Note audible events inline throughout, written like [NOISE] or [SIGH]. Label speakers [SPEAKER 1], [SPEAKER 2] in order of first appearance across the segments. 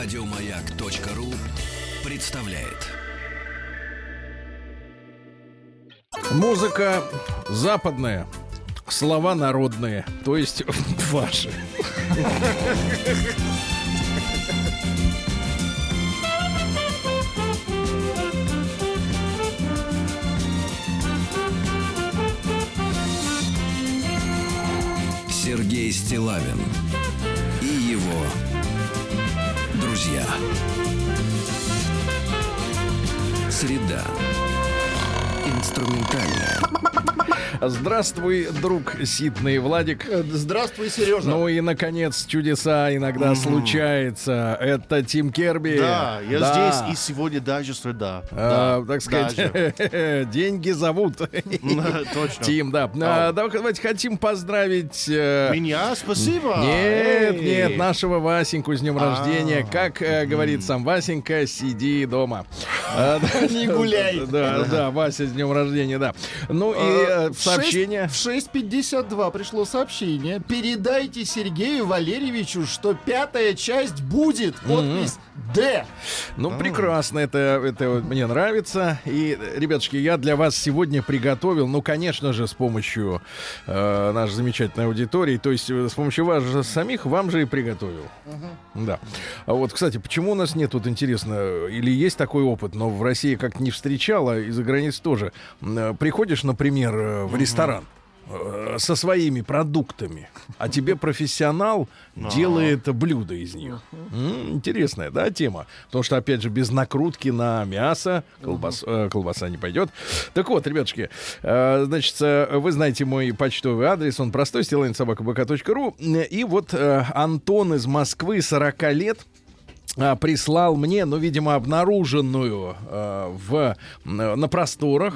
[SPEAKER 1] Радиомаяк.ру представляет.
[SPEAKER 2] Музыка западная, слова народные, то есть [LAUGHS] ваши.
[SPEAKER 1] Сергей Стилавин и его друзья. Среда. Инструментальная.
[SPEAKER 2] Здравствуй, друг Ситный Владик.
[SPEAKER 3] Здравствуй, Сережа.
[SPEAKER 2] Ну и, наконец, чудеса иногда случается. Это Тим Керби.
[SPEAKER 3] да, я
[SPEAKER 2] Да.
[SPEAKER 3] здесь и сегодня даже среда.
[SPEAKER 2] А,
[SPEAKER 3] Да,
[SPEAKER 2] так сказать, [LAUGHS] деньги зовут. [LAUGHS]
[SPEAKER 3] Точно.
[SPEAKER 2] Тим, да. А, Давайте хотим поздравить... э,
[SPEAKER 3] Меня спасибо.
[SPEAKER 2] Нет, нет, нашего Васеньку с днем
[SPEAKER 3] А.
[SPEAKER 2] рождения. Как э, говорит сам Васенька, сиди дома. [LAUGHS] А,
[SPEAKER 3] Не гуляй.
[SPEAKER 2] Да, да, Вася с днем рождения, да. Ну и
[SPEAKER 4] А,
[SPEAKER 2] э, сообщение.
[SPEAKER 4] В 6.52 пришло сообщение. Передайте Сергею Валерьевичу, что пятая часть будет. Подпись Д.
[SPEAKER 2] Ну, прекрасно, это, это вот мне нравится. И, ребятушки, я для вас сегодня приготовил, ну, конечно же, с помощью э, нашей замечательной аудитории, то есть э, с помощью вас же самих, вам же и приготовил. Да. А вот, кстати, почему у нас нет, вот интересно, или есть такой опыт, но в России как-то не встречала, и за границей тоже. Э, Приходишь, например, э, в ресторан э, со своими продуктами, а тебе профессионал делает блюдо из них. М, Интересная, да, тема? Потому что, опять же, без накрутки на мясо колбас- э, колбаса не пойдет. Так вот, ребятушки, э, значит, э, вы знаете мой почтовый адрес, он простой, стилайнсобакабк.ру. И вот э, Антон из Москвы, 40 лет, прислал мне, ну, видимо, обнаруженную э, в, на просторах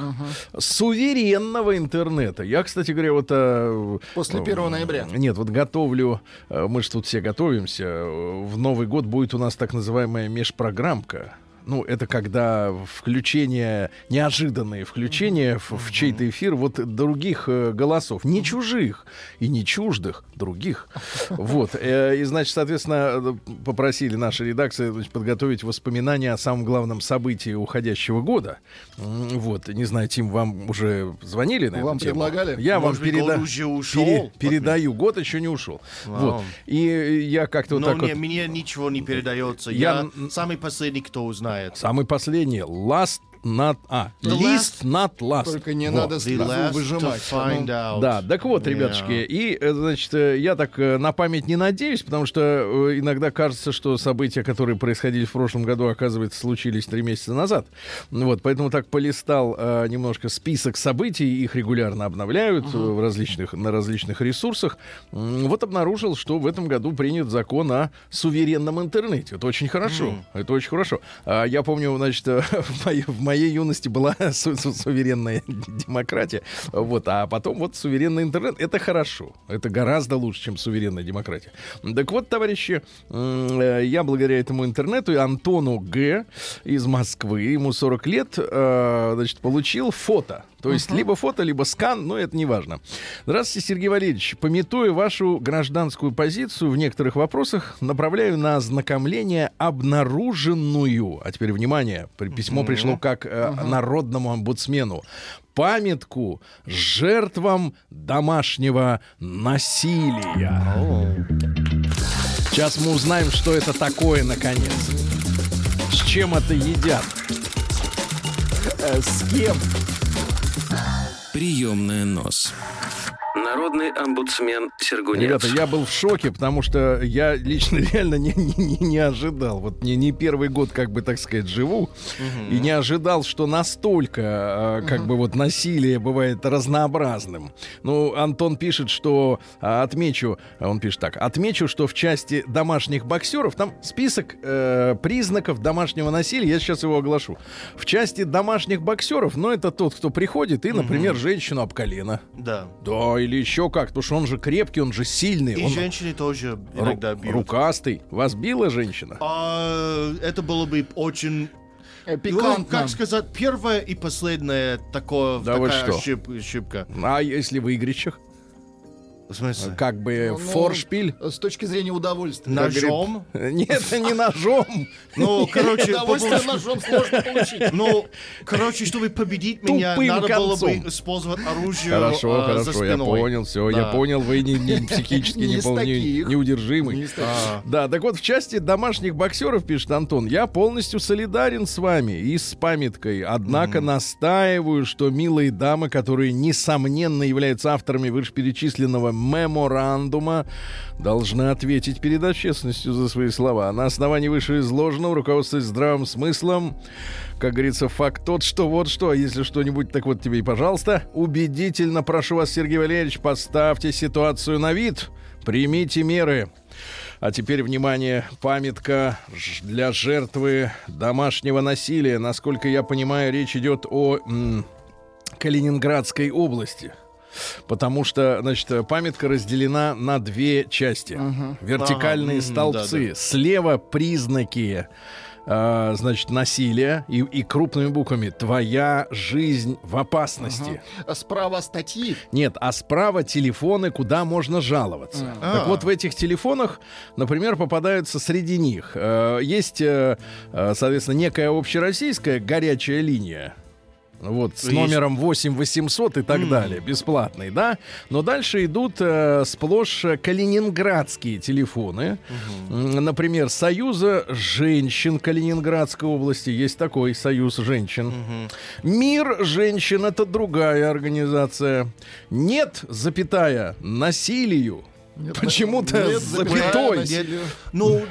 [SPEAKER 2] суверенного интернета. Я, кстати говоря, вот... э,
[SPEAKER 4] После
[SPEAKER 2] э,
[SPEAKER 4] 1 ноября.
[SPEAKER 2] Нет, вот готовлю, э, мы же тут все готовимся, в Новый год будет у нас так называемая межпрограммка. Ну, это когда включение, неожиданные включения в, в чей-то эфир вот других э, голосов, не чужих и не чуждых, других. [LAUGHS] Вот. Э, И, значит, соответственно, э, попросили наши редакции значит, подготовить воспоминания о самом главном событии уходящего года. Вот. Не знаю, Тим, вам уже звонили на
[SPEAKER 4] Вам
[SPEAKER 2] тему?
[SPEAKER 4] предлагали?
[SPEAKER 2] Я
[SPEAKER 3] Может
[SPEAKER 2] вам переда-
[SPEAKER 3] ушел?
[SPEAKER 2] пере- передаю. Год еще не ушел.
[SPEAKER 3] Вау.
[SPEAKER 2] Вот. И я как-то вот
[SPEAKER 3] Но
[SPEAKER 2] так
[SPEAKER 3] не,
[SPEAKER 2] вот...
[SPEAKER 3] мне ничего не передается.
[SPEAKER 2] Я-
[SPEAKER 3] Я, самый последний, кто узнает.
[SPEAKER 2] Самый последний. Last not... А,
[SPEAKER 3] The
[SPEAKER 2] list not last.
[SPEAKER 4] Только не
[SPEAKER 2] Вот.
[SPEAKER 4] надо
[SPEAKER 3] The
[SPEAKER 4] слезу
[SPEAKER 3] last
[SPEAKER 4] выжимать.
[SPEAKER 3] to find
[SPEAKER 4] Ну,
[SPEAKER 3] out.
[SPEAKER 2] Да, так вот,
[SPEAKER 3] Yeah.
[SPEAKER 2] ребятушки, и, э, значит, э, я так э, на память не надеюсь, потому что иногда кажется, что события, которые происходили в прошлом году, оказывается, случились три месяца назад. Ну Вот, поэтому так полистал э, немножко список событий, их регулярно обновляют э, в различных, на различных ресурсах. Вот обнаружил, что в этом году принят закон о суверенном интернете. Это очень хорошо. Это очень хорошо. А Я помню, значит, [LAUGHS] в моей, моей юности была [LAUGHS] су- су- суверенная [LAUGHS] демократия. Вот, а потом вот суверенный интернет. Это хорошо. Это гораздо лучше, чем суверенная демократия. Так вот, товарищи, э, я благодаря этому интернету и Антону Г. из Москвы, ему 40 лет, э, значит, получил фото. То есть либо фото, либо скан, но это не важно. Здравствуйте, Сергей Валерьевич. Пометуя вашу гражданскую позицию в некоторых вопросах, направляю на ознакомление обнаруженную, а теперь внимание, письмо пришло как э, народному омбудсмену, памятку жертвам домашнего насилия. Сейчас мы узнаем, что это такое, наконец. С чем это едят?
[SPEAKER 4] э, С кем?
[SPEAKER 1] Приемная нос. Народный омбудсмен Сергунец.
[SPEAKER 2] Ребята, я был в шоке, потому что я лично [LAUGHS] реально не, не, не- ожидал. Вот не, не первый год, как бы так сказать, живу. И не ожидал, что настолько, э, как бы вот насилие бывает разнообразным. Ну, Антон пишет, что а, отмечу, он пишет так, отмечу, что в части домашних боксеров там список э, признаков домашнего насилия, я сейчас его оглашу. В части домашних боксеров, ну, это тот, кто приходит и, например, женщину об колено.
[SPEAKER 3] Да.
[SPEAKER 2] Да, или еще как, потому что он же крепкий, он же сильный.
[SPEAKER 3] И
[SPEAKER 2] он
[SPEAKER 3] женщины тоже
[SPEAKER 2] ру-
[SPEAKER 3] иногда бьют.
[SPEAKER 2] рукастый. Вас била женщина?
[SPEAKER 3] А, это было бы очень... Ну,
[SPEAKER 4] Пикантно.
[SPEAKER 3] как сказать, первое и последнее такое,
[SPEAKER 2] Да
[SPEAKER 3] такая
[SPEAKER 2] что?
[SPEAKER 3] ошиб- ошибка.
[SPEAKER 2] А если в игрищах?
[SPEAKER 3] Смысле?
[SPEAKER 2] Как бы
[SPEAKER 4] Ну,
[SPEAKER 2] форшпиль.
[SPEAKER 4] С точки зрения удовольствия.
[SPEAKER 3] Ножом? [LAUGHS]
[SPEAKER 2] Нет, не ножом.
[SPEAKER 3] Ну, [LAUGHS] короче,
[SPEAKER 4] Удовольствие ножом сложно получить.
[SPEAKER 3] Ну, короче, чтобы победить меня, надо было бы использовать оружие
[SPEAKER 2] Хорошо,
[SPEAKER 3] за
[SPEAKER 2] хорошо, я понял, все, я понял, вы не, не [LAUGHS] психически неудержимый.
[SPEAKER 3] А,
[SPEAKER 2] Да, так вот, в части домашних боксеров, пишет Антон, я полностью солидарен с вами и с памяткой. Однако настаиваю, что милые дамы, которые, несомненно, являются авторами вышеперечисленного меморандума, должны ответить перед общественностью за свои слова. На основании вышеизложенного, руководствуясь здравым смыслом, как говорится, факт тот, что вот что, а если что-нибудь, так вот тебе и пожалуйста. Убедительно прошу вас, Сергей Валерьевич, поставьте ситуацию на вид, примите меры. А теперь, внимание, памятка для жертвы домашнего насилия. Насколько я понимаю, речь идет о м, Калининградской области. Потому что, значит, памятка разделена на две части. Вертикальные
[SPEAKER 3] Ага,
[SPEAKER 2] столбцы.
[SPEAKER 3] да-да.
[SPEAKER 2] Слева признаки а, значит, насилия и, и крупными буквами «Твоя жизнь в опасности».
[SPEAKER 4] А Справа статьи.
[SPEAKER 2] Нет, а справа телефоны, куда можно жаловаться.
[SPEAKER 3] А.
[SPEAKER 2] Так вот, в этих телефонах, например, попадаются среди них. э, есть, э, э, соответственно, некая общероссийская горячая линия. Вот, с
[SPEAKER 3] Есть.
[SPEAKER 2] номером 8 800 и так далее, бесплатный, да? Но дальше идут э, сплошь э, калининградские телефоны. Например, Союза женщин Калининградской области. Есть такой Союз женщин. Мир женщин это другая организация. Нет, запятая, насилию. Почему-то запятой.
[SPEAKER 3] Ну,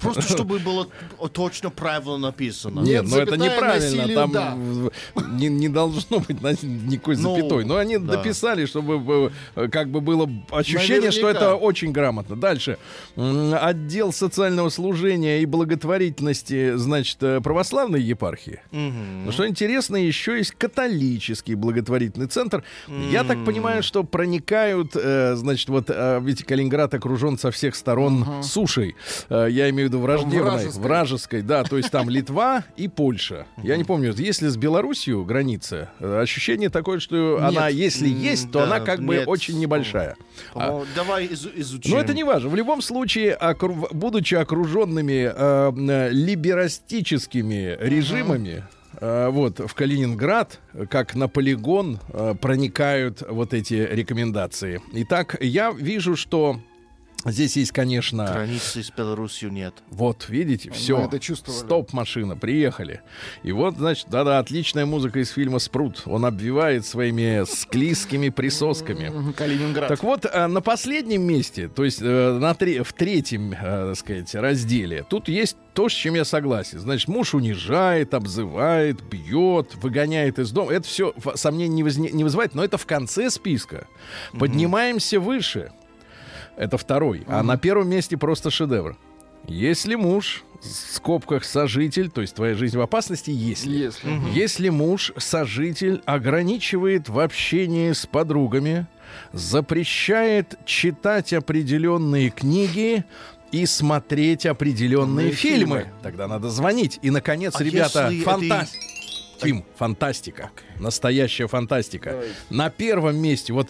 [SPEAKER 3] просто [LAUGHS] чтобы было точно правильно написано.
[SPEAKER 2] Нет, но это
[SPEAKER 4] запятая,
[SPEAKER 2] неправильно. Там не, не должно быть никакой
[SPEAKER 3] Ну,
[SPEAKER 2] запятой. Но они дописали, чтобы э, как бы было ощущение, что это очень грамотно. Дальше. Отдел социального служения и благотворительности, значит, э, православной епархии. Но что интересно, еще есть католический благотворительный центр. Я так понимаю, что проникают, э, значит, вот ведь Калининград окружен со всех сторон сушей. Я имею в виду враждебной,
[SPEAKER 4] Вражеской.
[SPEAKER 2] вражеской, да, то есть там Литва и Польша. Я не помню, если с Белоруссией граница, э, ощущение такое, что она, если есть, то она как бы очень небольшая.
[SPEAKER 3] По-моему, Давай изу- изучим.
[SPEAKER 2] Но это не важно. В любом случае, будучи окруженными э, э, либерастическими режимами, э, вот в Калининград, как на полигон, проникают вот эти рекомендации. Итак, я вижу, что здесь есть, конечно,
[SPEAKER 3] Границы с Беларусью нет.
[SPEAKER 2] вот, видите, все.
[SPEAKER 4] это чувствовали.
[SPEAKER 2] Стоп, машина, приехали. И вот, значит, да-да, отличная музыка из фильма Спрут. Он обвивает своими склизкими присосками.
[SPEAKER 4] Калининград.
[SPEAKER 2] Так вот, э, на последнем месте, то есть э, на тре- в третьем, э, так сказать, разделе, тут есть то, с чем я согласен. Значит, муж унижает, обзывает, бьет, выгоняет из дома. Это все сомнений не, возне- не вызывает, но это в конце списка. Поднимаемся выше. Это второй. А на первом месте просто шедевр. Если муж, в скобках сожитель, то есть твоя жизнь в опасности, если.
[SPEAKER 4] Если.
[SPEAKER 2] Если муж, сожитель, ограничивает в общении с подругами, запрещает читать определенные книги и смотреть определенные фильмы.
[SPEAKER 4] фильмы.
[SPEAKER 2] Тогда надо звонить. И, наконец,
[SPEAKER 3] А
[SPEAKER 2] ребята, фантастика. Тим, фантастика. Настоящая фантастика.
[SPEAKER 4] Давай.
[SPEAKER 2] На первом месте, вот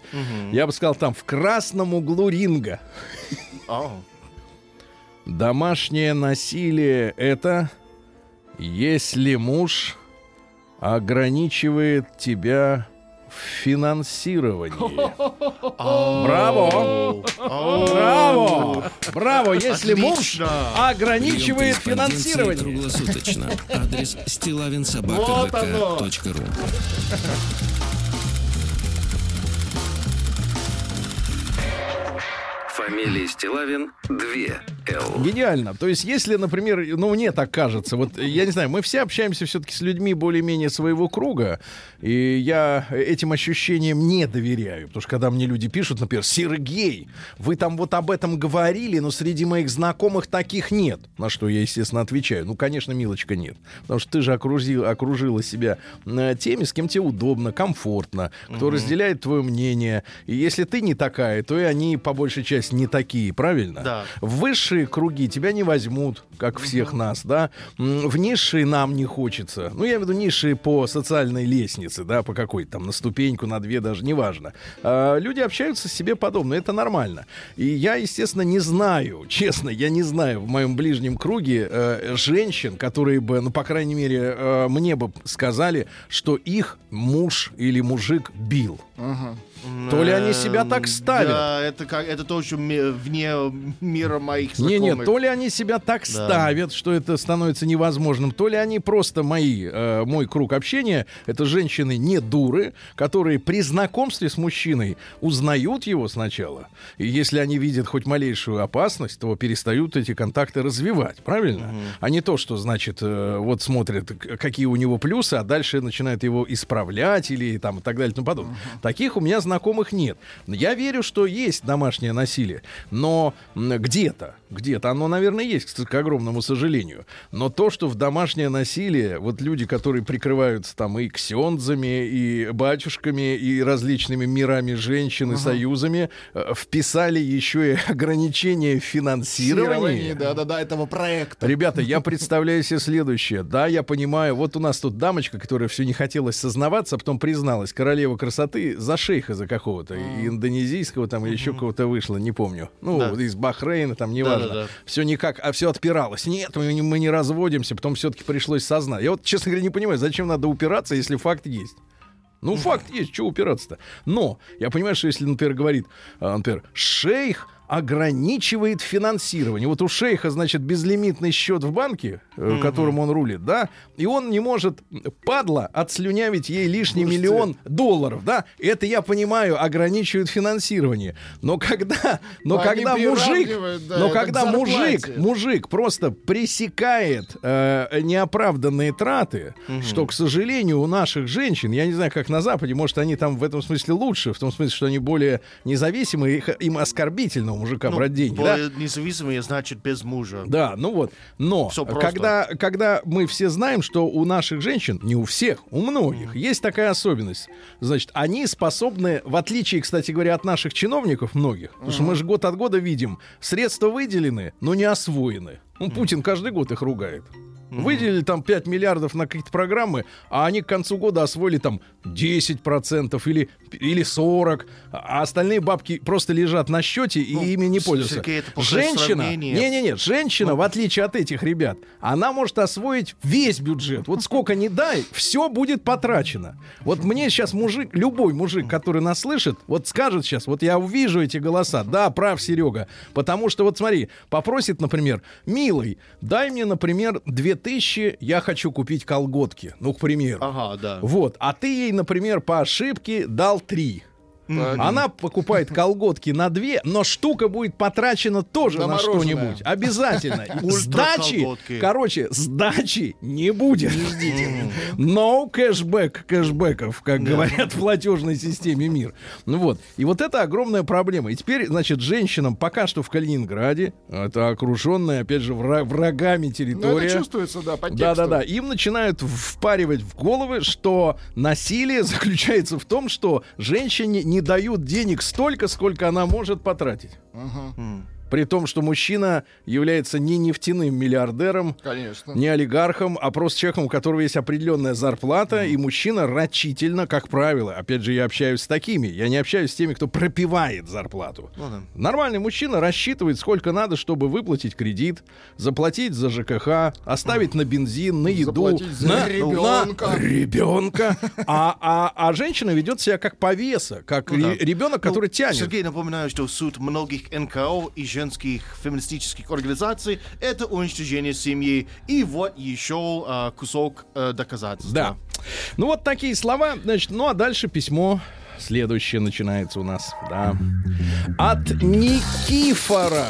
[SPEAKER 2] я бы сказал, там в красном углу ринга.
[SPEAKER 3] А,
[SPEAKER 2] Домашнее насилие это если муж ограничивает тебя финансировании. [LAUGHS] Браво!
[SPEAKER 3] Ау.
[SPEAKER 2] Браво! Браво! Если муж ограничивает финансирование.
[SPEAKER 1] Круглосуточно. Адрес [LAUGHS]
[SPEAKER 4] Вот
[SPEAKER 1] Фамилия Стилавин 2 Л.
[SPEAKER 2] Гениально. То есть, если, например, ну, мне так кажется, вот, я не знаю, мы все общаемся все-таки с людьми более-менее своего круга, и я этим ощущениям не доверяю. Потому что когда мне люди пишут, например, Сергей, вы там вот об этом говорили, но среди моих знакомых таких нет. На что я, естественно, отвечаю. Ну, конечно, Милочка, нет. Потому что ты же окружил, окружила себя теми, с кем тебе удобно, комфортно, кто разделяет твое мнение. И если ты не такая, то и они, по большей части, не такие, правильно?
[SPEAKER 3] Да.
[SPEAKER 2] В высшие круги тебя не возьмут, как всех нас, да. В низшие нам не хочется. Ну, я имею в виду низшие по социальной лестнице, да, по какой-то там, на ступеньку, на две даже, неважно. А, люди общаются с себе подобно, это нормально. И я, естественно, не знаю, [LAUGHS] честно, я не знаю в моем ближнем круге э, женщин, которые бы, ну, по крайней мере, э, мне бы сказали, что их муж или мужик бил. То ли они себя так ставят.
[SPEAKER 3] Да, это, как, это тоже ми- вне мира моих
[SPEAKER 2] Не,
[SPEAKER 3] знакомых.
[SPEAKER 2] не, то ли они себя так
[SPEAKER 3] Да.
[SPEAKER 2] ставят, что это становится невозможным, то ли они просто мои, э, мой круг общения, это женщины не дуры, которые при знакомстве с мужчиной узнают его сначала, и если они видят хоть малейшую опасность, то перестают эти контакты развивать, правильно? А не то, что, значит, э, вот смотрят, какие у него плюсы, а дальше начинают его исправлять или там и так далее и тому подобное. Таких у меня знакомых нет. Я верю, что есть домашнее насилие, но где-то, где-то оно, наверное, есть, к, огромному сожалению. Но то, что в домашнее насилие, вот люди, которые прикрываются там и ксензами, и батюшками, и различными мирами женщин, и союзами, э, вписали еще и ограничения финансирования.
[SPEAKER 4] Да-да-да, этого проекта.
[SPEAKER 2] Ребята, я [LAUGHS] представляю себе следующее. Да, я понимаю, вот у нас тут дамочка, которая все не хотелось сознаваться, а потом призналась, королева красоты за шейха за какого-то, и индонезийского там или еще кого-то вышла, не помню. Ну,
[SPEAKER 3] Да.
[SPEAKER 2] из Бахрейна, там, неважно.
[SPEAKER 3] Да-да-да.
[SPEAKER 2] Все никак, а все отпиралось. Нет, мы, не- мы не разводимся, потом все-таки пришлось сознать. Я вот, честно говоря, не понимаю, зачем надо упираться, если факт есть. Ну, факт есть, что упираться-то. Но я понимаю, что если, например, говорит, а, например, шейх ограничивает финансирование. Вот у шейха, значит, безлимитный счет в банке, э, которым он рулит, да, и он не может, падла, отслюнявить ей лишний
[SPEAKER 4] Слушайте.
[SPEAKER 2] миллион долларов, да. Это, я понимаю, ограничивает финансирование. Но когда, но
[SPEAKER 4] Они
[SPEAKER 2] когда мужик,
[SPEAKER 4] да,
[SPEAKER 2] но когда мужик, мужик просто пресекает э, неоправданные траты, что, к сожалению, у наших женщин, я не знаю, как на Западе, может, они там в этом смысле лучше, в том смысле, что они более независимые, их- им оскорбительно у мужика
[SPEAKER 3] Ну,
[SPEAKER 2] брать деньги, да?
[SPEAKER 3] независимые, значит, без мужа.
[SPEAKER 2] Да, ну вот. Но когда, когда мы все знаем, что у наших женщин, не у всех, у многих, есть такая особенность. Значит, они способны, в отличие, кстати говоря, от наших чиновников многих, потому что мы же год от года видим, средства выделены, но не освоены. Ну, Путин каждый год их ругает. Выделили там 5 миллиардов на какие-то программы, а они к концу года освоили там 10% или, или 40%, а остальные бабки просто лежат на счете и
[SPEAKER 3] Ну,
[SPEAKER 2] ими не пользуются.
[SPEAKER 3] Сергей,
[SPEAKER 2] Женщина, не-не-не, женщина, в отличие от этих ребят, она может освоить весь бюджет. Вот сколько ни дай, все будет потрачено. Вот мне сейчас мужик, любой мужик, который нас слышит, вот скажет сейчас, вот я увижу эти голоса, да, прав Серега, потому что вот смотри, попросит, например, милый, дай мне, например, 2000, я хочу купить колготки, ну, к примеру.
[SPEAKER 3] Ага, да.
[SPEAKER 2] Вот, а ты ей, например, по ошибке дал три. 3. Она покупает колготки на две, но штука будет потрачена тоже
[SPEAKER 4] На
[SPEAKER 2] что-нибудь. Обязательно. [LAUGHS] Сдачи, короче, сдачи не будет. No [LAUGHS] кэшбэк кэшбэков, как говорят в платежной системе МИР. Ну вот. И вот это огромная проблема. И теперь, значит, женщинам пока что в Калининграде, это окруженная, опять же, вра- врагами
[SPEAKER 4] Ну,
[SPEAKER 2] территория.
[SPEAKER 4] это чувствуется, да, по тексту.
[SPEAKER 2] Да-да-да. Им начинают впаривать в головы, что насилие заключается в том, что женщине не дают денег столько, сколько она может потратить. При том, что мужчина является не нефтяным миллиардером,
[SPEAKER 4] Конечно.
[SPEAKER 2] не олигархом, а просто человеком, у которого есть определенная зарплата, и мужчина рачительно, как правило, опять же, я общаюсь с такими, я не общаюсь с теми, кто пропивает зарплату.
[SPEAKER 3] Ну да.
[SPEAKER 2] Нормальный мужчина рассчитывает, сколько надо, чтобы выплатить кредит, заплатить за ЖКХ, оставить на бензин, на еду, на
[SPEAKER 4] ребенка.
[SPEAKER 2] на ребенка. А, а, а женщина ведет себя как повеса, как
[SPEAKER 3] Ну да.
[SPEAKER 2] ре- ребенок, который
[SPEAKER 3] Ну,
[SPEAKER 2] тянет.
[SPEAKER 3] Сергей, напоминаю, что суть многих НКО и женских феминистических организаций — это уничтожение семьи. И вот еще а, кусок а, доказательства.
[SPEAKER 2] Да. Ну вот такие слова. Значит, ну а дальше письмо следующее начинается у нас. Да. От Никифора.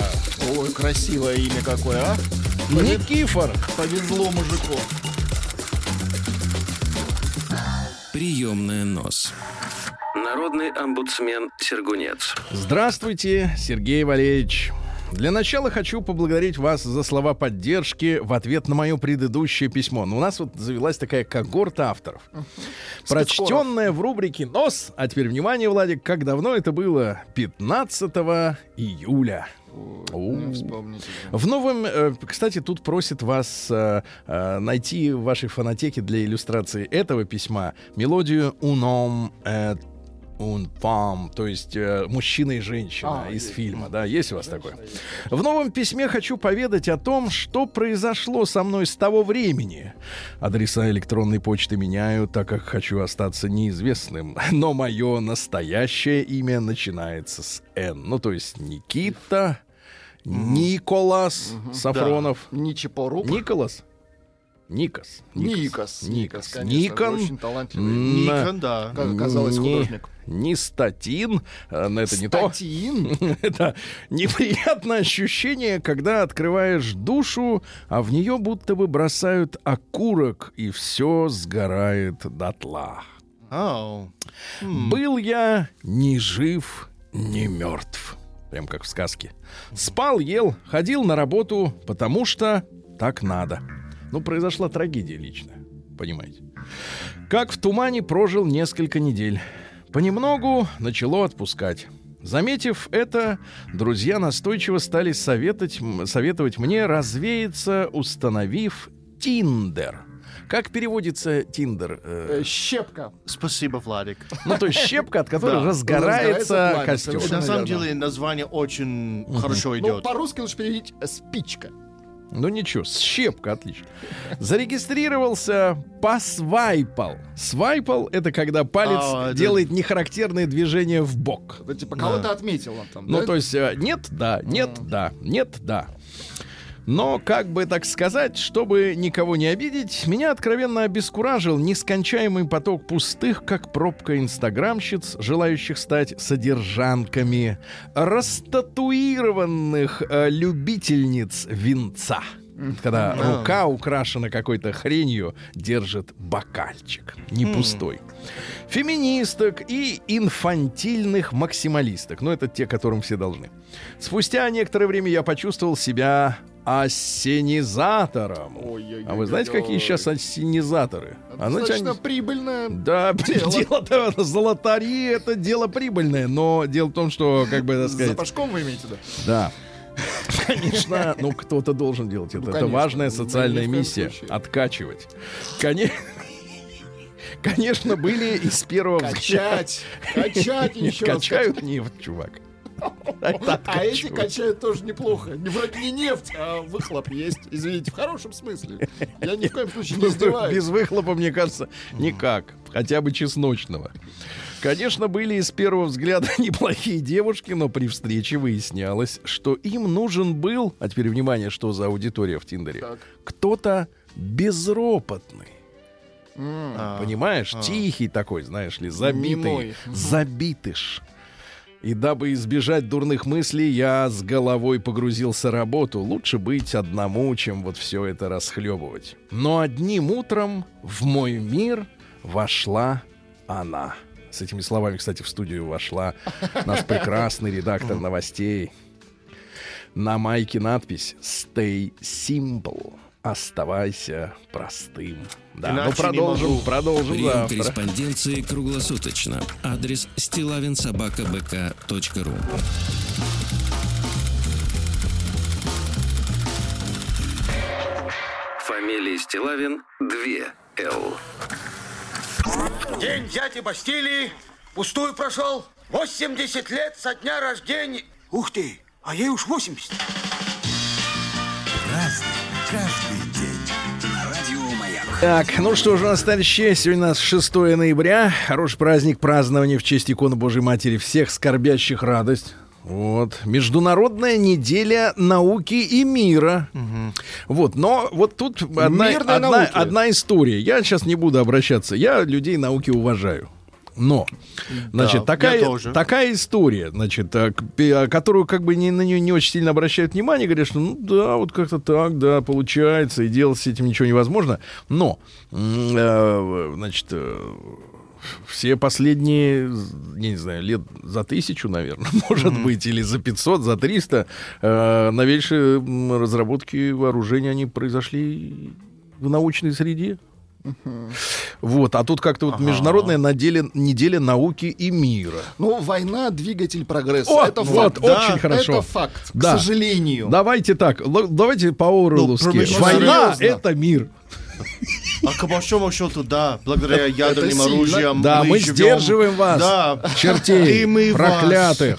[SPEAKER 4] Ой, красивое имя какое, а?
[SPEAKER 2] Никифор.
[SPEAKER 4] Повезло мужику.
[SPEAKER 1] Приемная нос. Народный омбудсмен Сергунец.
[SPEAKER 2] Здравствуйте, Сергей Валерьевич. Для начала хочу поблагодарить вас за слова поддержки в ответ на мое предыдущее письмо. Но у нас вот завелась такая когорта авторов. Прочтенная в рубрике «Нос». А теперь внимание, Владик, как давно это было? 15 июля.
[SPEAKER 4] Ну.
[SPEAKER 2] В новом, э, кстати, тут просит вас э, э, найти в вашей фонотеке для иллюстрации этого письма мелодию «Уном un femme», то есть э, мужчина и женщина
[SPEAKER 4] А,
[SPEAKER 2] из
[SPEAKER 4] есть.
[SPEAKER 2] фильма, да, есть у вас такое? В новом письме хочу поведать о том, что произошло со мной с того времени. Адреса электронной почты меняю, так как хочу остаться неизвестным. [LAUGHS] Но мое настоящее имя начинается с «Н». Ну, то есть Никита, Николас Сафронов.
[SPEAKER 4] Ничипорук.
[SPEAKER 2] Николас? Никос.
[SPEAKER 4] Никос.
[SPEAKER 2] Никос.
[SPEAKER 4] конечно,
[SPEAKER 2] Никон.
[SPEAKER 4] Очень талантливый.
[SPEAKER 3] Никон, да.
[SPEAKER 4] Как оказалось, художник.
[SPEAKER 2] Не статин, э, но это не то.
[SPEAKER 4] Статин. [LAUGHS]
[SPEAKER 2] Это неприятное ощущение, когда открываешь душу, а в нее будто бы бросают окурок, и все сгорает дотла.
[SPEAKER 3] Ау.
[SPEAKER 2] Был я ни жив, ни мертв. Прям как в сказке. Спал, ел, ходил на работу, потому что так надо. Ну, произошла трагедия личная, понимаете. Как в тумане прожил несколько недель. Понемногу начало отпускать. Заметив это, друзья настойчиво стали советовать, советовать мне развеяться, установив Тиндер. Как переводится Тиндер? э,
[SPEAKER 4] Э, Щепка.
[SPEAKER 3] Спасибо, Владик.
[SPEAKER 2] ну, то есть щепка, от которой [LAUGHS]
[SPEAKER 3] Да.
[SPEAKER 2] разгорается
[SPEAKER 4] Разгорается
[SPEAKER 2] костер.
[SPEAKER 3] На самом деле название очень хорошо
[SPEAKER 4] Ну,
[SPEAKER 3] идет.
[SPEAKER 4] по-русски лучше переводить э, спичка.
[SPEAKER 2] Ну ничего, щепка, отлично. Зарегистрировался, посвайпал. Свайпал — это когда палец
[SPEAKER 3] А,
[SPEAKER 2] делает нехарактерные движения в бок.
[SPEAKER 4] Это типа кого-то отметил он там,
[SPEAKER 2] Ну,
[SPEAKER 4] да?
[SPEAKER 2] то есть э, нет, да, нет, да, нет, да. Но, как бы так сказать, чтобы никого не обидеть, меня откровенно обескуражил нескончаемый поток пустых, как пробка инстаграмщиц, желающих стать содержанками, растатуированных э, любительниц винца. Когда
[SPEAKER 3] Да.
[SPEAKER 2] рука украшена какой-то хренью, держит бокальчик, не пустой. Феминисток и инфантильных максималисток. Ну, это те, которым все должны. Спустя некоторое время я почувствовал себя ассенизатором. А вы знаете, какие сейчас ассенизаторы? А знаете,
[SPEAKER 4] Достаточно
[SPEAKER 2] они-
[SPEAKER 4] прибыльно.
[SPEAKER 2] Да, [LAUGHS]
[SPEAKER 4] дело.
[SPEAKER 2] дело-то [LAUGHS] золотари это дело прибыльное, но дело в том, что, как бы так сказать,
[SPEAKER 4] запашком вы имеете, да?
[SPEAKER 2] да. [LAUGHS] Конечно, ну кто-то должен делать это.
[SPEAKER 4] Ну,
[SPEAKER 2] это
[SPEAKER 4] конечно.
[SPEAKER 2] важная
[SPEAKER 4] ни
[SPEAKER 2] социальная миссия.
[SPEAKER 4] случае.
[SPEAKER 2] Откачивать. Коне- Конечно, были из первого взгляда.
[SPEAKER 4] Качать. Качать
[SPEAKER 2] Не
[SPEAKER 4] еще
[SPEAKER 2] качают нефть, чувак.
[SPEAKER 4] А эти качают тоже неплохо. Не вроде не нефть, а выхлоп есть. Извините, в хорошем смысле. Я ни в коем случае не издеваюсь.
[SPEAKER 2] Без выхлопа, мне кажется, никак. Хотя бы чесночного. Конечно, были из первого взгляда [LAUGHS] неплохие девушки, но при встрече выяснялось, что им нужен был, а теперь внимание, что за аудитория в Тиндере, кто-то безропотный. Понимаешь,
[SPEAKER 3] а.
[SPEAKER 2] тихий такой, знаешь ли, забитый, забитыш. И дабы избежать дурных мыслей, я с головой погрузился в работу. Лучше быть одному, чем вот все это расхлебывать. Но одним утром в мой мир вошла она. С этими словами, кстати, в студию вошла наш [LAUGHS] прекрасный редактор новостей. На майке надпись «Stay simple». Оставайся простым. Да, ну
[SPEAKER 3] Иначе не
[SPEAKER 2] продолжим,
[SPEAKER 3] могу.
[SPEAKER 2] продолжим
[SPEAKER 1] Прием
[SPEAKER 2] завтра.
[SPEAKER 1] корреспонденции круглосуточно. Адрес стилавинсобакабк.ру Фамилия Стилавин 2 Л.
[SPEAKER 5] День дяди Бастилии пустую прошел. 80 лет со дня рождения. Ух ты, а ей уж 80.
[SPEAKER 2] Так, ну что же, у нас, товарищи, сегодня у нас 6 ноября. Хороший праздник празднования в честь иконы Божьей Матери. Всех скорбящих радость. Вот. Международная неделя науки и мира. Вот, но вот тут одна, одна,
[SPEAKER 4] науки.
[SPEAKER 2] одна история. Я сейчас не буду обращаться. Я людей науки уважаю. Но, значит,
[SPEAKER 3] я
[SPEAKER 2] такая, такая история, значит, пи- а, которую как бы не, на нее не очень сильно обращают внимание, говорят, что ну да, вот как-то так, да, получается, и делать с этим ничего невозможно. Но, э, значит, э, все последние, не знаю, лет за тысячу, наверное, [LAUGHS] может быть, или за 500, за 300, э, новейшие разработки вооружения, они произошли в научной среде. Вот, а тут как-то вот международная неделя, неделя науки и мира.
[SPEAKER 4] Ну, война — двигатель прогресса.
[SPEAKER 2] О,
[SPEAKER 4] это
[SPEAKER 2] вот,
[SPEAKER 4] факт.
[SPEAKER 2] очень
[SPEAKER 4] Да,
[SPEAKER 2] хорошо.
[SPEAKER 4] Это факт,
[SPEAKER 2] Да.
[SPEAKER 4] к сожалению.
[SPEAKER 2] Давайте так, давайте по Оруэлловски.
[SPEAKER 3] промышленность-
[SPEAKER 2] Война — это мир. [LAUGHS]
[SPEAKER 3] А к большому счету, да, благодаря ядерным оружиям
[SPEAKER 2] Да, мы
[SPEAKER 3] живем-
[SPEAKER 2] сдерживаем вас,
[SPEAKER 3] Да.
[SPEAKER 2] чертей,
[SPEAKER 3] И мы вас.
[SPEAKER 2] проклятых.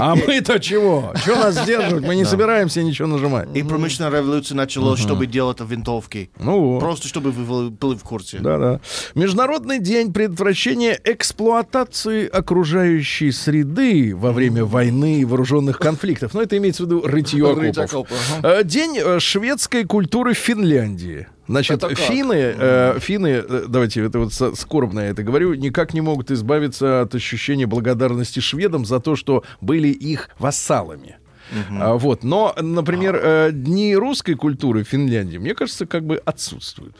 [SPEAKER 2] А [LAUGHS] мы-то чего? Что нас сдерживать? Мы не собираемся ничего нажимать.
[SPEAKER 3] И промышленная революция началась, чтобы делать винтовки.
[SPEAKER 2] Ну вот.
[SPEAKER 3] Просто чтобы вы были в курсе.
[SPEAKER 2] Да-да. Международный день предотвращения эксплуатации окружающей среды во время войны и вооруженных конфликтов. Но это имеется в виду рытье
[SPEAKER 4] Рыть
[SPEAKER 2] окопов. Э, День э, шведской культуры в Финляндии. Значит,
[SPEAKER 4] Это как?
[SPEAKER 2] финны, э, финны, э, давайте это вот скорбно я это говорю, никак не могут избавиться от ощущения благодарности шведам за то, что были их вассалами. А, вот, но, например, э, дни русской культуры в Финляндии, мне кажется, как бы отсутствуют.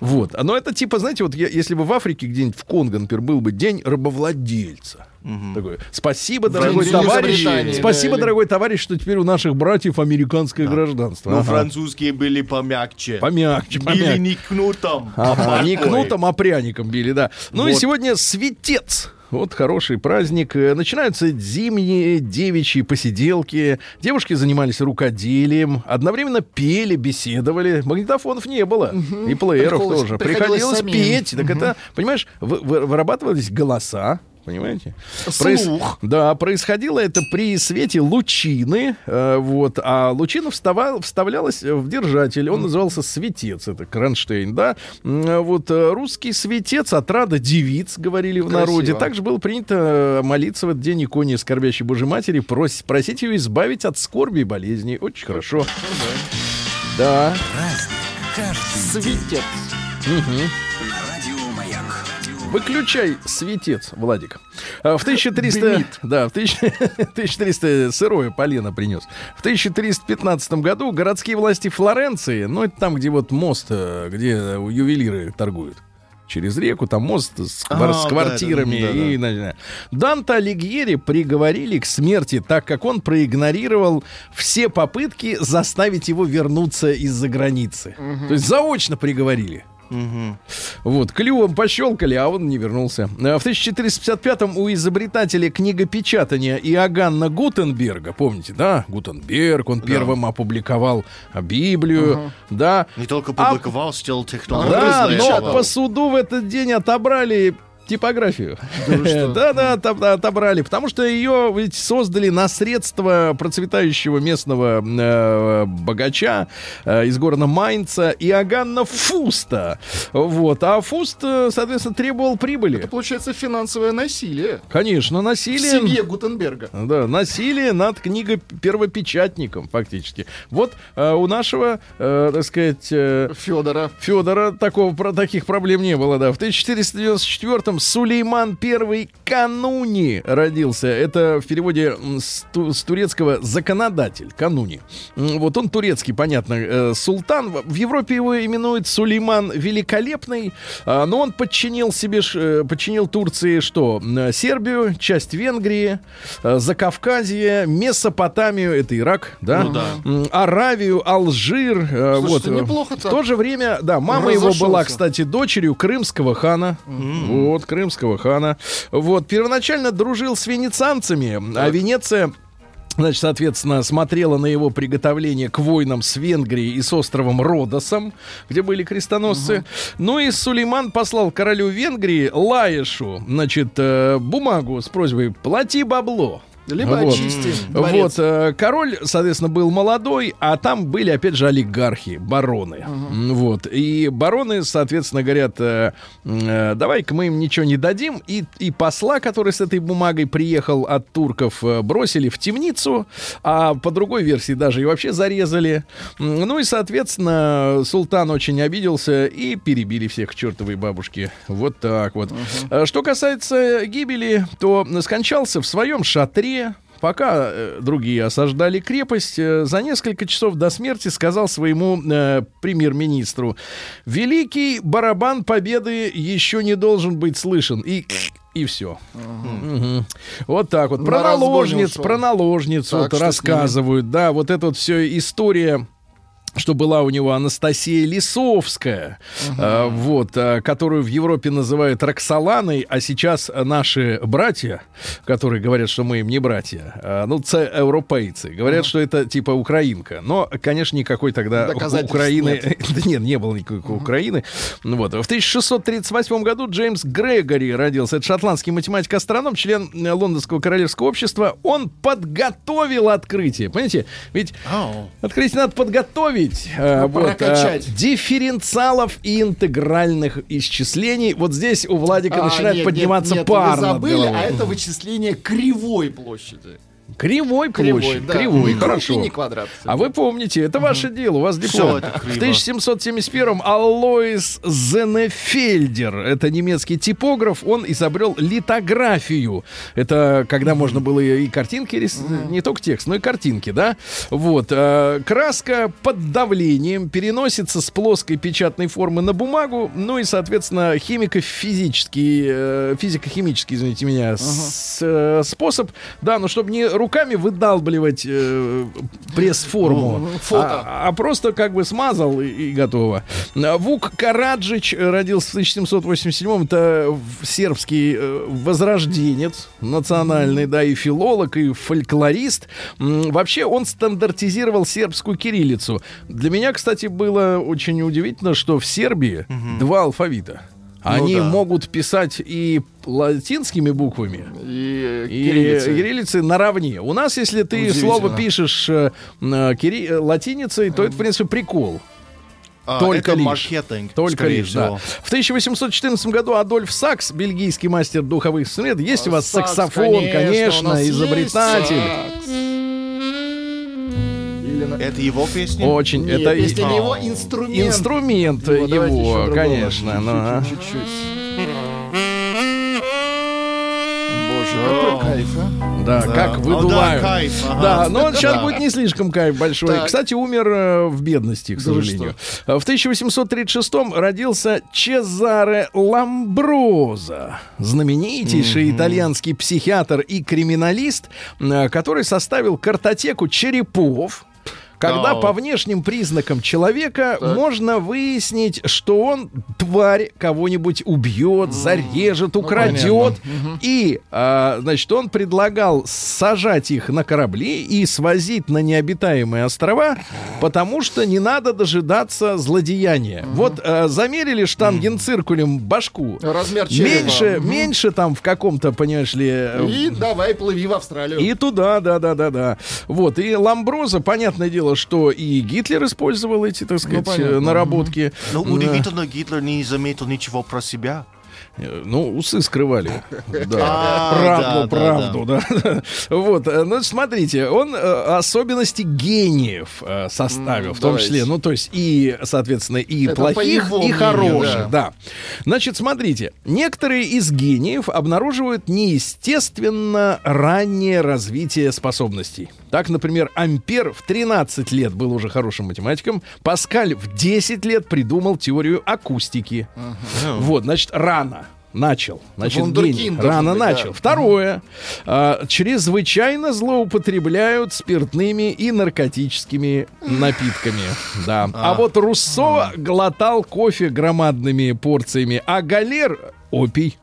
[SPEAKER 2] Вот, А, но это типа, знаете, вот я- если бы в Африке где-нибудь в Конго, например, был бы день рабовладельца. Такой, спасибо, дорогой
[SPEAKER 4] День
[SPEAKER 2] товарищ.
[SPEAKER 4] Великобритании,
[SPEAKER 2] Спасибо,
[SPEAKER 4] да, или-
[SPEAKER 2] дорогой товарищ, что теперь у наших братьев американское гражданство.
[SPEAKER 3] Но
[SPEAKER 2] Ага.
[SPEAKER 3] французские были помягче.
[SPEAKER 2] Помягче,
[SPEAKER 3] Били
[SPEAKER 2] помягче.
[SPEAKER 3] не кнутом, а
[SPEAKER 2] Ага, не
[SPEAKER 3] палкой.
[SPEAKER 2] кнутом, а пряником били, да. Ну и
[SPEAKER 3] Вот.
[SPEAKER 2] сегодня светец. Вот хороший праздник. Э, Начинаются зимние девичьи посиделки. Девушки занимались рукоделием. Одновременно пели, беседовали. Магнитофонов не было. И плееров
[SPEAKER 4] Приходилось-
[SPEAKER 2] тоже.
[SPEAKER 4] приходилось
[SPEAKER 2] Приходилось петь. Так это, понимаешь, вы- вы- вырабатывались голоса. Понимаете?
[SPEAKER 4] Слух.
[SPEAKER 2] Да, происходило это при свете лучины, э, вот, а лучина вставал, вставлялась в держатель, он назывался светец, это Кронштейн, да, вот э, русский светец от рада девиц, говорили в
[SPEAKER 4] Красиво.
[SPEAKER 2] народе, также было принято э, молиться в этот день иконе скорбящей Божьей Матери, прос- просить ее избавить от скорби и болезней, очень хорошо. Да.
[SPEAKER 4] Светец.
[SPEAKER 2] Выключай светец, Владик. А, В 1300... Да, в 1000 1300 [LAUGHS] сырое полено принес. В 1315 году городские власти Флоренции, ну, это там, где вот мост, э, где ювелиры торгуют, через реку, там мост с, квар-
[SPEAKER 3] А,
[SPEAKER 2] с
[SPEAKER 3] да,
[SPEAKER 2] квартирами.
[SPEAKER 3] да, да,
[SPEAKER 2] и, на- Данте Алигьери приговорили к смерти, так как он проигнорировал все попытки заставить его вернуться из-за границы. То есть заочно приговорили. Вот, клювом пощелкали, а он не вернулся. А В 1455-м у изобретателя книгопечатания Иоганна Гутенберга, помните, да? Гутенберг, он первым опубликовал а, Библию, да.
[SPEAKER 3] Не только
[SPEAKER 2] А-
[SPEAKER 3] публиковал, сделал технологию.
[SPEAKER 2] Да, но по суду в этот день отобрали типографию. Да, [LAUGHS] да, отоб- отобрали, потому что ее ведь создали на средства процветающего местного э, богача э, из города Майнца Иоганна Фуста. Вот, а Фуст, э, соответственно, требовал прибыли.
[SPEAKER 4] Это получается финансовое насилие.
[SPEAKER 2] Конечно,
[SPEAKER 4] В
[SPEAKER 2] насилие.
[SPEAKER 4] семье Гутенберга.
[SPEAKER 2] Да, насилие над книгой первопечатником, фактически. Вот э, у нашего, э, так сказать, э,
[SPEAKER 4] Федора.
[SPEAKER 2] Федора такого, про, таких проблем не было, да. В 1494-м Сулейман I Кануни родился. Это в переводе с, ту- с турецкого законодатель, Кануни. Вот он турецкий, понятно, э, султан. В в Европе его именуют Сулейман Великолепный, а, но он подчинил себе, э, подчинил Турции что? Сербию, часть Венгрии, э, Закавказье, Месопотамию, это Ирак, да?
[SPEAKER 3] Ну да.
[SPEAKER 2] Аравию, Алжир. э, вот.
[SPEAKER 4] неплохо
[SPEAKER 2] В
[SPEAKER 4] так.
[SPEAKER 2] то же время, да, мама его
[SPEAKER 4] Разошелся.
[SPEAKER 2] была, кстати, дочерью крымского хана. Вот, крымского хана. Вот, первоначально дружил с венецианцами, а Венеция... Значит, соответственно, смотрела на его приготовление к войнам с Венгрией и с островом Родосом, где были крестоносцы. Ну и Сулейман послал королю Венгрии Лаешу, значит, э, бумагу с просьбой «плати бабло».
[SPEAKER 4] Либо
[SPEAKER 2] Вот.
[SPEAKER 4] очисти.
[SPEAKER 2] Вот,
[SPEAKER 4] дворец.
[SPEAKER 2] э, король, соответственно, был молодой, а там были, опять же, олигархи, бароны. М, Вот. И бароны, соответственно, говорят, э, э, давай-ка мы им ничего не дадим. И, и посла, который с этой бумагой приехал от турков, бросили в темницу, а по другой версии даже и вообще зарезали. Ну и, соответственно, султан очень обиделся и перебили всех к чертовой бабушке. Вот так вот. Э, Что касается гибели, то скончался в своем шатре пока э, другие осаждали крепость, э, за несколько часов до смерти сказал своему э, премьер-министру, «Великий барабан победы еще не должен быть слышен». И и все. Вот так вот. Про
[SPEAKER 4] На
[SPEAKER 2] наложниц, про наложницу
[SPEAKER 4] Так,
[SPEAKER 2] вот рассказывают. Да, вот эта вот все история что была у него Анастасия Лисовская, э, вот, э, которую в Европе называют Роксоланой, а сейчас наши братья, которые говорят, что мы им не братья, э, ну, це европейцы, говорят, что это типа украинка. Но, конечно, никакой тогда Украины...
[SPEAKER 4] нет. [LAUGHS]
[SPEAKER 2] Да нет, не было никакой Украины. Ну Вот. В 1638 году Джеймс Грегори родился. Это шотландский математик-астроном, член э, Лондонского королевского общества. Он подготовил открытие. Понимаете? Ведь
[SPEAKER 3] Ау.
[SPEAKER 2] Открытие надо подготовить. Э,
[SPEAKER 4] Ну,
[SPEAKER 2] вот,
[SPEAKER 4] прокачать.
[SPEAKER 2] э, дифференциалов и интегральных исчислений. Вот здесь у Владика
[SPEAKER 4] А,
[SPEAKER 2] начинает
[SPEAKER 4] нет,
[SPEAKER 2] подниматься
[SPEAKER 4] нет, нет,
[SPEAKER 2] пар
[SPEAKER 4] Вы забыли, а это вычисление кривой площади.
[SPEAKER 2] Кривой площадь.
[SPEAKER 4] да.
[SPEAKER 2] Кривой,
[SPEAKER 4] Круг
[SPEAKER 2] хорошо.
[SPEAKER 4] не квадрат.
[SPEAKER 2] А вы помните, это ваше дело, у вас диплом. В
[SPEAKER 3] криво.
[SPEAKER 2] 1771-м Алоис Зенефельдер, это немецкий типограф, он изобрел литографию. Это когда можно было и картинки, рис- не только текст, но и картинки, да? Вот. э, Краска под давлением переносится с плоской печатной формы на бумагу, ну и, соответственно, химико-физический, э, физико-химический, извините меня, э, способ, да, но чтобы не руками выдалбливать э, пресс-форму,
[SPEAKER 4] Ну, фото.
[SPEAKER 2] а, а просто как бы смазал и, и готово. Вук Караджич родился в 1787-м. Это сербский э, возрожденец национальный, да, и филолог, и фольклорист. Вообще он стандартизировал сербскую кириллицу. Для меня, кстати, было очень удивительно, что в Сербии два алфавита. Они
[SPEAKER 3] да.
[SPEAKER 2] могут писать и латинскими буквами,
[SPEAKER 4] И,
[SPEAKER 2] и
[SPEAKER 4] кириллица.
[SPEAKER 2] кириллицы наравне. У нас, если ты слово пишешь э, э, кири- э, латиницей, то это, в принципе, прикол.
[SPEAKER 3] А,
[SPEAKER 2] Только
[SPEAKER 3] это
[SPEAKER 2] лишь.
[SPEAKER 3] маркетинг,
[SPEAKER 2] Только лишь, да.
[SPEAKER 3] всего.
[SPEAKER 2] В 1814 году Адольф Сакс, бельгийский мастер духовых инструментов. Есть у вас
[SPEAKER 4] Сакс,
[SPEAKER 2] саксофон, конечно,
[SPEAKER 4] есть
[SPEAKER 2] изобретатель.
[SPEAKER 4] сакс.
[SPEAKER 3] Это его песня?
[SPEAKER 2] Очень.
[SPEAKER 4] Нет,
[SPEAKER 2] это
[SPEAKER 4] песня не его инструмент.
[SPEAKER 2] инструмент
[SPEAKER 4] Его, еще
[SPEAKER 2] его,
[SPEAKER 4] другого.
[SPEAKER 2] конечно. ну, а.
[SPEAKER 4] Чуть-чуть. Боже, какой кайф, а?
[SPEAKER 2] Да, как
[SPEAKER 3] О,
[SPEAKER 2] выдувают.
[SPEAKER 3] да, кайф, ага.
[SPEAKER 2] Да, но сейчас
[SPEAKER 3] Да.
[SPEAKER 2] будет не слишком кайф большой.
[SPEAKER 4] Так.
[SPEAKER 2] Кстати, умер э, в бедности, к
[SPEAKER 4] Да
[SPEAKER 2] сожалению. Э, В 1836 родился Чезаре Ламброза, знаменитейший итальянский психиатр и криминалист, э, который составил картотеку черепов. Когда
[SPEAKER 3] Да.
[SPEAKER 2] по внешним признакам человека можно выяснить, что он тварь кого-нибудь убьет, зарежет, украдет. И, а, значит, он предлагал сажать их на корабли и свозить на необитаемые острова, потому что не надо дожидаться злодеяния. Вот а, замерили штангенциркулем башку.
[SPEAKER 4] Размер черепа.
[SPEAKER 2] Меньше, меньше там в каком-то, понимаешь ли, э,
[SPEAKER 4] И давай плыви в Австралию.
[SPEAKER 2] и туда, да, да, да, да. Вот. И Ламброза, понятное дело, что и Гитлер использовал эти, так сказать,
[SPEAKER 4] понятно.
[SPEAKER 2] э, наработки.
[SPEAKER 3] Ну,
[SPEAKER 2] М,
[SPEAKER 3] удивительно, Гитлер не заметил ничего про себя.
[SPEAKER 2] Ну, усы скрывали. [LAUGHS] Да.
[SPEAKER 3] А,
[SPEAKER 2] Правду, правду, да. [LAUGHS] Вот, э, ну, смотрите, он э, особенности гениев э, составил, в том числе, ну, то есть и, соответственно, и плохих, и хороших, да. Значит, смотрите, некоторые из гениев обнаруживают неестественно раннее развитие способностей. Так, например, Ампер в 13 лет был уже хорошим математиком, Паскаль в 10 лет придумал теорию акустики. Вот, значит, рано. Начал. Значит, гений. Рано
[SPEAKER 4] быть,
[SPEAKER 2] начал.
[SPEAKER 4] да.
[SPEAKER 2] Второе. А, чрезвычайно злоупотребляют спиртными и наркотическими напитками. Да. А вот Руссо глотал кофе громадными порциями, а Галер — опий.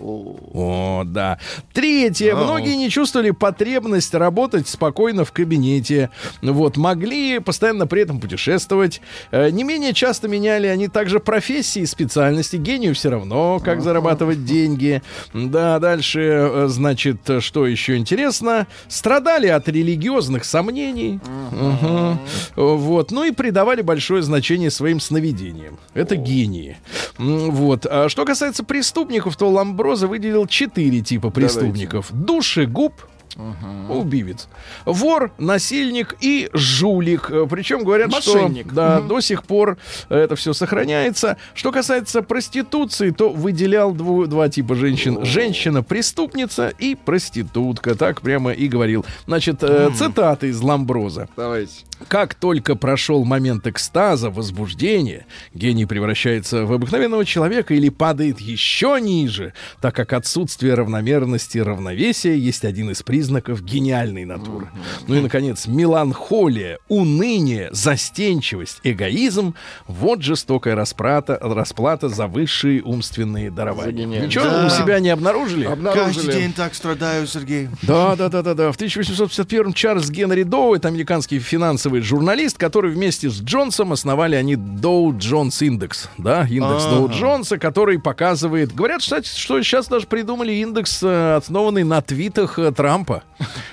[SPEAKER 2] О, да. Третье. Многие не чувствовали потребность работать спокойно в кабинете. Вот. Могли постоянно при этом путешествовать. Э, Не менее часто меняли они также профессии и специальности. Гению все равно, как зарабатывать деньги. Да, дальше, э, значит, что еще интересно. Страдали от религиозных сомнений. Мгм. Вот. Ну и придавали большое значение своим сновидениям. Это гении. Вот. А что касается преступников, то Ламброза выделил четыре типа преступников. Душегуб, Убивец. Вор, насильник и жулик. Э, Причем говорят,
[SPEAKER 4] Мошенник.
[SPEAKER 2] что да, до сих пор это все сохраняется. Что касается проституции, то выделял дву- два типа женщин. Женщина-преступница и проститутка. Так прямо и говорил. Значит, э, цитаты из Ламброза.
[SPEAKER 4] Давайте.
[SPEAKER 2] Как только прошел момент экстаза, возбуждения, гений превращается в обыкновенного человека или падает еще ниже, так как отсутствие равномерности и равновесия есть один из признаков гениальной натуры. Ну и, наконец, меланхолия, уныние, застенчивость, эгоизм — вот жестокая расплата, расплата за высшие умственные дарования. Ничего
[SPEAKER 3] Да.
[SPEAKER 2] у себя не обнаружили?
[SPEAKER 3] Каждый
[SPEAKER 4] Обнаружили.
[SPEAKER 3] день так страдаю, Сергей.
[SPEAKER 2] Да, да, да, да, да. В 1851 Чарльз Генри Доу, это американский финансовый журналист, который вместе с Джонсом основали они Доу Джонс Индекс, да, индекс
[SPEAKER 3] Ага.
[SPEAKER 2] Доу Джонса, который показывает, говорят, кстати, что сейчас даже придумали индекс, э, основанный на твитах э,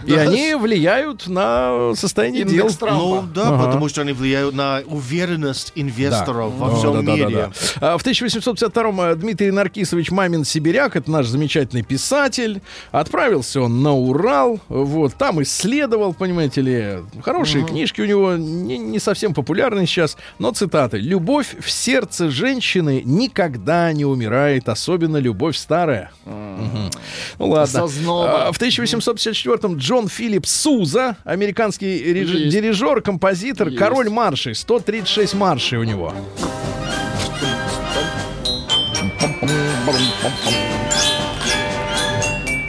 [SPEAKER 2] И они влияют на состояние дел.
[SPEAKER 3] Ну да, потому что они влияют на уверенность инвесторов во
[SPEAKER 2] Да,
[SPEAKER 3] всем мире.
[SPEAKER 2] А В 1852-м э, Дмитрий Наркисович Мамин Сибиряк, это наш замечательный писатель, отправился он на Урал, вот, там исследовал, понимаете ли, хорошие книжки у него, не, совсем популярные сейчас, но цитаты. «Любовь в сердце женщины никогда не умирает, особенно любовь старая». Мгм. Ну ладно. А, В 1854-м Джон Филипп Суза, американский реж- дирижер, композитор,
[SPEAKER 4] Есть.
[SPEAKER 2] король маршей, 136 маршей у него.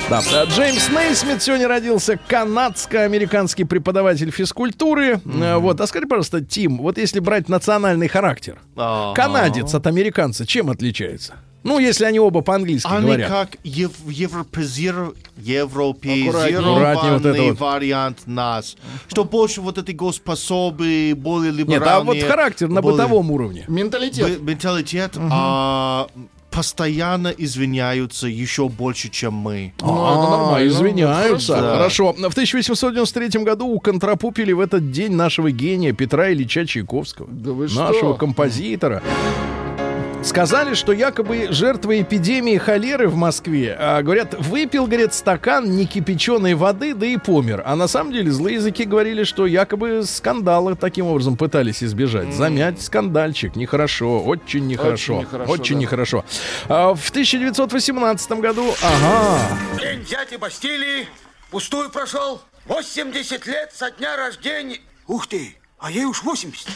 [SPEAKER 2] Да. А, Джеймс Нейсмит сегодня родился, канадско-американский преподаватель физкультуры. Э, Вот, а скажи, пожалуйста, Тим, вот если брать национальный характер,
[SPEAKER 3] Ага.
[SPEAKER 2] канадец от американца чем отличается? Ну, если они оба по-английски
[SPEAKER 3] Они
[SPEAKER 2] говорят.
[SPEAKER 3] как ев- европезир- европеизированный
[SPEAKER 2] вот вот.
[SPEAKER 3] вариант нас. Что больше вот этой госпособы, более
[SPEAKER 2] Нет,
[SPEAKER 3] либеральные.
[SPEAKER 2] а вот характер на
[SPEAKER 3] более-
[SPEAKER 2] бытовом уровне.
[SPEAKER 4] Менталитет.
[SPEAKER 3] Б- Менталитет а, постоянно извиняются еще больше, чем мы.
[SPEAKER 4] Ну, это нормально.
[SPEAKER 2] Извиняются.
[SPEAKER 4] Хорошо.
[SPEAKER 2] Хорошо. В 1893 году уконтропупили в этот день нашего гения Петра Ильича Чайковского.
[SPEAKER 4] Да вы
[SPEAKER 2] нашего
[SPEAKER 4] что?
[SPEAKER 2] композитора. Сказали, что якобы жертва эпидемии холеры в Москве, а, говорят, выпил, говорят, стакан некипяченой воды, да и помер. А на самом деле злые языки говорили, что якобы скандалы таким образом пытались избежать. Замять скандальчик нехорошо, очень нехорошо.
[SPEAKER 4] нехорошо,
[SPEAKER 2] Очень
[SPEAKER 4] да.
[SPEAKER 2] нехорошо. А, в 1918 году, ага,
[SPEAKER 5] День дяди Бастилии пустую прошел. 80 лет со дня рождения. Ух ты, а ей уж 80.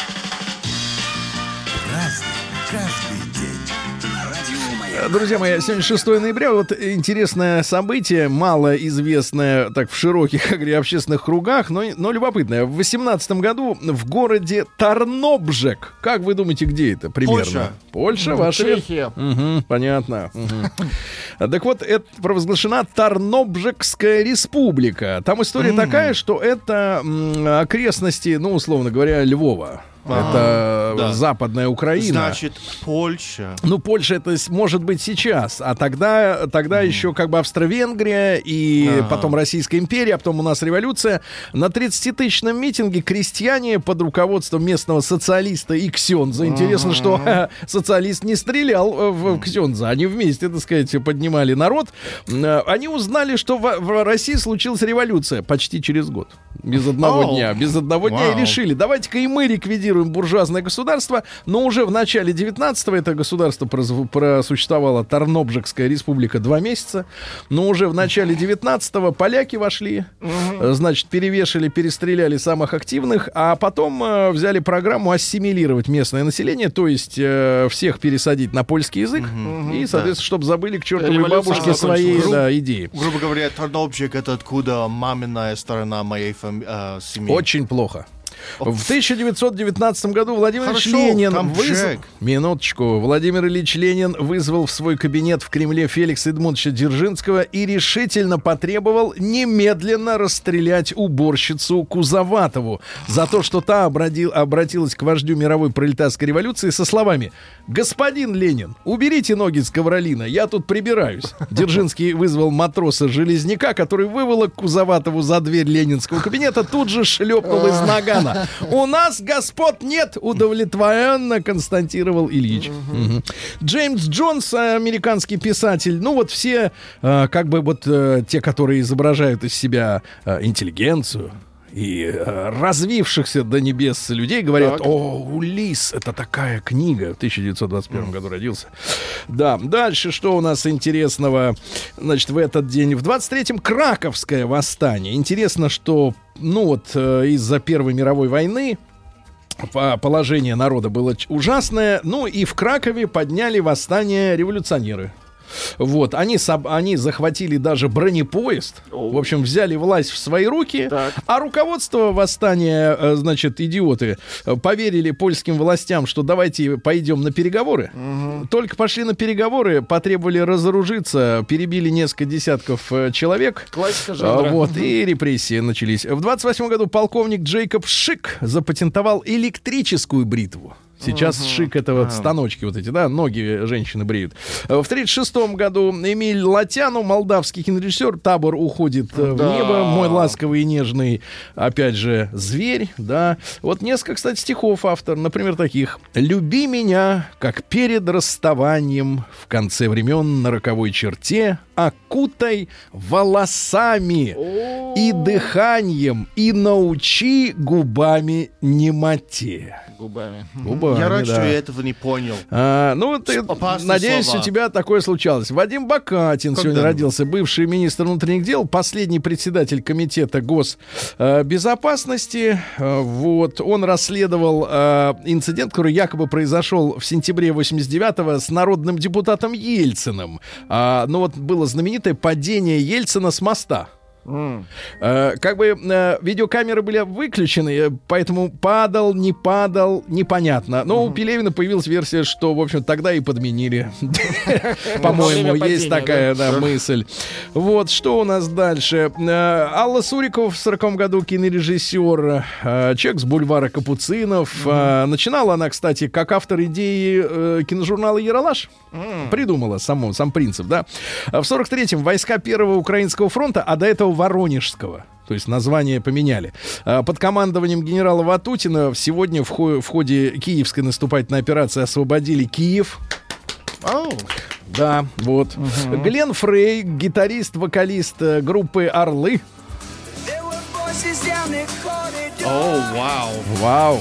[SPEAKER 2] Друзья мои, сегодня 6 ноября. Вот интересное событие, малоизвестное так в широких говоря, общественных кругах, но, но любопытное. В 18 году в городе Тарнобжек. Как вы думаете, где это примерно?
[SPEAKER 3] Польша.
[SPEAKER 2] Польша, ваш ответ?
[SPEAKER 4] Чехия.
[SPEAKER 2] Мгм, понятно. Мгм. Так вот, это провозглашена Тарнобжекская республика. Там история такая, что это окрестности, ну, условно говоря, Львова. Это
[SPEAKER 3] да.
[SPEAKER 2] западная Украина.
[SPEAKER 3] Значит, Польша.
[SPEAKER 2] Ну, Польша это может быть сейчас, а тогда, тогда еще как бы Австро-Венгрия и
[SPEAKER 3] Ага.
[SPEAKER 2] потом Российская империя, а потом у нас революция. На 30-тысячном митинге крестьяне под руководством местного социалиста и Ксенза. Интересно, что [LAUGHS] социалист не стрелял э, в Ксенза, они вместе, так сказать, поднимали народ. Э, Они узнали, что в, в России случилась революция почти через год. Без одного
[SPEAKER 3] Оу.
[SPEAKER 2] дня. Без одного дня и решили, давайте-ка и мы ликвидируем буржуазное государство, но уже в начале 19-го это государство просуществовало, Тарнобжекская республика, два месяца, но уже в начале 19-го поляки вошли, э, значит, перевешали, перестреляли самых активных, а потом э, взяли программу ассимилировать местное население, то есть э, всех пересадить на польский язык, и, соответственно, чтобы забыли к чертовой бабушке свои да, идеи.
[SPEAKER 3] Грубо говоря, Тарнобжик это откуда маминая сторона моей фами- э, семьи.
[SPEAKER 2] Очень плохо. В 1919 году Владимир Ильич
[SPEAKER 3] Хорошо,
[SPEAKER 2] Ленин
[SPEAKER 3] там
[SPEAKER 2] вызвал... Минуточку. Владимир Ильич Ленин вызвал в свой кабинет в Кремле Феликса Эдмундовича Дзержинского и решительно потребовал немедленно расстрелять уборщицу Кузоватову за то, что та обратил- обратилась к вождю мировой пролетарской революции со словами «Господин Ленин, уберите ноги с ковролина, я тут прибираюсь». Дзержинский вызвал матроса-железняка, который выволок Кузоватову за дверь ленинского кабинета, тут же шлепнул из нагана. Ельцина. У нас господ нет, удовлетворенно констатировал Ильич. Джеймс Джонс, американский писатель. Ну вот все, э, как бы вот э, те, которые изображают из себя э, интеллигенцию, и э, развившихся до небес людей говорят,
[SPEAKER 4] Так.
[SPEAKER 2] о, Улис, это такая книга. В 1921 году родился. Да, дальше что у нас интересного, значит, в этот день? В 23-м Краковское восстание. Интересно, что, ну вот, э, из-за Первой мировой войны по- положение народа было ужасное. Ну и в Кракове подняли восстание революционеры. Вот, они, они захватили даже бронепоезд. В общем, взяли власть в свои руки.
[SPEAKER 4] Так.
[SPEAKER 2] А руководство восстания, э, значит, идиоты, э, поверили польским властям, что давайте пойдем на переговоры. Только пошли на переговоры, потребовали разоружиться, перебили несколько десятков э, человек.
[SPEAKER 4] Классика
[SPEAKER 2] А,
[SPEAKER 4] жанра.
[SPEAKER 2] Вот, и репрессии начались. В 28 году полковник Джейкоб Шик запатентовал электрическую бритву. Сейчас шик это вот станочки вот эти, да, ноги женщины бреют. В 36 году Эмиль Латяну, молдавский кинорежиссер, табор уходит э, в
[SPEAKER 4] Да.
[SPEAKER 2] небо, мой ласковый и нежный, опять же, зверь, да. Вот несколько, кстати, стихов автор, например, таких. «Люби меня, как перед расставанием в конце времен на роковой черте, окутай волосами и дыханием, и научи губами немоте».
[SPEAKER 4] Губами.
[SPEAKER 2] Губами,
[SPEAKER 3] Я рад,
[SPEAKER 2] да.
[SPEAKER 3] что я этого не понял.
[SPEAKER 2] А, ну, вот, ты,
[SPEAKER 3] Опасные
[SPEAKER 2] надеюсь,
[SPEAKER 3] слова.
[SPEAKER 2] у тебя такое случалось. Вадим Бакатин
[SPEAKER 3] Когда?
[SPEAKER 2] сегодня родился, бывший министр внутренних дел, последний председатель комитета госбезопасности. Э, Вот, он расследовал э, инцидент, который якобы произошел в сентябре 89-го с народным депутатом Ельциным. А, ну, вот было знаменитое падение Ельцина с моста. Э, как бы э, видеокамеры были выключены, э, поэтому падал, не падал, непонятно. Но у Пелевина появилась версия, что, в общем, тогда и подменили. [LAUGHS] По-моему, есть такая мысль. Вот, что у нас дальше? Алла Суриков в 40 году кинорежиссер, человек с бульвара Капуцинов. Начинала она, кстати, как автор идеи киножурнала «Яралаш». Придумала сам принцип, да. В 43-м войска Первого Украинского фронта, а до этого Воронежского. То есть название поменяли. А, Под командованием генерала Ватутина сегодня в, хо- в ходе киевской наступательной операции освободили Киев. Да, вот. Глен Фрей, гитарист, вокалист э, группы Орлы.
[SPEAKER 3] О, вау.
[SPEAKER 2] Вау.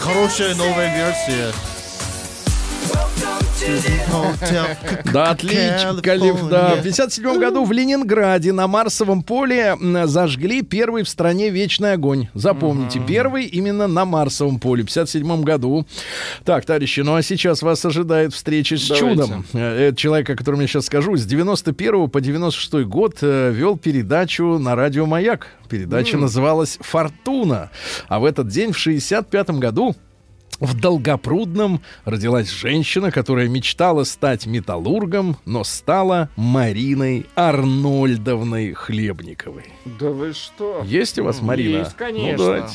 [SPEAKER 3] Хорошая новая версия.
[SPEAKER 2] Да, отлично, Калиф, да. В 57 году в Ленинграде на Марсовом поле зажгли первый в стране вечный огонь. Запомните, первый именно на Марсовом поле в 57 году. Так, товарищи, ну а сейчас вас ожидает встреча с
[SPEAKER 4] Давайте.
[SPEAKER 2] чудом. Э, Это человек, о котором я сейчас скажу, с 91 по 96 год э, вел передачу на радио «Маяк». Передача называлась «Фортуна». А в этот день, в 65 году, в Долгопрудном родилась женщина, которая мечтала стать металлургом, но стала Мариной Арнольдовной Хлебниковой.
[SPEAKER 4] Да вы что?
[SPEAKER 2] Есть у вас Марина?
[SPEAKER 4] Есть, конечно.
[SPEAKER 2] Ну, давайте.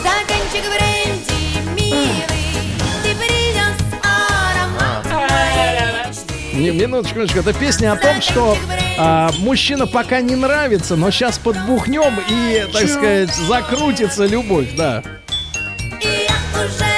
[SPEAKER 6] Стаканчик бренди, милый, ты принес аромат
[SPEAKER 2] минуточку, минуточку. Это песня о том, что а, мужчина пока не нравится, но сейчас подбухнем и, так сказать, закрутится любовь, да.
[SPEAKER 6] И я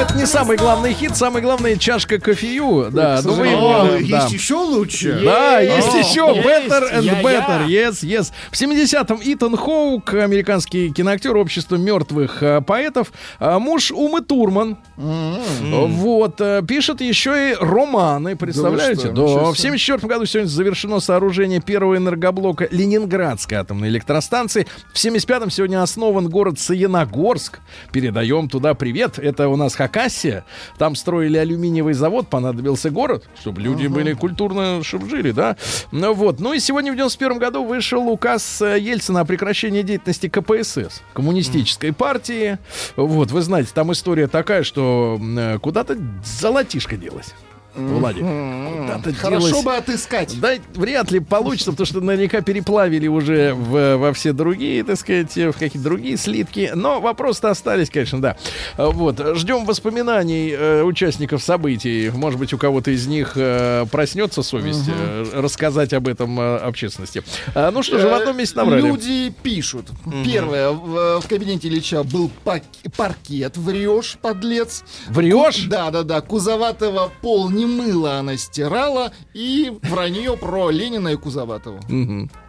[SPEAKER 2] Но это не самый главный хит, самый главный чашка кофею, да. Ну, вы его,
[SPEAKER 3] есть еще лучше.
[SPEAKER 2] Да, есть еще. Better and. Better. Yes, yes. В 70-м Итан Хоук, американский киноактер общества мертвых э, поэтов, э, муж Умы Турман. Вот, э, пишет еще и романы, представляете? Да, в 74 году сегодня завершено сооружение первого энергоблока Ленинградской атомной электростанции. В 75-м сегодня основан город Саяногорск. Передаем туда привет. Это у нас Хакасия. Там строили алюминиевый завод, понадобился город, чтобы люди были культурно, чтобы жили, да? Ну вот. Ну и сегодня в 91 году вышел указ э, Ельцина о прекращении деятельности КПСС, коммунистической партии. Вот, вы знаете, там история такая, что э, куда-то золотишко делось. Владик. Куда-то
[SPEAKER 4] Хорошо
[SPEAKER 2] делась-
[SPEAKER 4] бы отыскать.
[SPEAKER 2] Да, вряд ли получится, потому что наверняка переплавили уже в- во все другие, так сказать, в какие-то другие слитки. Но вопросы-то остались, конечно, да. Вот. Ждем воспоминаний э, участников событий. Может быть, у кого-то из них э, проснется совесть э, рассказать об этом э, общественности. А, ну что же, в одном месте набрали.
[SPEAKER 4] Люди пишут. Первое. В, в кабинете Ильича был пак- паркет. Врешь, подлец.
[SPEAKER 2] Врешь?
[SPEAKER 4] Да, да, да. Кузоватого пол не мыло, она стирала. И вранье про Ленина и Кузоватого.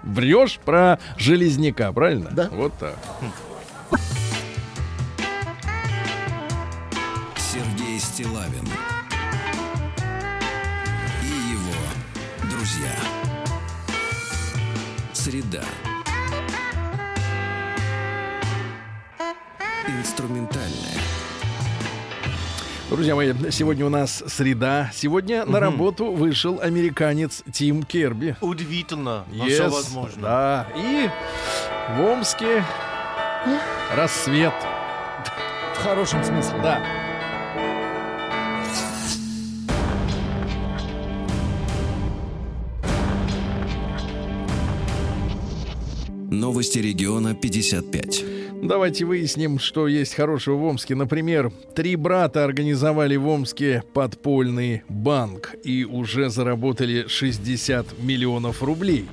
[SPEAKER 2] Врешь про железняка, правильно?
[SPEAKER 4] Да.
[SPEAKER 2] Вот так.
[SPEAKER 1] Сергей Стилавин и его друзья. Среда. Инструментальная.
[SPEAKER 2] Друзья мои, сегодня у нас среда. Сегодня на работу вышел американец Тим Керби.
[SPEAKER 3] Удивительно, но
[SPEAKER 2] Yes,
[SPEAKER 3] все возможно.
[SPEAKER 2] Да. И в Омске рассвет.
[SPEAKER 4] В хорошем смысле.
[SPEAKER 2] Да.
[SPEAKER 1] Новости региона 55.
[SPEAKER 2] Давайте выясним, что есть хорошего в Омске. Например, три брата организовали в Омске подпольный банк и уже заработали 60 миллионов рублей.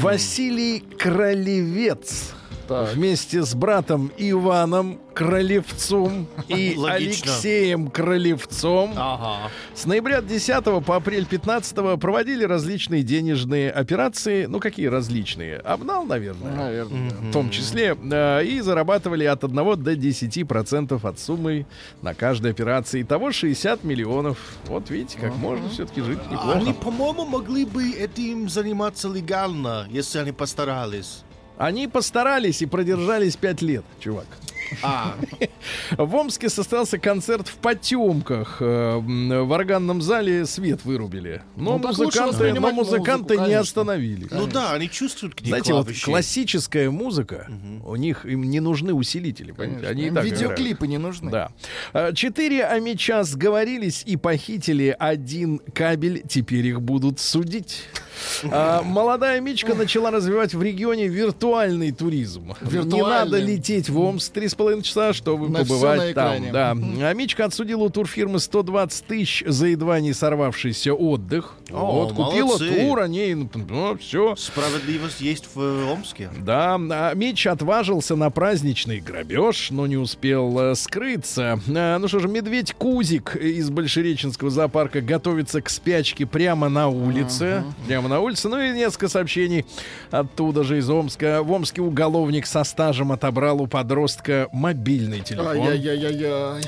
[SPEAKER 2] Василий Кролевец
[SPEAKER 4] Так.
[SPEAKER 2] вместе с братом Иваном Кролевцом [LAUGHS] и
[SPEAKER 3] Логично.
[SPEAKER 2] Алексеем Кролевцом
[SPEAKER 3] Ага.
[SPEAKER 2] с ноября 10 по апрель 15 проводили различные денежные операции. Ну, какие различные? Обнал, наверное.
[SPEAKER 4] Наверное.
[SPEAKER 2] В том числе. э, и зарабатывали от 1 до 10% от суммы на каждой операции. Итого 60 миллионов. Вот видите, как можно все-таки жить неплохо.
[SPEAKER 3] Они, по-моему, могли бы этим заниматься легально, если они постарались.
[SPEAKER 2] Они постарались и продержались 5 лет, чувак.
[SPEAKER 3] А,
[SPEAKER 2] В Омске состоялся концерт в потемках. Э, В органном зале свет вырубили. Но
[SPEAKER 4] Ну,
[SPEAKER 2] музыканты, но музыканты
[SPEAKER 4] музыку,
[SPEAKER 2] не
[SPEAKER 4] конечно.
[SPEAKER 2] остановили.
[SPEAKER 3] ну да, они чувствуют ней
[SPEAKER 2] Знаете, вот
[SPEAKER 3] клавиши.
[SPEAKER 2] классическая музыка, у них им не нужны усилители. понимаете? Они
[SPEAKER 4] Им
[SPEAKER 2] так играют.
[SPEAKER 4] Видеоклипы не нужны.
[SPEAKER 2] Да. А, Четыре амича сговорились и похитили один кабель. Теперь их будут судить. А, молодая Мичка начала развивать в регионе виртуальный туризм. Не
[SPEAKER 4] Виртуальный.
[SPEAKER 2] надо лететь в Омск три с половиной часа, чтобы
[SPEAKER 4] На
[SPEAKER 2] побывать
[SPEAKER 4] на
[SPEAKER 2] там. Да. А Мичка отсудила у турфирмы 120 тысяч за едва не сорвавшийся отдых.
[SPEAKER 3] О,
[SPEAKER 2] вот, купила
[SPEAKER 3] молодцы.
[SPEAKER 2] тур, они, ну, все.
[SPEAKER 3] Справедливость есть в э, Омске.
[SPEAKER 2] Да, а Мич отважился на праздничный грабеж, но не успел э, скрыться. А, ну что же, медведь Кузик из Большереченского зоопарка готовится к спячке прямо на улице. Прямо на улице. Ну и несколько сообщений оттуда же из Омска. В Омске уголовник со стажем отобрал у подростка мобильный телефон.
[SPEAKER 4] Ай-яй-яй-яй.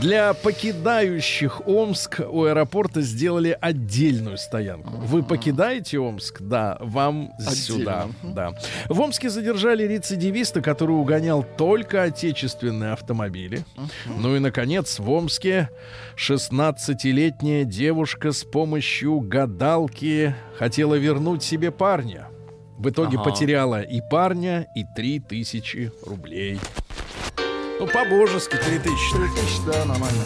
[SPEAKER 2] Для покидающих Омск у аэропорта сделали отдельную стоянку. Вы покидаете Омск? Да, вам сюда. Да. В Омске задержали рецидивиста, который угонял только отечественные автомобили. Ну и, наконец, в Омске 16-летняя девушка с помощью гадалки хотела вернуть себе парня. В итоге
[SPEAKER 3] Ага.
[SPEAKER 2] потеряла и парня, и 3000 рублей. Ну, по-божески 3000.
[SPEAKER 4] Тысяч, да, нормально.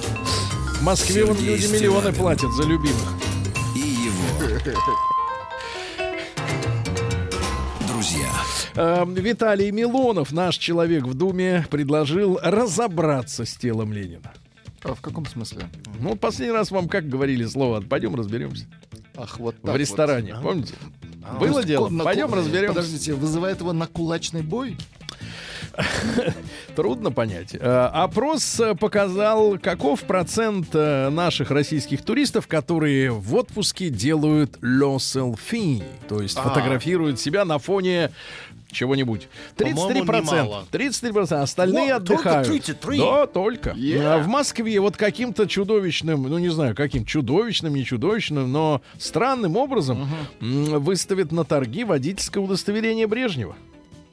[SPEAKER 2] В Москве
[SPEAKER 1] Сергей
[SPEAKER 2] люди миллионы
[SPEAKER 1] Стилавин.
[SPEAKER 2] платят за любимых.
[SPEAKER 1] И его друзья.
[SPEAKER 2] Э, Виталий Милонов, наш человек в Думе, предложил разобраться с телом Ленина.
[SPEAKER 4] А в каком смысле?
[SPEAKER 2] Ну, вот последний раз вам как говорили слово «пойдем разберемся»
[SPEAKER 4] Ах, вот так
[SPEAKER 2] в ресторане,
[SPEAKER 4] вот.
[SPEAKER 2] помните?
[SPEAKER 3] А,
[SPEAKER 2] Было дело?
[SPEAKER 4] на
[SPEAKER 2] Пойдем разберемся.
[SPEAKER 4] Подождите, вызывает его на кулачный бой? [LAUGHS]
[SPEAKER 2] Трудно понять. Э, Опрос э, показал, каков процент э, наших российских туристов, которые в отпуске делают le selfie, то есть
[SPEAKER 3] А.
[SPEAKER 2] фотографируют себя на фоне чего-нибудь. 33%.
[SPEAKER 3] По-моему, немало.
[SPEAKER 2] 33%. Остальные
[SPEAKER 3] только
[SPEAKER 2] отдыхают.
[SPEAKER 3] 33?
[SPEAKER 2] Да, только.
[SPEAKER 4] Yeah.
[SPEAKER 2] А В Москве вот каким-то чудовищным, ну не знаю, каким чудовищным, не чудовищным, но странным образом м, выставят на торги водительское удостоверение Брежнева.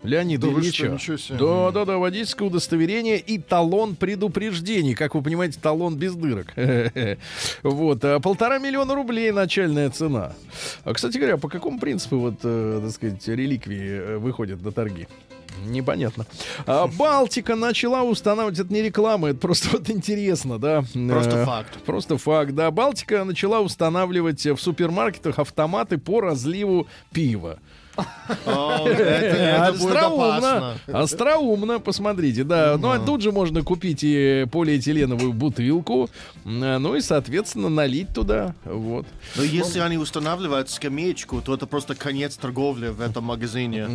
[SPEAKER 2] Леонида
[SPEAKER 4] Да
[SPEAKER 2] Ильича.
[SPEAKER 4] что, ничего себе.
[SPEAKER 2] Да, да, да, водительское удостоверение и талон предупреждений. Как вы понимаете, талон без дырок. [LAUGHS] Вот, а полтора миллиона рублей начальная цена. А, кстати говоря, по какому принципу, вот, э, так сказать, реликвии э, выходят на торги? Непонятно. А, [LAUGHS] Балтика начала устанавливать, это не реклама, это просто [LAUGHS] вот интересно, да.
[SPEAKER 3] Просто
[SPEAKER 2] Э,
[SPEAKER 3] факт.
[SPEAKER 2] Просто факт, да. Балтика начала устанавливать в супермаркетах автоматы по разливу пива. [LAUGHS] Остроумно, остроумно, посмотрите, да. Ну, а тут же можно купить и полиэтиленовую бутылку, ну и, соответственно, налить туда, вот.
[SPEAKER 3] Но если они устанавливают скамеечку, то это просто конец торговли в этом магазине.
[SPEAKER 2] А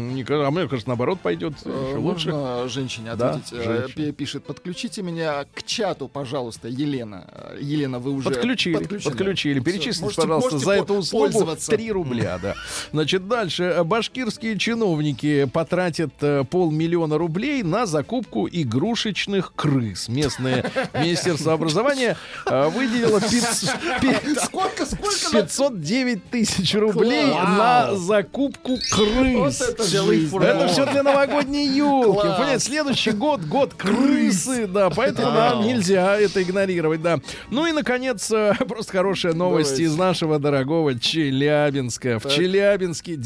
[SPEAKER 2] мне кажется, наоборот, пойдет
[SPEAKER 4] Э,
[SPEAKER 2] лучше.
[SPEAKER 4] Женщине ответить? Э, Пишет, подключите меня к чату, пожалуйста, Елена. Э, Елена, вы уже
[SPEAKER 2] Подключили, подключили. Перечислите, пожалуйста, за эту услугу
[SPEAKER 4] пользоваться.
[SPEAKER 2] 3 рубля, да. Значит, дальше. Башкирские чиновники потратят э, полмиллиона рублей на закупку игрушечных крыс. Местное [LAUGHS] Министерство образования э, выделило пятьс- пи- [LAUGHS]
[SPEAKER 4] Сколько, сколько? на-
[SPEAKER 2] 509 тысяч рублей на закупку крыс.
[SPEAKER 4] Это
[SPEAKER 2] все для новогодней елки. Понимаете, следующий год год крысы, да, поэтому нам нельзя это игнорировать, да. Ну и наконец э, просто хорошая новость из нашего дорогого Челябинска. В. Челябинске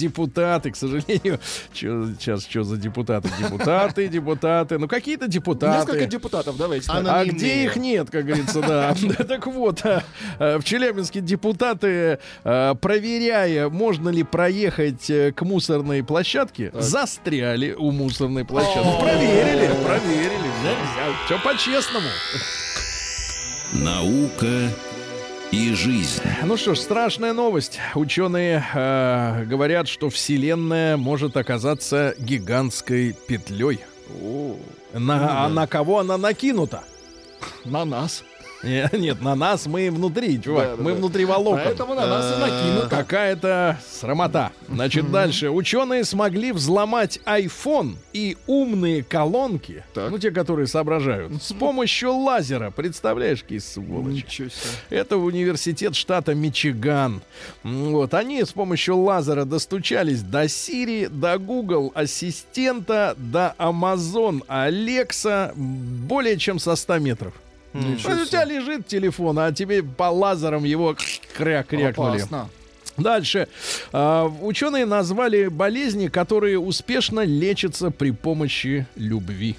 [SPEAKER 2] депутаты, к сожалению, [LAUGHS] чё- сейчас что за депутаты, депутаты, депутаты, ну какие-то депутаты.
[SPEAKER 4] Несколько депутатов, давайте.
[SPEAKER 2] А где их нет, как говорится, да. Да, [LAUGHS] [LAUGHS] Так вот, а, а, в Челябинске депутаты, а, проверяя, можно ли проехать э, к мусорной площадке, застряли у мусорной площадки. Проверили, проверили. Все по-честному.
[SPEAKER 1] Наука и жизнь.
[SPEAKER 2] Ну что ж, страшная новость. Ученые э, говорят, что Вселенная может оказаться гигантской петлей. На, а на кого она накинута?
[SPEAKER 4] На нас.
[SPEAKER 2] Не- [LAUGHS] Нет, на нас мы внутри, чувак. Мы внутри волокон.
[SPEAKER 4] Поэтому на нас и накинуто.
[SPEAKER 2] Какая-то срамота. Значит, дальше. Ученые смогли взломать iPhone и умные колонки, ну, те, которые соображают, с помощью лазера. Представляешь, какие сволочи? Это университет штата Мичиган. Вот, они с помощью лазера достучались до Siri, до Google Ассистента, до Amazon Alexa более чем со 100 метров.
[SPEAKER 4] Ничего
[SPEAKER 2] У тебя лежит телефон, а тебе по лазерам его кряк-крякнули.
[SPEAKER 4] Опасно.
[SPEAKER 2] Дальше. А, ученые назвали болезни, которые успешно лечатся при помощи любви.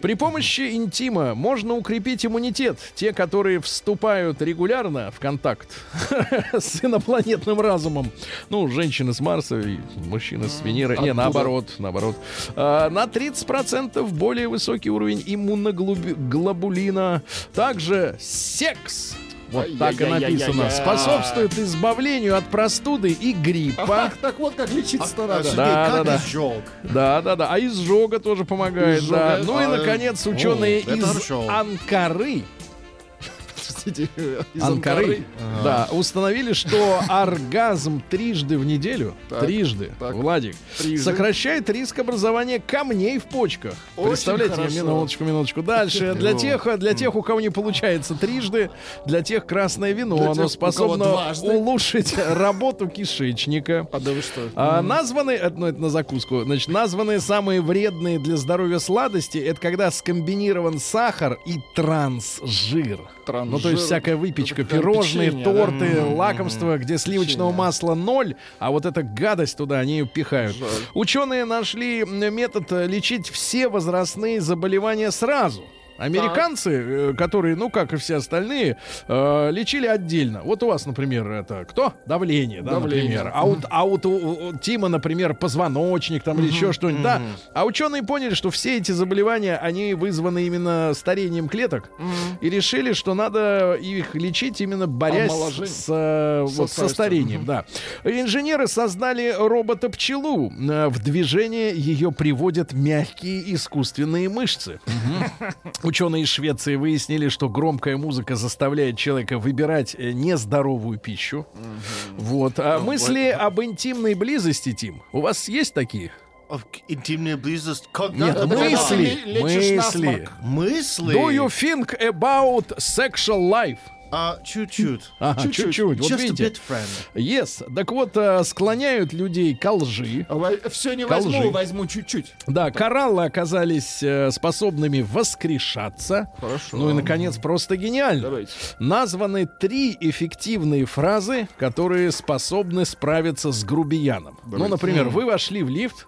[SPEAKER 2] При помощи интима можно укрепить иммунитет. Те, которые вступают регулярно в контакт [LAUGHS] с инопланетным разумом. Ну, женщины с Марса и мужчины с Венеры. Не, наоборот, наоборот. А, на 30% более высокий уровень иммуноглобулина. Также секс. Вот так и написано. Способствует избавлению от простуды и гриппа.
[SPEAKER 4] Ах, так вот как лечиться-то
[SPEAKER 3] А,
[SPEAKER 4] надо.
[SPEAKER 2] Да,
[SPEAKER 3] как
[SPEAKER 2] да, да.
[SPEAKER 3] изжог?
[SPEAKER 2] Да, да, да. А изжога тоже помогает,
[SPEAKER 4] Изжога.
[SPEAKER 2] да. Ну и,
[SPEAKER 3] А,
[SPEAKER 2] наконец, ученые из. Анкары,
[SPEAKER 4] Простите, из
[SPEAKER 2] Анкары, да, установили, что оргазм трижды в неделю,
[SPEAKER 4] Так,
[SPEAKER 2] трижды,
[SPEAKER 4] так.
[SPEAKER 2] Владик,
[SPEAKER 4] Трижды.
[SPEAKER 2] сокращает риск образования камней в почках.
[SPEAKER 4] Очень
[SPEAKER 2] Представляете,
[SPEAKER 4] хорошо.
[SPEAKER 2] минуточку, минуточку. Дальше, [LAUGHS] для тех, для тех, у кого не получается трижды, для тех красное вино,
[SPEAKER 4] Для
[SPEAKER 2] оно
[SPEAKER 4] тех,
[SPEAKER 2] способно улучшить работу кишечника.
[SPEAKER 4] А да вы что?
[SPEAKER 2] А, названы, это, ну, это на закуску, значит, названные самые вредные для здоровья сладости, это когда скомбинирован сахар и трансжир.
[SPEAKER 4] Трансжир.
[SPEAKER 2] Ну, то есть всякая выпечка, пирожные,
[SPEAKER 4] печенье, да?
[SPEAKER 2] торты, лакомства, где сливочного
[SPEAKER 4] Печенье.
[SPEAKER 2] масла ноль, а вот эта гадость туда они ее пихают. Ученые нашли метод лечить все возрастные заболевания сразу. Американцы, э, которые, ну, как и все остальные, э, лечили отдельно. Вот у вас, например, это кто? Давление, да,
[SPEAKER 4] Давление.
[SPEAKER 2] например. А вот, а вот у, у Тима, например, позвоночник там или еще что-нибудь, да. А ученые поняли, что все эти заболевания, они вызваны именно старением клеток и решили, что надо их лечить именно борясь
[SPEAKER 4] Омоложение.
[SPEAKER 2] с, э, вот, со старением, да. Инженеры создали робота-пчелу. Э, В движение ее приводят мягкие искусственные мышцы. Ученые из Швеции выяснили, что громкая музыка заставляет человека выбирать э, нездоровую пищу. Вот. А мысли об интимной близости, Тим, у вас есть такие?
[SPEAKER 3] Интимная близость. Когда?
[SPEAKER 2] Нет, мысли, мысли.
[SPEAKER 4] насморк.
[SPEAKER 3] Мысли.
[SPEAKER 2] Do you think about sexual life?
[SPEAKER 3] А чуть-чуть. [LAUGHS]
[SPEAKER 2] Ага, чуть-чуть. Вот
[SPEAKER 3] Just
[SPEAKER 2] видите. Yes. Так вот, э, склоняют людей ко лжи.
[SPEAKER 4] Все не возьму,
[SPEAKER 2] лжи.
[SPEAKER 4] возьму чуть-чуть.
[SPEAKER 2] Да, кораллы оказались э, способными воскрешаться.
[SPEAKER 4] Хорошо.
[SPEAKER 2] Ну и, наконец, просто гениально.
[SPEAKER 4] Давайте.
[SPEAKER 2] Названы три эффективные фразы, которые способны справиться с грубияном. Ну, например, вы вошли в лифт,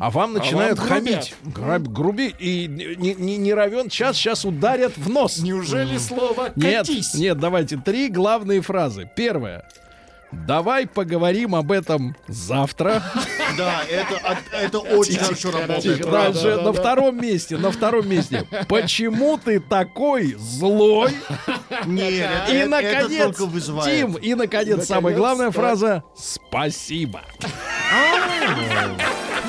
[SPEAKER 2] а вам начинают
[SPEAKER 4] вам
[SPEAKER 2] хамить. Граб- груби и не, не, не равен час, сейчас ударят в нос.
[SPEAKER 4] Неужели слово
[SPEAKER 2] Нет,
[SPEAKER 4] «катись»?
[SPEAKER 2] нет, давайте три главные фразы. Первая. Давай поговорим об этом завтра.
[SPEAKER 3] Да, это, это очень хорошо работает.
[SPEAKER 2] Тихо, Дальше на втором месте, на втором месте. Почему ты такой злой?
[SPEAKER 3] Нет, это,
[SPEAKER 2] И
[SPEAKER 3] это
[SPEAKER 2] наконец,
[SPEAKER 3] только вызывает.
[SPEAKER 2] Тим, и наконец, самая главная фраза «Спасибо».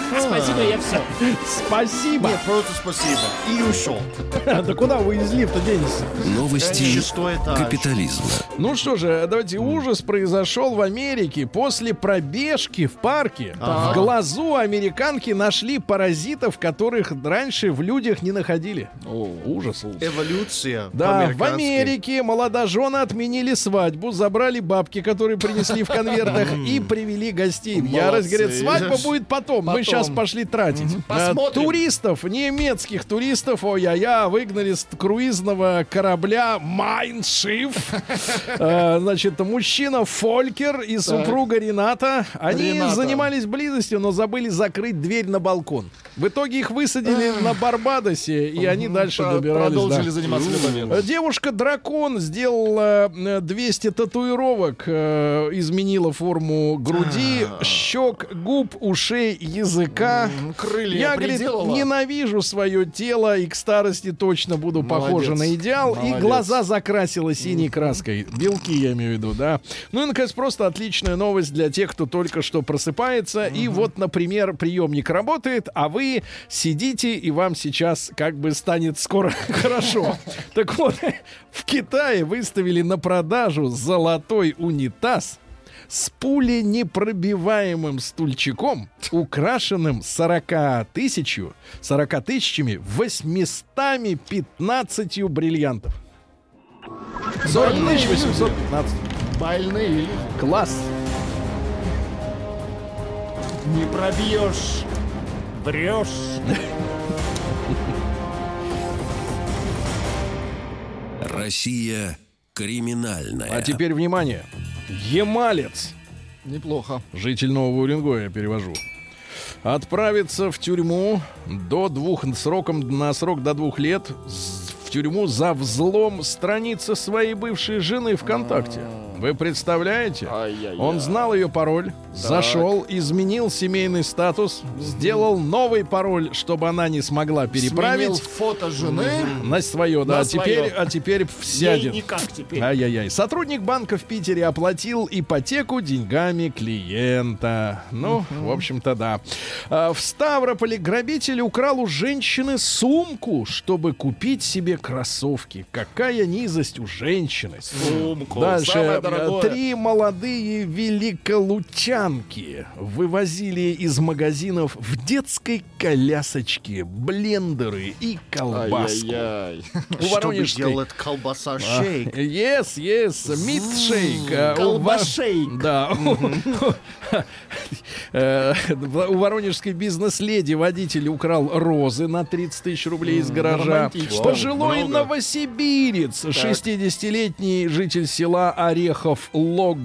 [SPEAKER 2] [LAUGHS]
[SPEAKER 4] Спасибо, я все.
[SPEAKER 2] Спасибо.
[SPEAKER 3] Нет, просто спасибо. И ушел. [LAUGHS]
[SPEAKER 2] Да куда вы из лифта денетесь?
[SPEAKER 1] Новости
[SPEAKER 3] этаж.
[SPEAKER 1] капитализма.
[SPEAKER 2] Ну что же, давайте ужас произошел в Америке. После пробежки в парке в глазу американки нашли паразитов, которых раньше в людях не находили. Ужас.
[SPEAKER 3] Эволюция.
[SPEAKER 2] Да, в. Америке молодожены отменили свадьбу, забрали бабки, которые принесли в конвертах, и привели гостей. Ярость говорит, свадьба будет потом. Мы
[SPEAKER 4] Потом.
[SPEAKER 2] Сейчас пошли тратить. А,
[SPEAKER 4] Посмотрим.
[SPEAKER 2] Туристов, немецких туристов, ой-я-я, выгнали с круизного корабля Майншиф. А, [LAUGHS] Значит, мужчина Фолькер и супруга Рената. Они занимались близостью, но забыли закрыть дверь на балкон. В итоге их высадили на Барбадосе, и они дальше добирались.
[SPEAKER 4] Продолжили заниматься любовью.
[SPEAKER 2] Э, Девушка-дракон сделала э, 200 татуировок, э, изменила форму груди, щек, губ, ушей, языка.
[SPEAKER 4] Крылья
[SPEAKER 2] Я, говорит, ненавижу свое тело и к старости точно буду похожа
[SPEAKER 4] Молодец.
[SPEAKER 2] на идеал. И
[SPEAKER 4] Молодец.
[SPEAKER 2] глаза закрасила синей краской. Белки, я имею в виду, да. Ну и, наконец, просто отличная новость для тех, кто только что просыпается. И вот, например, приемник работает, а вы сидите, и вам сейчас как бы станет скоро [LAUGHS] хорошо. Так вот, [LAUGHS] в Китае выставили на продажу золотой унитаз с пуленепробиваемым стульчиком, украшенным 40 тысячу, 40 тысячами 815 бриллиантов. 40 тысяч 815.
[SPEAKER 4] Больные люди.
[SPEAKER 2] Класс.
[SPEAKER 4] Не пробьешь. Врешь.
[SPEAKER 1] Россия криминальная.
[SPEAKER 2] А теперь внимание. Емалец,
[SPEAKER 4] Неплохо.
[SPEAKER 2] житель Нового Уренгоя, я перевожу, отправится в тюрьму до двух сроком на срок до двух лет в тюрьму за взлом страницы своей бывшей жены ВКонтакте. Вы представляете?
[SPEAKER 4] Ай-яй-яй.
[SPEAKER 2] Он знал ее пароль, зашел, изменил семейный статус, сделал новый пароль, чтобы она не смогла
[SPEAKER 4] Сменил
[SPEAKER 2] переправить
[SPEAKER 4] фото жены.
[SPEAKER 2] на свое, да.
[SPEAKER 4] На
[SPEAKER 2] а теперь,
[SPEAKER 4] свое.
[SPEAKER 2] а теперь
[SPEAKER 4] Ей
[SPEAKER 2] сядет.
[SPEAKER 4] никак теперь.
[SPEAKER 2] Ай-яй-яй. Сотрудник банка в Питере оплатил ипотеку деньгами клиента. Ну, в общем-то, да. А, В Ставрополе грабитель украл у женщины сумку, чтобы купить себе кроссовки. Какая низость у женщины.
[SPEAKER 4] Сумку.
[SPEAKER 2] Дальше.
[SPEAKER 4] Дорогое.
[SPEAKER 2] Три молодые великолучанки вывозили из магазинов в детской колясочке блендеры и колбаску.
[SPEAKER 4] Ай-яй-яй. [LAUGHS]
[SPEAKER 2] У Воронежской
[SPEAKER 3] делать колбаса шейк.
[SPEAKER 2] Yes, yes, у Ва-
[SPEAKER 4] Колбашейк.
[SPEAKER 2] Да. [LAUGHS] Э, У воронежской бизнес-леди водитель украл розы на 30 тысяч рублей из гаража. Пожилой новосибирец, 60-летний житель села Орехов Лог,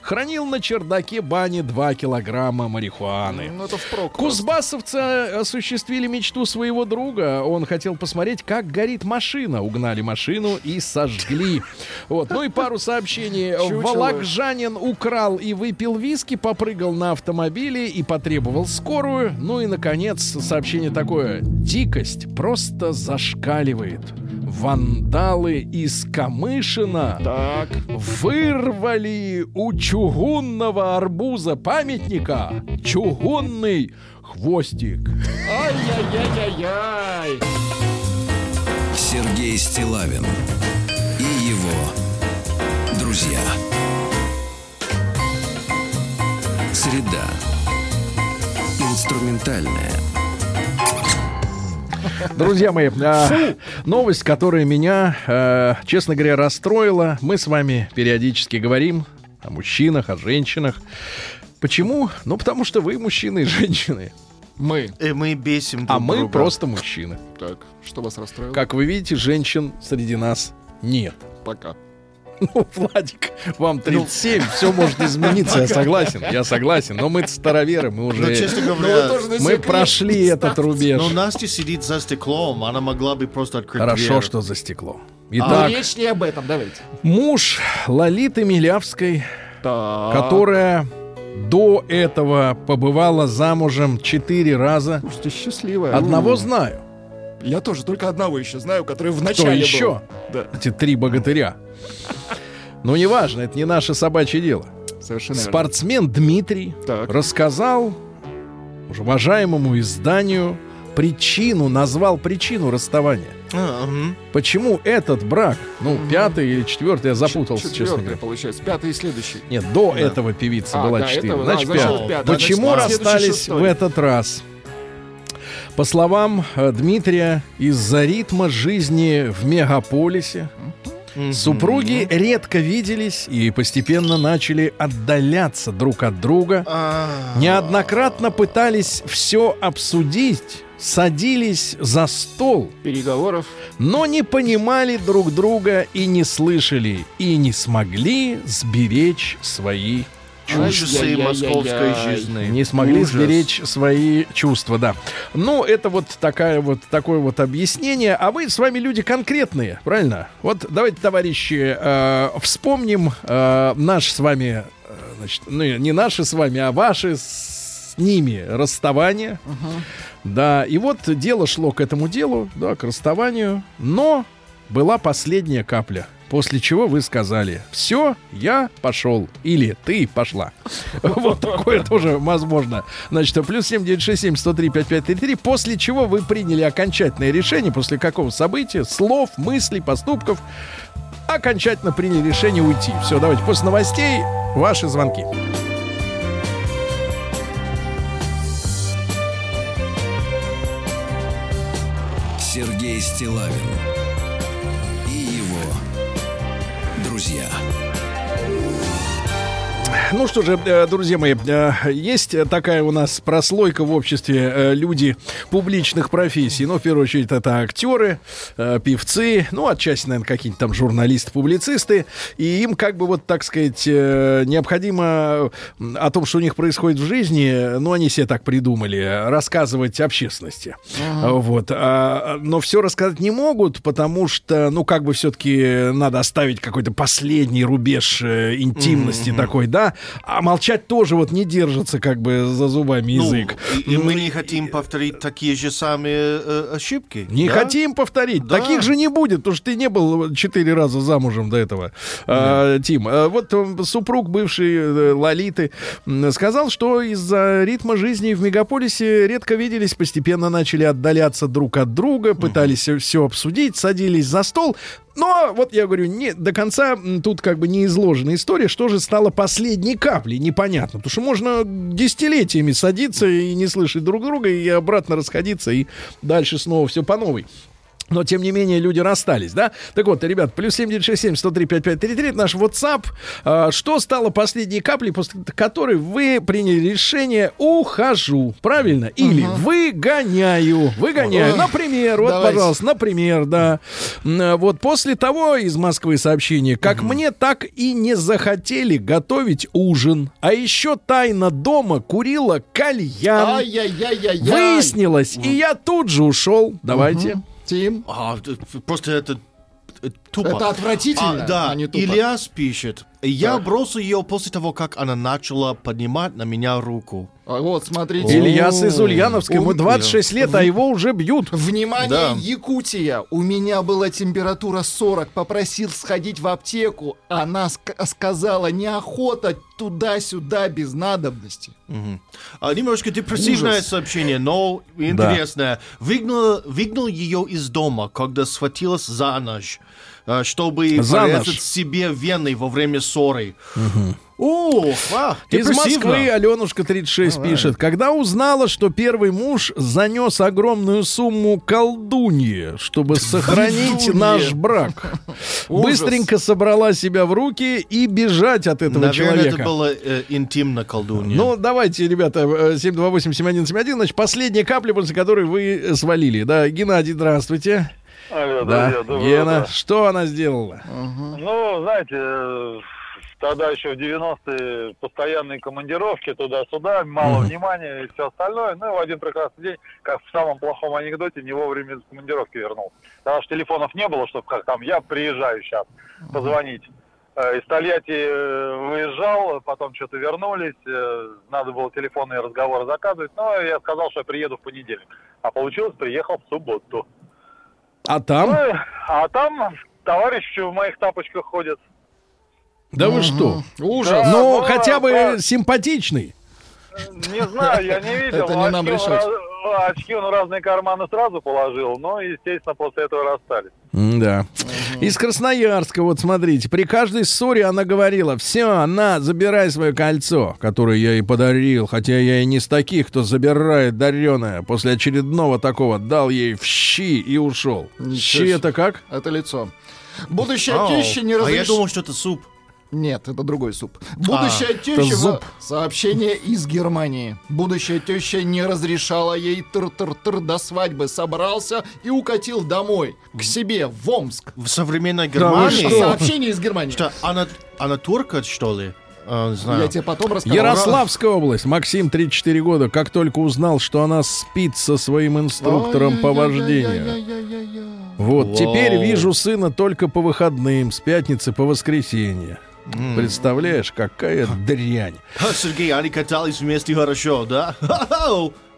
[SPEAKER 2] хранил на чердаке бани 2 килограмма марихуаны.
[SPEAKER 4] Ну, это впрок.
[SPEAKER 2] Кузбассовцы осуществили мечту своего друга. Он хотел посмотреть, как горит машина. Угнали машину и сожгли. [LAUGHS] Вот. Ну и пару сообщений.
[SPEAKER 4] Чучело.
[SPEAKER 2] Волокжанин украл и выпил виски, попрыгал на автомобиле и потребовал скорую. Ну и, наконец, сообщение такое. Дикость просто зашкаливает. Вандалы из Камышина
[SPEAKER 4] Так.
[SPEAKER 2] вырвали у чугунного арбуза памятника чугунный хвостик.
[SPEAKER 4] Ай-яй-яй-яй-яй.
[SPEAKER 1] Сергей Стилавин и его друзья. Среда. Инструментальная.
[SPEAKER 2] Друзья мои, а, новость, которая меня, а, честно говоря, расстроила. Мы с вами периодически говорим о мужчинах, о женщинах. Почему? Ну, потому что вы мужчины и женщины,
[SPEAKER 4] Мы.
[SPEAKER 3] И мы бесим
[SPEAKER 2] а
[SPEAKER 3] друг
[SPEAKER 2] мы
[SPEAKER 3] друга.
[SPEAKER 2] просто мужчины.
[SPEAKER 4] Так, что вас расстроило?
[SPEAKER 2] Как вы видите, женщин среди нас нет.
[SPEAKER 4] Пока.
[SPEAKER 2] Ну, Владик, вам 37, все может измениться, я согласен, я согласен. Но мы староверы, мы
[SPEAKER 3] Но,
[SPEAKER 2] уже...
[SPEAKER 3] честно
[SPEAKER 4] Ну,
[SPEAKER 3] говоря,
[SPEAKER 4] на
[SPEAKER 2] Мы прошли этот рубеж.
[SPEAKER 3] но Настя сидит за стеклом, она могла бы просто открыть
[SPEAKER 2] Хорошо,
[SPEAKER 3] дверь.
[SPEAKER 2] что за стекло.
[SPEAKER 4] Но
[SPEAKER 2] Итак,
[SPEAKER 4] речь не об этом, давайте.
[SPEAKER 2] муж Лолиты Милявской,
[SPEAKER 4] Так.
[SPEAKER 2] которая до этого побывала замужем четыре раза.
[SPEAKER 4] Слушайте, счастливая.
[SPEAKER 2] Одного знаю.
[SPEAKER 4] Я тоже только одного еще знаю, который в
[SPEAKER 2] Кто
[SPEAKER 4] начале
[SPEAKER 2] еще?
[SPEAKER 4] был. Да,
[SPEAKER 2] Эти три богатыря. Но неважно, это не наше собачье дело.
[SPEAKER 4] совершенно верно.
[SPEAKER 2] Спортсмен Дмитрий
[SPEAKER 4] Так.
[SPEAKER 2] рассказал уважаемому изданию причину, назвал причину расставания.
[SPEAKER 3] А, мгм.
[SPEAKER 2] Почему этот брак, ну, пятый или четвертый, я запутался, честно
[SPEAKER 4] Четвертый,
[SPEAKER 2] говоря.
[SPEAKER 4] получается. Пятый и следующий.
[SPEAKER 2] Нет, до этого певица
[SPEAKER 4] А,
[SPEAKER 2] была
[SPEAKER 4] до
[SPEAKER 2] 4.
[SPEAKER 4] этого,
[SPEAKER 2] Значит,
[SPEAKER 4] а,
[SPEAKER 2] пятый.
[SPEAKER 4] пятый.
[SPEAKER 2] Почему
[SPEAKER 4] следующий
[SPEAKER 2] расстались в этот раз? По словам э, Дмитрия, из-за ритма жизни в мегаполисе супруги редко виделись и постепенно начали отдаляться друг от друга.
[SPEAKER 3] А,
[SPEAKER 2] Неоднократно пытались все обсудить, садились за стол,
[SPEAKER 4] Переговоров.
[SPEAKER 2] но не понимали друг друга и не слышали, и не смогли сберечь свои
[SPEAKER 4] Ай-яй-яй-яй-яй.
[SPEAKER 3] московской жизни.
[SPEAKER 2] не смогли
[SPEAKER 3] Ужас.
[SPEAKER 2] сберечь свои чувства, да. Ну, это вот такая вот такое вот объяснение. А мы с вами люди конкретные, правильно? Вот давайте, товарищи, э, вспомним э, наш с вами, э, значит, ну не наши с вами, а ваши с ними расставания. Да, и вот дело шло к этому делу, да, к расставанию, но была последняя капля. После чего вы сказали, все, я пошел. Или ты пошла. [LAUGHS] Вот такое тоже возможно. Значит, плюс 7967 103 5533. После чего вы приняли окончательное решение, после какого события, слов, мыслей, поступков, окончательно приняли решение уйти. Все, давайте после новостей ваши звонки.
[SPEAKER 1] Сергей Стилавин
[SPEAKER 2] Ну что же, э, друзья мои, э, есть такая у нас прослойка в обществе э, люди публичных профессий. Ну, в первую очередь, это актеры, певцы, ну, отчасти, наверное, какие-нибудь там журналисты, публицисты. И им, как бы, вот, так сказать, необходимо о том, что у них происходит в жизни, ну, они себе так придумали, рассказывать общественности. Вот. А, но все рассказать не могут, потому что, ну, как бы все-таки надо оставить какой-то последний рубеж интимности такой, да. А молчать тоже вот не держится как бы за зубами
[SPEAKER 3] Ну,
[SPEAKER 2] язык.
[SPEAKER 3] и, и мы не хотим повторить такие же самые э, ошибки.
[SPEAKER 2] Не
[SPEAKER 3] да?
[SPEAKER 2] хотим повторить.
[SPEAKER 3] Да.
[SPEAKER 2] Таких же не будет, потому что ты не был четыре раза замужем до этого, А, Тим. А, вот супруг бывший э, Лолиты сказал, что из-за ритма жизни в мегаполисе редко виделись, постепенно начали отдаляться друг от друга, пытались все обсудить, садились за стол. Но, вот я говорю, не, до конца тут как бы не изложена история, что же стало последней каплей, непонятно. Потому что можно десятилетиями садиться и не слышать друг друга, и обратно расходиться, и дальше снова все по новой. Но, тем не менее, люди расстались, да? Так вот, ребят, плюс 7967 103 5533, это наш WhatsApp. А, что стало последней каплей, после которой вы приняли решение «ухожу», правильно? Или «выгоняю», «выгоняю».
[SPEAKER 4] Ой,
[SPEAKER 2] Например, вот,
[SPEAKER 4] давайте.
[SPEAKER 2] пожалуйста, например, да. М, Вот после того из Москвы сообщение, как мне так и не захотели готовить ужин, а еще тайно дома курила кальян. Выяснилось, и я тут же ушел. Давайте.
[SPEAKER 4] Тим.
[SPEAKER 3] А, просто это э, тупо.
[SPEAKER 4] Это отвратительно,
[SPEAKER 3] А, да,
[SPEAKER 4] а не тупо.
[SPEAKER 3] Ильяс пишет. Я
[SPEAKER 4] Так.
[SPEAKER 3] бросил ее после того, как она начала поднимать на меня руку.
[SPEAKER 4] А Вот, смотрите.
[SPEAKER 2] Ильяс из Ульяновска, ему
[SPEAKER 4] Ум-
[SPEAKER 2] 26 лет, а его уже бьют.
[SPEAKER 4] Внимание,
[SPEAKER 3] Да.
[SPEAKER 4] Якутия! У меня была температура 40, попросил сходить в аптеку. Она ск- сказала, неохота туда-сюда без надобности.
[SPEAKER 3] А, немножко депрессивное
[SPEAKER 4] Ужас.
[SPEAKER 3] сообщение, но интересное. Выгнал, выгнал ее из дома, когда схватилась за нож, чтобы
[SPEAKER 2] За
[SPEAKER 3] порезать себе вены во время ссоры. О, а,
[SPEAKER 2] Из. Москвы Аленушка 36 пишет. Когда узнала, что первый муж занес огромную сумму колдуньи, чтобы сохранить наш брак, [LAUGHS] быстренько собрала себя в руки и бежать от этого
[SPEAKER 3] Наверное,
[SPEAKER 2] человека.
[SPEAKER 3] это было э, интимно колдунья.
[SPEAKER 2] Ну, давайте, ребята, э, 728-7171, значит, последняя капля, после которой вы э, свалили. Да, Геннадий, здравствуйте.
[SPEAKER 7] Алло,
[SPEAKER 2] Да,
[SPEAKER 7] друзья,
[SPEAKER 2] Гена,
[SPEAKER 7] утро.
[SPEAKER 2] что она сделала?
[SPEAKER 7] Ну, знаете, э, тогда еще в 90-е постоянные командировки туда-сюда, мало внимания и все остальное. Ну, и в один прекрасный день, как в самом плохом анекдоте, не вовремя из командировки вернулся. Потому что телефонов не было, чтобы как там, я приезжаю сейчас, позвонить. Э, Из Тольятти э, выезжал, потом что-то вернулись, надо было телефонные разговоры заказывать, но я сказал, что я приеду в понедельник. А получилось, приехал в субботу.
[SPEAKER 2] А там?
[SPEAKER 7] Ну, а там товарищи в моих тапочках ходят.
[SPEAKER 2] Да вы что?
[SPEAKER 4] Ужас.
[SPEAKER 7] Да.
[SPEAKER 2] Ну,
[SPEAKER 7] ну,
[SPEAKER 2] хотя бы
[SPEAKER 7] да.
[SPEAKER 2] симпатичный.
[SPEAKER 7] Не знаю, я не видел.
[SPEAKER 4] Это не нам
[SPEAKER 7] Очки
[SPEAKER 4] решать.
[SPEAKER 7] Очки он в разные карманы сразу положил, но, естественно, после этого расстались.
[SPEAKER 2] Да. Из Красноярска, вот смотрите, при каждой ссоре она говорила, все, на, забирай свое кольцо, которое я ей подарил, хотя я и не из таких, кто забирает дареное. После очередного такого дал ей в щи и ушел.
[SPEAKER 4] Ничего
[SPEAKER 2] Щи это как?
[SPEAKER 4] Это лицо. Будущая
[SPEAKER 3] Ау.
[SPEAKER 4] теща не
[SPEAKER 3] А я
[SPEAKER 4] разрешила...
[SPEAKER 3] думал, что это суп.
[SPEAKER 4] Нет, это другой суп. Будущая
[SPEAKER 2] это
[SPEAKER 4] теща...
[SPEAKER 2] зуб.
[SPEAKER 4] Сообщение из Германии. Будущая теща не разрешала ей тыр-тыр-тыр до свадьбы. Собрался и укатил домой. К себе, в Омск.
[SPEAKER 3] В современной Германии.
[SPEAKER 2] что?
[SPEAKER 4] Сообщение из Германии.
[SPEAKER 3] Что, она, она турка, что ли? А, знаю.
[SPEAKER 4] Я тебе потом расскажу.
[SPEAKER 2] Ярославская область. Максим, 34 года. Как только узнал, что она спит со своим инструктором по вождению. Вот,
[SPEAKER 3] Вау.
[SPEAKER 2] теперь вижу сына только по выходным, с пятницы по воскресенье. Представляешь, какая дрянь.
[SPEAKER 3] Сергей, они катались вместе хорошо, да?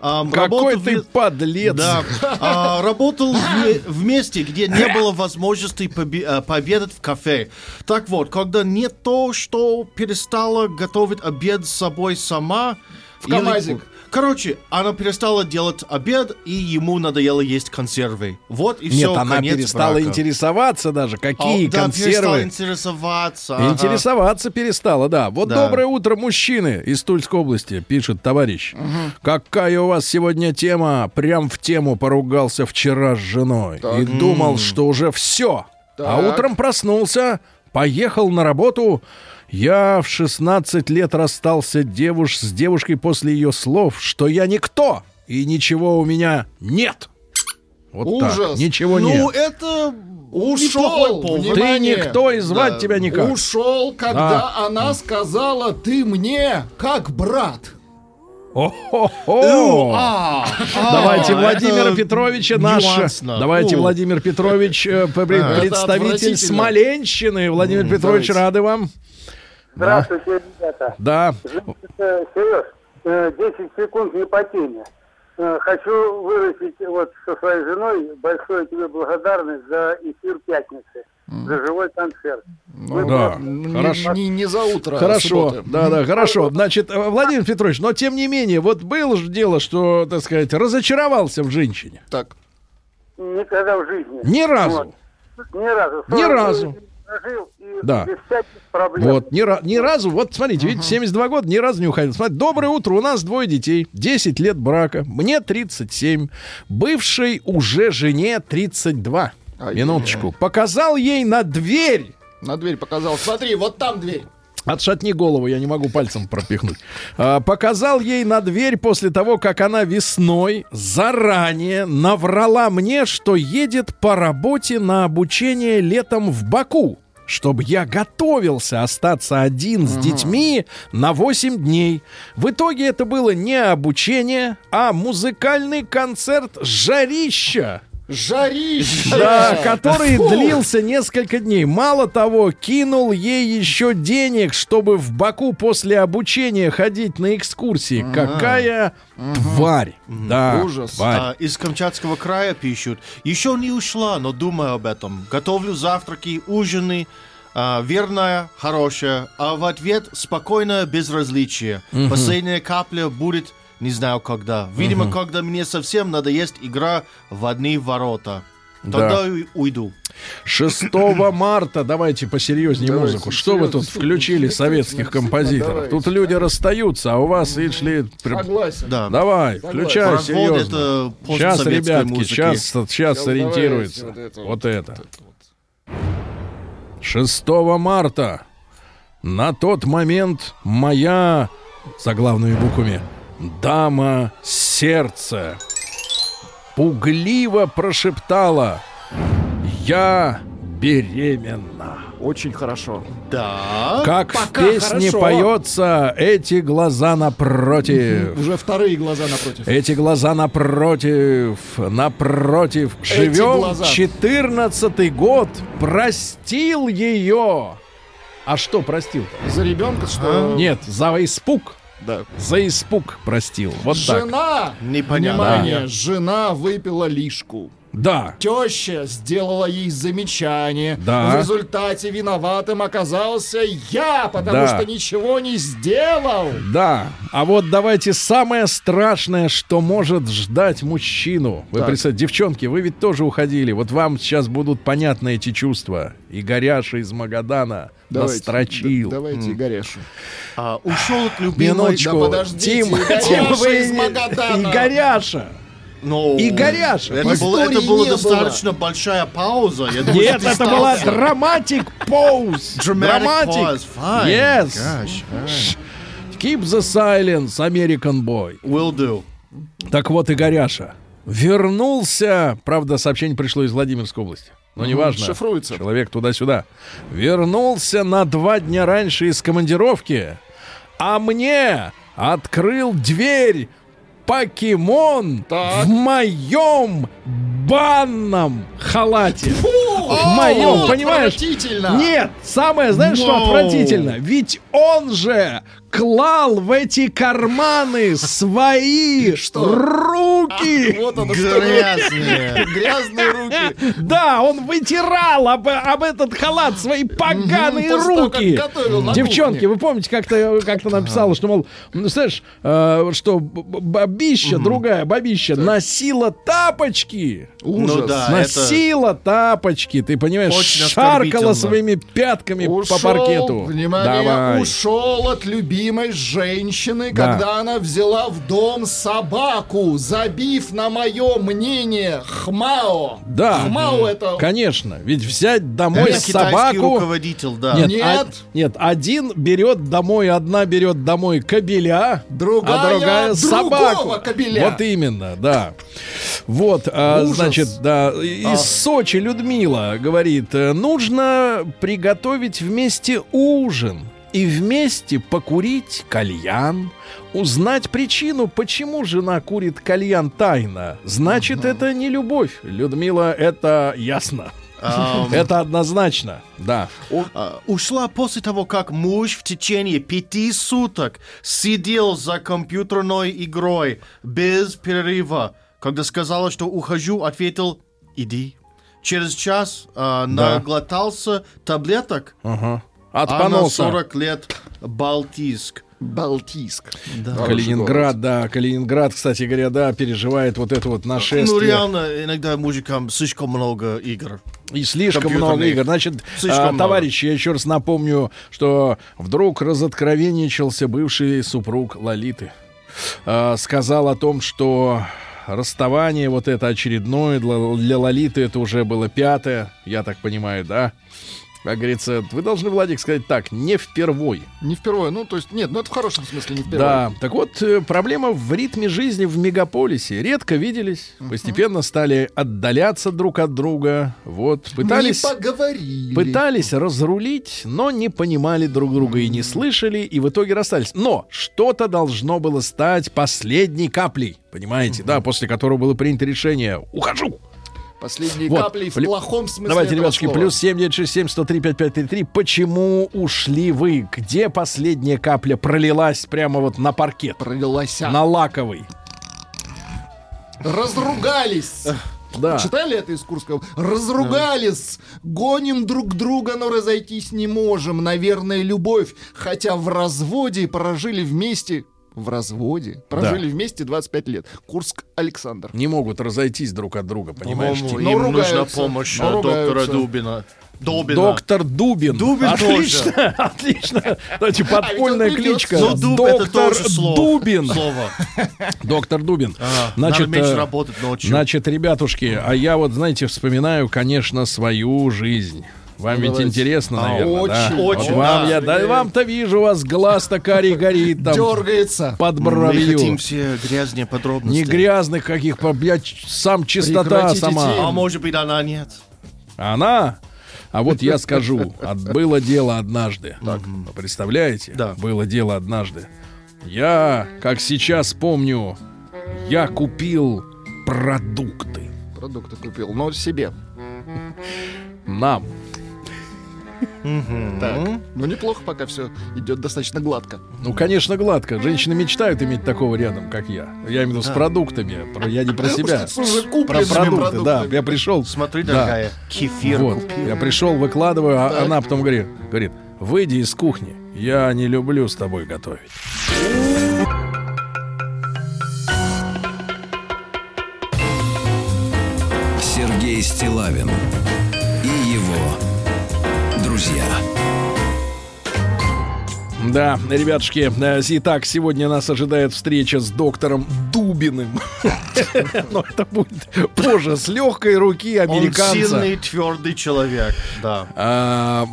[SPEAKER 3] Ам,
[SPEAKER 2] Какой ты
[SPEAKER 3] вме-
[SPEAKER 2] подлец.
[SPEAKER 3] Да, А, работал вме- вместе, где не было возможности побе- а, пообедать в кафе. Так вот, когда не то, что перестала готовить обед с собой сама...
[SPEAKER 4] В КамАЗик.
[SPEAKER 3] Короче, она перестала делать обед, и ему надоело есть консервы. Вот и все,
[SPEAKER 2] Нет, она
[SPEAKER 3] конец
[SPEAKER 2] перестала
[SPEAKER 3] брака.
[SPEAKER 2] интересоваться даже, какие
[SPEAKER 3] А, да, перестала
[SPEAKER 2] консервы.
[SPEAKER 3] интересоваться. ага.
[SPEAKER 2] Интересоваться перестала, да. Вот
[SPEAKER 3] Да.
[SPEAKER 2] доброе утро, мужчины из Тульской области, пишет товарищ. Какая у вас сегодня тема? Прям в тему поругался вчера с женой. И думал, что уже все. А
[SPEAKER 4] Так.
[SPEAKER 2] утром проснулся, поехал на работу. Я в 16 лет расстался девуш с девушкой после ее слов, что я никто и ничего у меня нет. Вот так,
[SPEAKER 4] Ужас.
[SPEAKER 2] ничего
[SPEAKER 3] Ну,
[SPEAKER 2] нет.
[SPEAKER 3] это
[SPEAKER 4] Ушел,
[SPEAKER 3] повод.
[SPEAKER 2] Ты
[SPEAKER 4] внимание.
[SPEAKER 2] никто и звать
[SPEAKER 3] Да.
[SPEAKER 2] тебя никак.
[SPEAKER 4] Ушел, когда она сказала, ты мне как брат.
[SPEAKER 2] О-хо-хо!
[SPEAKER 3] А,
[SPEAKER 2] Давайте
[SPEAKER 3] а,
[SPEAKER 2] Владимира Петровича наш.
[SPEAKER 3] нюансно.
[SPEAKER 2] Давайте
[SPEAKER 3] О.
[SPEAKER 2] Владимир Петрович, э, представитель. Смоленщины. Владимир Петрович, рады вам.
[SPEAKER 8] Здравствуйте, ребята.
[SPEAKER 2] Да.
[SPEAKER 8] Э, Сереж, э, 10 секунд не по теме. Э, Хочу выразить вот со своей женой большое тебе благодарность за эфир пятницы, за живой концерт. Вы
[SPEAKER 2] Да.
[SPEAKER 4] Не,
[SPEAKER 2] Хорошо.
[SPEAKER 4] не- не за утро. а
[SPEAKER 2] Хорошо,
[SPEAKER 4] субботы.
[SPEAKER 2] да, да, хорошо. Значит, э, Владимир Петрович, но тем не менее, вот было же дело, что, так сказать, разочаровался в женщине.
[SPEAKER 4] Так.
[SPEAKER 8] Никогда в жизни.
[SPEAKER 2] Ни разу.
[SPEAKER 8] Вот. Ни разу.
[SPEAKER 2] Ни
[SPEAKER 8] 49
[SPEAKER 2] разу.
[SPEAKER 8] и
[SPEAKER 2] Да.
[SPEAKER 8] без всяких проблем.
[SPEAKER 2] Вот, ни, ни разу, вот смотрите, видите, 72 года, ни разу не уходил. Смотрите, доброе утро, у нас двое детей, 10 лет брака, мне 37, бывшей уже жене 32.
[SPEAKER 4] Ай-яй-яй.
[SPEAKER 2] Минуточку. Показал ей на дверь.
[SPEAKER 4] На дверь показал. Смотри, вот там дверь.
[SPEAKER 2] Отшатни голову, я не могу пальцем пропихнуть. А, показал ей на дверь после того, как она весной заранее наврала мне, что едет по работе на обучение летом в Баку, чтобы я готовился остаться один с детьми на 8 дней. В итоге это было не обучение, а музыкальный концерт «Жарища».
[SPEAKER 4] Жарище!
[SPEAKER 2] Да, который
[SPEAKER 4] Фу.
[SPEAKER 2] длился несколько дней. Мало того, кинул ей еще денег, чтобы в Баку после обучения ходить на экскурсии. Какая тварь. Да,
[SPEAKER 4] Ужас.
[SPEAKER 2] тварь.
[SPEAKER 3] А, из Камчатского края пишут. Еще не ушла, но думаю об этом. Готовлю завтраки, ужины. а, верная, хорошая. А в ответ спокойное безразличие. Последняя капля будет не знаю когда. Видимо, когда мне совсем надоест игра в одни ворота. Тогда и уйду.
[SPEAKER 2] 6 [CLEARS THROAT] марта, давайте посерьезнее
[SPEAKER 4] Давайте,
[SPEAKER 2] музыку. Что вы тут
[SPEAKER 4] серьезно,
[SPEAKER 2] включили советских композиторов?
[SPEAKER 4] давайте.
[SPEAKER 2] Тут люди расстаются, а у вас, видишь ли, прям-
[SPEAKER 4] Согласен.
[SPEAKER 3] Да.
[SPEAKER 2] Давай, включай серьезно.
[SPEAKER 3] это
[SPEAKER 2] Сейчас, ребятки,
[SPEAKER 3] музыки.
[SPEAKER 2] сейчас, сейчас
[SPEAKER 4] Сейчас
[SPEAKER 2] сориентируется.
[SPEAKER 4] вот
[SPEAKER 2] Вот
[SPEAKER 4] это
[SPEAKER 2] это.
[SPEAKER 4] вот.
[SPEAKER 2] 6 марта на тот момент моя, заглавными буквами, дама сердца пугливо прошептала «Я беременна».
[SPEAKER 4] Очень хорошо.
[SPEAKER 3] Да.
[SPEAKER 2] Как в песне
[SPEAKER 4] хорошо.
[SPEAKER 2] поется «Эти глаза напротив».
[SPEAKER 4] Уже вторые глаза напротив.
[SPEAKER 2] Эти глаза напротив, напротив.
[SPEAKER 4] Эти
[SPEAKER 2] Живем
[SPEAKER 4] глаза.
[SPEAKER 2] четырнадцатый год. Простил ее. А что простил-то?
[SPEAKER 4] За ребенка что?
[SPEAKER 2] Нет, за испуг.
[SPEAKER 4] Да.
[SPEAKER 2] За испуг простил. Вот так.
[SPEAKER 4] Жена,
[SPEAKER 3] Непонятно.
[SPEAKER 4] внимание,
[SPEAKER 2] Да.
[SPEAKER 4] жена выпила лишку.
[SPEAKER 2] Да.
[SPEAKER 4] Теща сделала ей замечание.
[SPEAKER 2] Да.
[SPEAKER 4] В результате виноватым оказался я, потому
[SPEAKER 2] Да.
[SPEAKER 4] что ничего не сделал.
[SPEAKER 2] Да, а вот давайте самое страшное, что может ждать мужчину. Вы представьте, девчонки, вы ведь тоже уходили. Вот вам сейчас будут понятны эти чувства. И Горяша из Магадана настрочил.
[SPEAKER 4] д- давайте Игорешу.
[SPEAKER 3] А, ушел от любимой...
[SPEAKER 2] Минуточку.
[SPEAKER 4] Да подождите,
[SPEAKER 2] Тим,
[SPEAKER 4] Игоряша
[SPEAKER 2] Тим, вы
[SPEAKER 4] из Магадана.
[SPEAKER 2] Игоряша.
[SPEAKER 3] Но...
[SPEAKER 2] И Горяша.
[SPEAKER 3] Это, было, это была достаточно большая пауза. Я думаю,
[SPEAKER 2] Нет, это была. Dramatic pause.
[SPEAKER 3] Fine.
[SPEAKER 2] Yes.
[SPEAKER 3] Gosh, alright.
[SPEAKER 2] Keep the silence, American boy.
[SPEAKER 3] Will do.
[SPEAKER 2] Так вот, Игоряша вернулся, правда, сообщение пришло из Владимирской области. Но неважно.
[SPEAKER 4] шифруется.
[SPEAKER 2] Человек туда-сюда. Вернулся на два дня раньше из командировки, а мне открыл дверь покемон
[SPEAKER 4] Так.
[SPEAKER 2] в моем банном халате. в моем, понимаешь? Нет, самое, знаешь, что
[SPEAKER 3] Воу.
[SPEAKER 2] отвратительно? Ведь он же клал в эти карманы свои
[SPEAKER 4] Что?
[SPEAKER 2] руки.
[SPEAKER 4] Вот оно что.
[SPEAKER 3] Грязные.
[SPEAKER 4] Грязные руки.
[SPEAKER 2] Да, он вытирал об, об этот халат свои поганые руки. Девчонки,
[SPEAKER 4] кухне.
[SPEAKER 2] вы помните, как-то как написала, что, мол, ну, знаешь, э, что бабища, другая бабища, носила тапочки.
[SPEAKER 3] Ну да, это...
[SPEAKER 2] носила тапочки, ты понимаешь,
[SPEAKER 3] Очень
[SPEAKER 2] шаркала своими пятками
[SPEAKER 4] Ушел,
[SPEAKER 2] по паркету.
[SPEAKER 4] Внимание,
[SPEAKER 2] Давай.
[SPEAKER 4] ушел от любимой женщины,
[SPEAKER 2] Да.
[SPEAKER 4] когда она взяла в дом собаку, забив на мое мнение хмао.
[SPEAKER 2] Да,
[SPEAKER 4] Хмао это...
[SPEAKER 2] конечно, ведь взять домой
[SPEAKER 3] Это китайский
[SPEAKER 2] собаку...
[SPEAKER 3] руководитель, да.
[SPEAKER 2] Нет,
[SPEAKER 4] Нет.
[SPEAKER 2] а- нет, один берет домой, одна берет домой кобеля,
[SPEAKER 4] Другая
[SPEAKER 2] а другая собаку.
[SPEAKER 4] другого кобеля.
[SPEAKER 2] Вот именно, да. Вот, а, значит, да, из Сочи Людмила говорит, э, нужно приготовить вместе ужин и вместе покурить кальян. Узнать причину, почему жена курит кальян тайно. Значит, это не любовь. Людмила, это ясно. [LAUGHS] Это однозначно, да.
[SPEAKER 3] а, ушла после того, как муж в течение пяти суток сидел за компьютерной игрой без перерыва. Когда сказала, что ухожу, ответил «иди». Через час
[SPEAKER 2] Да.
[SPEAKER 3] наглотался таблеток,
[SPEAKER 2] Ага. От
[SPEAKER 3] а на
[SPEAKER 2] поноса.
[SPEAKER 3] 40 лет Балтийск.
[SPEAKER 4] Балтийск.
[SPEAKER 2] Калининград, да, Калининград, кстати говоря, да, переживает вот это вот нашествие.
[SPEAKER 3] Ну, реально, иногда мужикам слишком много игр.
[SPEAKER 2] И слишком много игр. Значит,
[SPEAKER 3] Слишком
[SPEAKER 2] а,
[SPEAKER 3] много.
[SPEAKER 2] товарищи, я еще раз напомню, что вдруг разоткровенничался бывший супруг Лолиты. А, сказал о том, что расставание вот это очередное для, для Лолиты это уже было пятое, я так понимаю, да? Как говорится, вы должны, Владик, сказать так, не впервой.
[SPEAKER 4] Не впервые, ну то есть, нет, ну это в хорошем смысле не впервые.
[SPEAKER 2] Да, так вот, э, проблема в ритме жизни в мегаполисе. Редко виделись, постепенно стали отдаляться друг от друга. Вот, пытались,
[SPEAKER 4] Не поговорили.
[SPEAKER 2] пытались разрулить, но не понимали друг друга и не слышали, и в итоге расстались. Но что-то должно было стать последней каплей, понимаете, да, после которого было принято решение «Ухожу!»
[SPEAKER 4] Последние
[SPEAKER 2] Вот.
[SPEAKER 4] капли в
[SPEAKER 2] Пли-
[SPEAKER 4] плохом смысле
[SPEAKER 2] Давайте, ребятушки,
[SPEAKER 4] слова.
[SPEAKER 2] плюс 7967 103 5533. Почему ушли вы? Где последняя капля пролилась прямо вот на паркет?
[SPEAKER 4] Пролилась.
[SPEAKER 2] На лаковый.
[SPEAKER 4] Разругались.
[SPEAKER 2] Да.
[SPEAKER 4] Читали это из Курского? Разругались. Гоним друг друга, но разойтись не можем. Наверное, любовь. Хотя в разводе прожили вместе в разводе, прожили вместе 25 лет. Курск Александр.
[SPEAKER 2] Не могут разойтись друг от друга, понимаешь?
[SPEAKER 3] По-моему,
[SPEAKER 2] Типа.
[SPEAKER 3] им
[SPEAKER 4] Но
[SPEAKER 3] нужна
[SPEAKER 4] ругаются.
[SPEAKER 3] помощь
[SPEAKER 4] Но
[SPEAKER 3] доктора
[SPEAKER 4] ругаются.
[SPEAKER 3] Дубина. Добина.
[SPEAKER 2] Доктор Дубин.
[SPEAKER 3] Дубин
[SPEAKER 2] отлично, [LAUGHS] отлично. Давайте подпольная
[SPEAKER 4] А ведь он придет.
[SPEAKER 2] кличка.
[SPEAKER 3] Ну, дуб это
[SPEAKER 2] Доктор
[SPEAKER 3] тоже слово.
[SPEAKER 2] Дубин.
[SPEAKER 3] Слово.
[SPEAKER 2] Доктор Дубин.
[SPEAKER 3] А,
[SPEAKER 2] Значит,
[SPEAKER 3] надо меньше
[SPEAKER 2] э,
[SPEAKER 3] работать ночью.
[SPEAKER 2] Значит, ребятушки, а я вот, знаете, вспоминаю, конечно, свою жизнь. Вам ведь
[SPEAKER 4] Давайте.
[SPEAKER 2] интересно,
[SPEAKER 3] А,
[SPEAKER 2] наверное, да?
[SPEAKER 4] очень,
[SPEAKER 2] Вот
[SPEAKER 3] очень,
[SPEAKER 2] вам
[SPEAKER 3] да.
[SPEAKER 2] я, да, вам-то вижу, у вас глаз-то карий горит там
[SPEAKER 4] Дергается.
[SPEAKER 2] под
[SPEAKER 3] Мы хотим
[SPEAKER 2] бровью.
[SPEAKER 3] все грязные подробности.
[SPEAKER 2] Не грязных каких, блядь, сам чистота сама.
[SPEAKER 3] А может быть, она нет.
[SPEAKER 2] Она? А вот я скажу, от- было дело однажды. Вы Представляете?
[SPEAKER 3] Да.
[SPEAKER 2] Было дело однажды. Я, как сейчас помню, я купил продукты
[SPEAKER 4] Продукты купил, но себе.
[SPEAKER 2] нам.
[SPEAKER 4] Так. Ну, неплохо, пока все идет достаточно гладко.
[SPEAKER 2] Ну, конечно, гладко. Женщины мечтают иметь такого рядом, как я. Я имею в виду с продуктами. Про- Я не про себя.
[SPEAKER 4] С уже
[SPEAKER 2] Про продукты, да. Я пришел.
[SPEAKER 3] Смотри,
[SPEAKER 2] Да.
[SPEAKER 3] дорогая, кефир
[SPEAKER 2] Вот.
[SPEAKER 3] купил.
[SPEAKER 2] Я пришел, выкладываю, а она потом говорит, говорит, выйди из кухни. Я не люблю с тобой готовить.
[SPEAKER 1] Сергей Стилавин друзья.
[SPEAKER 2] Да, ребятушки, э, итак, сегодня нас ожидает встреча с доктором Дубиным. [LAUGHS] Но это будет позже, с легкой руки
[SPEAKER 3] Он
[SPEAKER 2] американца.
[SPEAKER 3] сильный, твердый человек. Да.
[SPEAKER 2] А,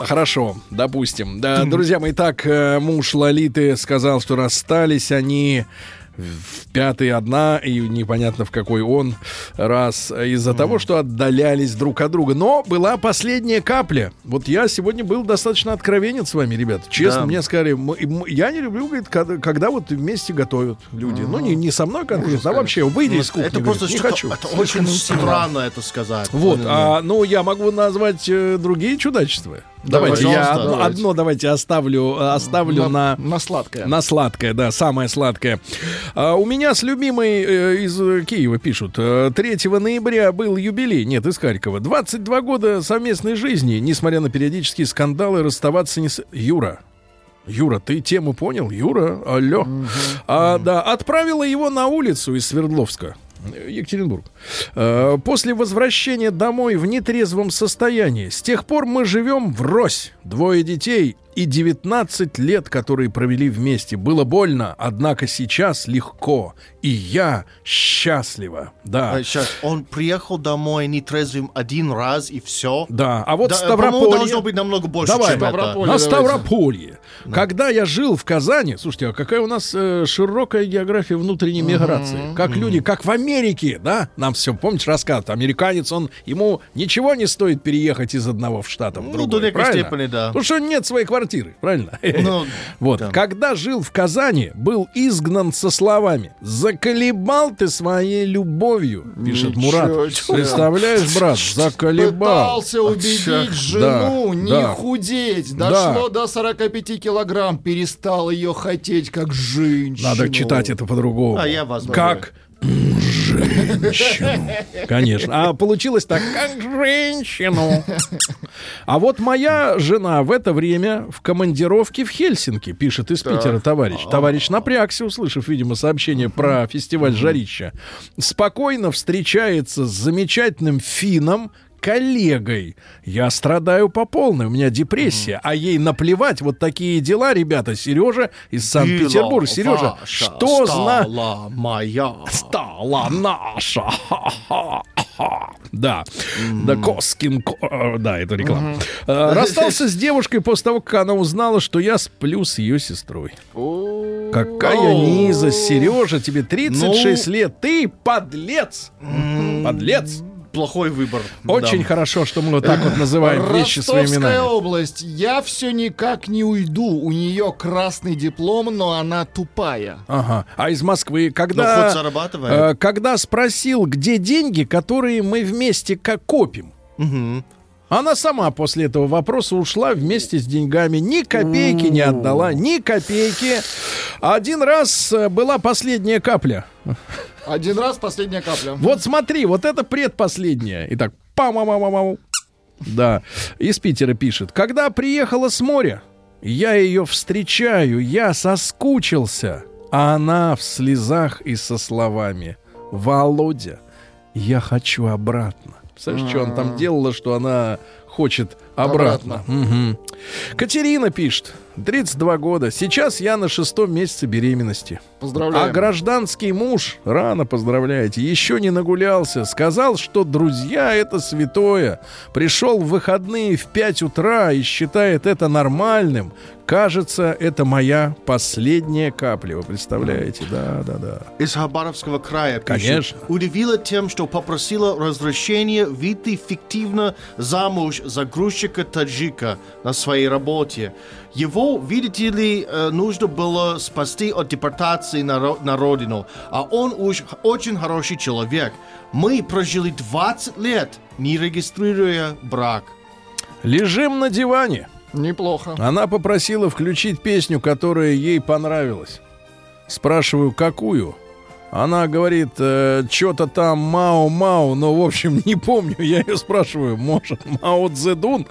[SPEAKER 2] хорошо, допустим. [CLEARS THROAT] Друзья мои, так э, муж Лолиты сказал, что расстались они в пятый одна, и непонятно в какой он раз, из-за того, что отдалялись друг от друга. Но была последняя капля. Вот я сегодня был достаточно откровенен с вами, ребят. Честно,
[SPEAKER 3] Да.
[SPEAKER 2] мне сказали, «М- м- я не люблю, говорит, когда, когда вот вместе готовят люди. Ну, не, не со мной конкретно, а вообще, выйди из кухни.
[SPEAKER 3] Это
[SPEAKER 2] говорит,
[SPEAKER 3] просто
[SPEAKER 2] не
[SPEAKER 3] что-то-
[SPEAKER 2] хочу.
[SPEAKER 3] Это очень странно это сказать.
[SPEAKER 2] Вот,
[SPEAKER 3] Ну,
[SPEAKER 2] а, ну я могу назвать э, другие чудачества. Давайте я одно,
[SPEAKER 3] давайте.
[SPEAKER 2] одно давайте оставлю, э, оставлю на,
[SPEAKER 4] на сладкое.
[SPEAKER 2] на сладкое, да, самое сладкое. А, у меня с любимой э, из э, Киева пишут. э, 3 ноября был юбилей, нет, из Харькова. 22 года совместной жизни, несмотря на периодические скандалы, расставаться не с... Юра, Юра, ты тему понял? Юра, алло. А, да, отправила его на улицу из Свердловска. Екатеринбург. Э, После возвращения домой в нетрезвом состоянии. С тех пор мы живем врозь. Двое детей и 19 лет, которые провели вместе. Было больно, однако сейчас легко. И я счастлива. Да.
[SPEAKER 3] А, Сейчас, он приехал домой нетрезвым один раз и все.
[SPEAKER 2] Да, а вот
[SPEAKER 3] Да,
[SPEAKER 2] Ставрополье...
[SPEAKER 3] должно быть намного больше,
[SPEAKER 2] Давай,
[SPEAKER 3] чем это.
[SPEAKER 4] Ставрополье.
[SPEAKER 2] на
[SPEAKER 4] давайте.
[SPEAKER 2] Ставрополье. Когда я жил в Казани, слушайте, а какая у нас э, широкая география внутренней миграции. Как люди, как в Америке, да? Нам все, помнишь, рассказ, американец, он, ему ничего не стоит переехать из одного в штата в
[SPEAKER 3] Ну,
[SPEAKER 2] другой,
[SPEAKER 3] до некой
[SPEAKER 2] правильно?
[SPEAKER 3] степени, да.
[SPEAKER 2] Потому что нет своей квартиры, правильно?
[SPEAKER 3] Ну, [LAUGHS]
[SPEAKER 2] вот,
[SPEAKER 3] да.
[SPEAKER 2] когда жил в Казани, был изгнан со словами «Заколебал ты своей любовью», пишет
[SPEAKER 4] Ничего
[SPEAKER 2] Мурат.
[SPEAKER 4] себе.
[SPEAKER 2] Представляешь, брат, заколебал.
[SPEAKER 4] Пытался убедить жену
[SPEAKER 2] Да,
[SPEAKER 4] не
[SPEAKER 2] да.
[SPEAKER 4] худеть.
[SPEAKER 2] Да.
[SPEAKER 4] Дошло до 45 килограмм. Перестал ее хотеть как женщину.
[SPEAKER 2] Надо читать это по-другому.
[SPEAKER 3] А я вас
[SPEAKER 2] Как женщину. Конечно. А получилось так, как женщину. А вот моя жена в это время в командировке в Хельсинки, пишет из Питера товарищ. Товарищ напрягся, услышав, видимо, сообщение про фестиваль «Жарища». Спокойно встречается с замечательным финном, коллегой. Я страдаю по полной, у меня депрессия, а ей наплевать. Вот такие дела, ребята. Сережа из Санкт-Петербурга. Сережа, что зна...
[SPEAKER 3] стала моя.
[SPEAKER 2] Стала наша. [LAUGHS] Да. Да, Коскин. Ко- э, Да, это реклама. Э, [LAUGHS] Расстался с девушкой после того, как она узнала, что я сплю с ее сестрой. Какая низость, Сережа, тебе 36 лет. Ты подлец. Подлец.
[SPEAKER 3] Плохой выбор.
[SPEAKER 2] Очень
[SPEAKER 3] Да.
[SPEAKER 2] хорошо, что мы вот так вот называем вещи своими
[SPEAKER 4] Ростовская
[SPEAKER 2] именами.
[SPEAKER 4] область. Я все никак не уйду. У нее красный диплом, но она тупая.
[SPEAKER 2] Ага. А из Москвы,
[SPEAKER 3] Ну,
[SPEAKER 2] когда,
[SPEAKER 3] хоть зарабатывает.
[SPEAKER 2] э, когда спросил, где деньги, которые мы вместе как копим,
[SPEAKER 3] Мгм.
[SPEAKER 2] Она сама после этого вопроса ушла вместе с деньгами. Ни копейки не отдала, ни копейки. Один раз э, была последняя капля.
[SPEAKER 4] Один раз последняя капля.
[SPEAKER 2] Вот смотри, вот это предпоследняя. Итак, пам пам пам пам Да, из Питера пишет. Когда приехала с моря, я ее встречаю, я соскучился. А она в слезах и со словами «Володя, я хочу обратно». Представляешь, что она там делала, что она хочет обратно. Мгм. Катерина пишет, 32 года. Сейчас я на шестом месяце беременности.
[SPEAKER 4] Поздравляем.
[SPEAKER 2] А гражданский муж, рано поздравляете, еще не нагулялся. Сказал, что друзья это святое. Пришел в выходные в 5 утра и считает это нормальным. Кажется, это моя последняя капля. Вы представляете? Да, да, да.
[SPEAKER 3] Из Хабаровского края пишет.
[SPEAKER 2] Конечно.
[SPEAKER 3] Удивила тем, что попросила разрешения выйти фиктивно замуж за грузчика-таджика на своей работе. Его, видите ли, э, нужно было спасти от депортации на родину. А он уж очень хороший человек. Мы прожили 20 лет, не регистрируя брак.
[SPEAKER 2] Лежим на диване.
[SPEAKER 4] Неплохо.
[SPEAKER 2] Она попросила включить песню, которая ей понравилась. Спрашиваю, какую? Она говорит, что-то там Мао-Мао, но, в общем, не помню. Я ее спрашиваю, может, Мао Цзэдун?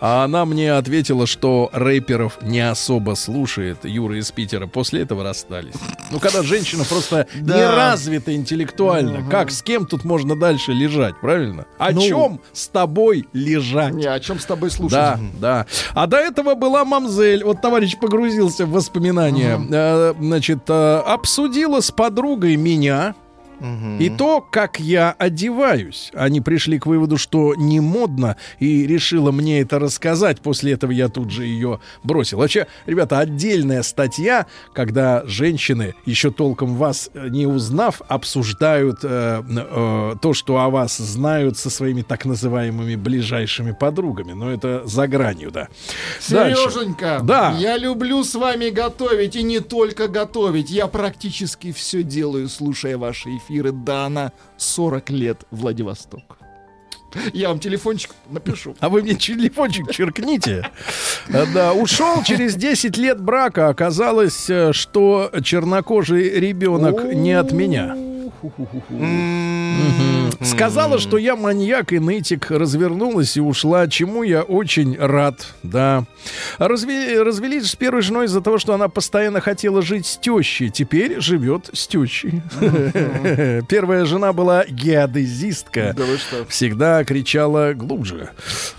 [SPEAKER 2] А она мне ответила, что рэперов не особо слушает Юра из Питера. После этого расстались. Ну, когда женщина просто
[SPEAKER 3] Да.
[SPEAKER 2] не развита интеллектуально, как, с кем тут можно дальше лежать, правильно? О
[SPEAKER 3] Ну.
[SPEAKER 2] чем с тобой лежать?
[SPEAKER 4] Не, о чем с тобой слушать?
[SPEAKER 2] Да, да. А до этого была мамзель. Вот товарищ погрузился в воспоминания. Э, значит, э, обсудила с подругой меня. И то, как я одеваюсь. Они пришли к выводу, что не модно, и решила мне это рассказать. После этого я тут же ее бросил. Вообще, ребята, отдельная статья, когда женщины, еще толком вас э, не узнав, обсуждают э, э, то, что о вас знают со своими так называемыми ближайшими подругами. Но это за гранью, да. Дальше.
[SPEAKER 4] Сереженька,
[SPEAKER 2] Да.
[SPEAKER 4] я люблю с вами готовить, и не только готовить. Я практически все делаю, слушая ваши эфиры. Дана, 40 лет, Владивосток. Я вам телефончик напишу.
[SPEAKER 2] А вы мне телефончик черкните. Да, ушел через 10 лет брака. Оказалось, э, что чернокожий ребенок не от меня. Сказала, что я маньяк и нытик, развернулась и ушла, чему я очень рад, да. Разве- развелись с первой женой из-за того, что она постоянно хотела жить с тещей, теперь живет с тещей. [LAUGHS] Первая жена была геодезистка.
[SPEAKER 4] Да вы что?
[SPEAKER 2] Всегда кричала глубже.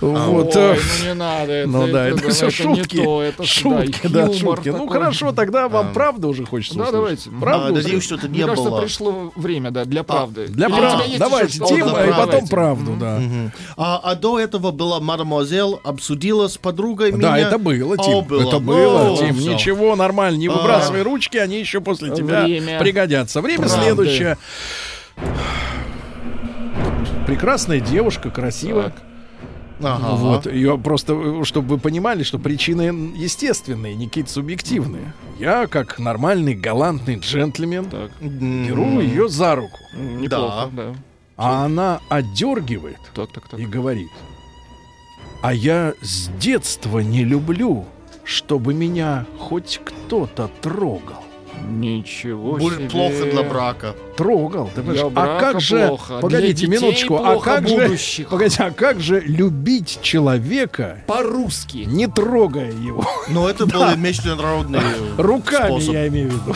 [SPEAKER 2] Вот.
[SPEAKER 4] Ой, ну не надо. Это,
[SPEAKER 2] ну да, это, все
[SPEAKER 4] не
[SPEAKER 2] шутки.
[SPEAKER 4] то, это
[SPEAKER 2] шутки,
[SPEAKER 4] да,
[SPEAKER 2] шутки. Ну хорошо, тогда вам правда уже хочется
[SPEAKER 4] Да,
[SPEAKER 2] услышать.
[SPEAKER 4] давайте.
[SPEAKER 2] Правда
[SPEAKER 3] А, надеюсь, что это
[SPEAKER 4] Мне
[SPEAKER 3] не
[SPEAKER 4] кажется,
[SPEAKER 3] было.
[SPEAKER 4] пришло время, да, для правды.
[SPEAKER 2] Для правды.
[SPEAKER 4] тебя есть
[SPEAKER 2] Давайте,
[SPEAKER 4] еще что-то?
[SPEAKER 2] Тим,
[SPEAKER 4] Да,
[SPEAKER 2] и потом правду, да.
[SPEAKER 3] А, а до этого была мадемуазель, обсудила с подругой меня.
[SPEAKER 2] Да, это было,
[SPEAKER 3] О,
[SPEAKER 2] Тим.
[SPEAKER 3] было.
[SPEAKER 2] Это было,
[SPEAKER 3] О,
[SPEAKER 2] Тим.
[SPEAKER 3] всё.
[SPEAKER 2] Ничего, нормально. Не выбрасывай ручки, они еще после тебя
[SPEAKER 4] Время.
[SPEAKER 2] пригодятся. Время
[SPEAKER 4] Правды.
[SPEAKER 2] следующее. Прекрасная девушка, красивая.
[SPEAKER 3] Ага.
[SPEAKER 2] Вот, ее просто, чтобы вы понимали, что причины естественные, не какие-то субъективные. Я, как нормальный, галантный джентльмен, беру ее за руку.
[SPEAKER 4] Неплохо, да.
[SPEAKER 2] А она отдергивает
[SPEAKER 4] Так, так, так.
[SPEAKER 2] и говорит, а я с детства не люблю, чтобы меня хоть кто-то трогал.
[SPEAKER 4] Ничего
[SPEAKER 3] Будет
[SPEAKER 4] себе.
[SPEAKER 3] плохо для брака.
[SPEAKER 2] Трогал. Ты?
[SPEAKER 4] Для
[SPEAKER 2] а
[SPEAKER 4] брака
[SPEAKER 2] как же,
[SPEAKER 4] плохо,
[SPEAKER 2] погодите
[SPEAKER 4] для
[SPEAKER 2] минуточку, а как же,
[SPEAKER 4] будущих.
[SPEAKER 2] погодите, а как же любить человека,
[SPEAKER 4] По-русски.
[SPEAKER 2] не трогая его?
[SPEAKER 3] Но это [LAUGHS] были международные
[SPEAKER 2] Руками,
[SPEAKER 3] способы.
[SPEAKER 2] я имею в виду.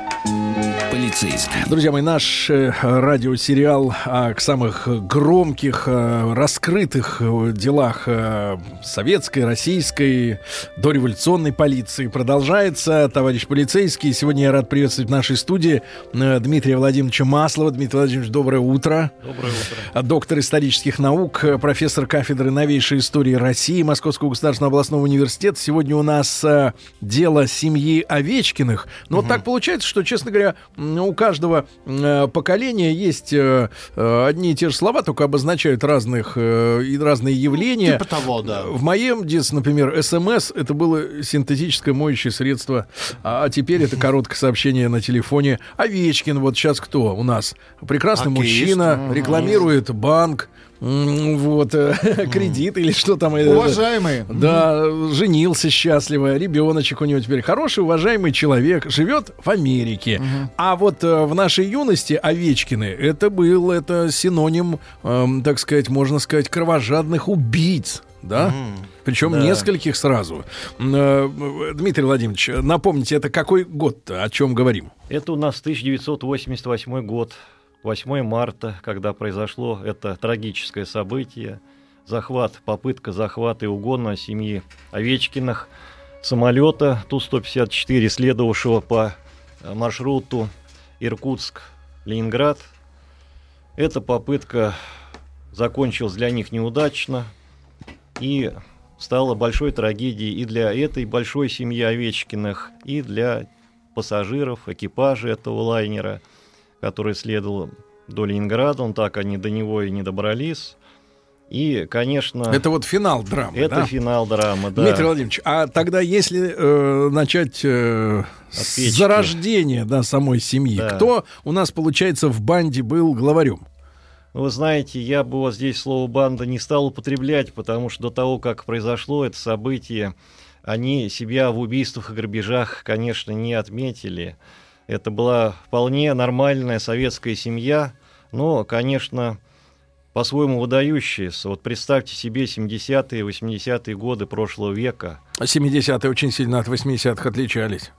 [SPEAKER 1] полицейский.
[SPEAKER 2] Друзья мои, наш э, радиосериал о самых громких, э, раскрытых э, делах э, советской, российской, дореволюционной полиции продолжается. Товарищ полицейский, сегодня я рад приветствовать в нашей студии э, Дмитрия Владимировича Маслова. Дмитрий Владимирович, доброе утро. Доброе утро. Доктор исторических наук, э, профессор кафедры новейшей истории России Московского государственного областного университета. Сегодня у нас э, дело семьи Овечкиных. Но вот так получается, что, честно говоря, у каждого э, поколения есть э, э, одни и те же слова, только обозначают разных и разные явления.
[SPEAKER 3] Типа того, да.
[SPEAKER 2] В моем детстве, например, СМС это было синтетическое моющее средство, а теперь это короткое сообщение на телефоне. Овечкин, вот сейчас кто у нас? Прекрасный мужчина, рекламирует банк. Вот, э, [LAUGHS] кредит или что там. э,
[SPEAKER 4] Уважаемые.
[SPEAKER 2] Да, женился счастливо, ребеночек у него теперь хороший, уважаемый человек, живет в Америке. А вот э, в нашей юности Овечкины это был это синоним, эм, так сказать, можно сказать, кровожадных убийц. Да? Причем
[SPEAKER 9] Да.
[SPEAKER 2] нескольких сразу. Дмитрий Владимирович, напомните, это какой год-то, о чем говорим?
[SPEAKER 9] Это у нас 1988 год, 8 марта, когда произошло это трагическое событие. Захват, попытка захвата и угона семьи Овечкиных, самолета Ту-154, следовавшего по э, маршруту Иркутск-Ленинград. Эта попытка закончилась для них неудачно и стала большой трагедией и для этой большой семьи Овечкиных, и для пассажиров, экипажа этого лайнера, который следовал до Ленинграда. Он так они до него и не добрались. И, конечно...
[SPEAKER 2] Это вот финал драмы,
[SPEAKER 9] Это
[SPEAKER 2] да?
[SPEAKER 9] финал драмы, да.
[SPEAKER 2] Дмитрий Владимирович, а тогда если э, начать э, с зарождения да, самой семьи,
[SPEAKER 9] Да.
[SPEAKER 2] кто у нас, получается, в банде был главарем?
[SPEAKER 9] Вы знаете, я бы вот здесь слово «банда» не стал употреблять, потому что до того, как произошло это событие, они себя в убийствах и грабежах, конечно, не отметили. Это была вполне нормальная советская семья, но, конечно, по-своему выдающаяся. Вот представьте себе 70-е, 80-е годы прошлого века.
[SPEAKER 2] 70-е очень сильно от 80-х отличались.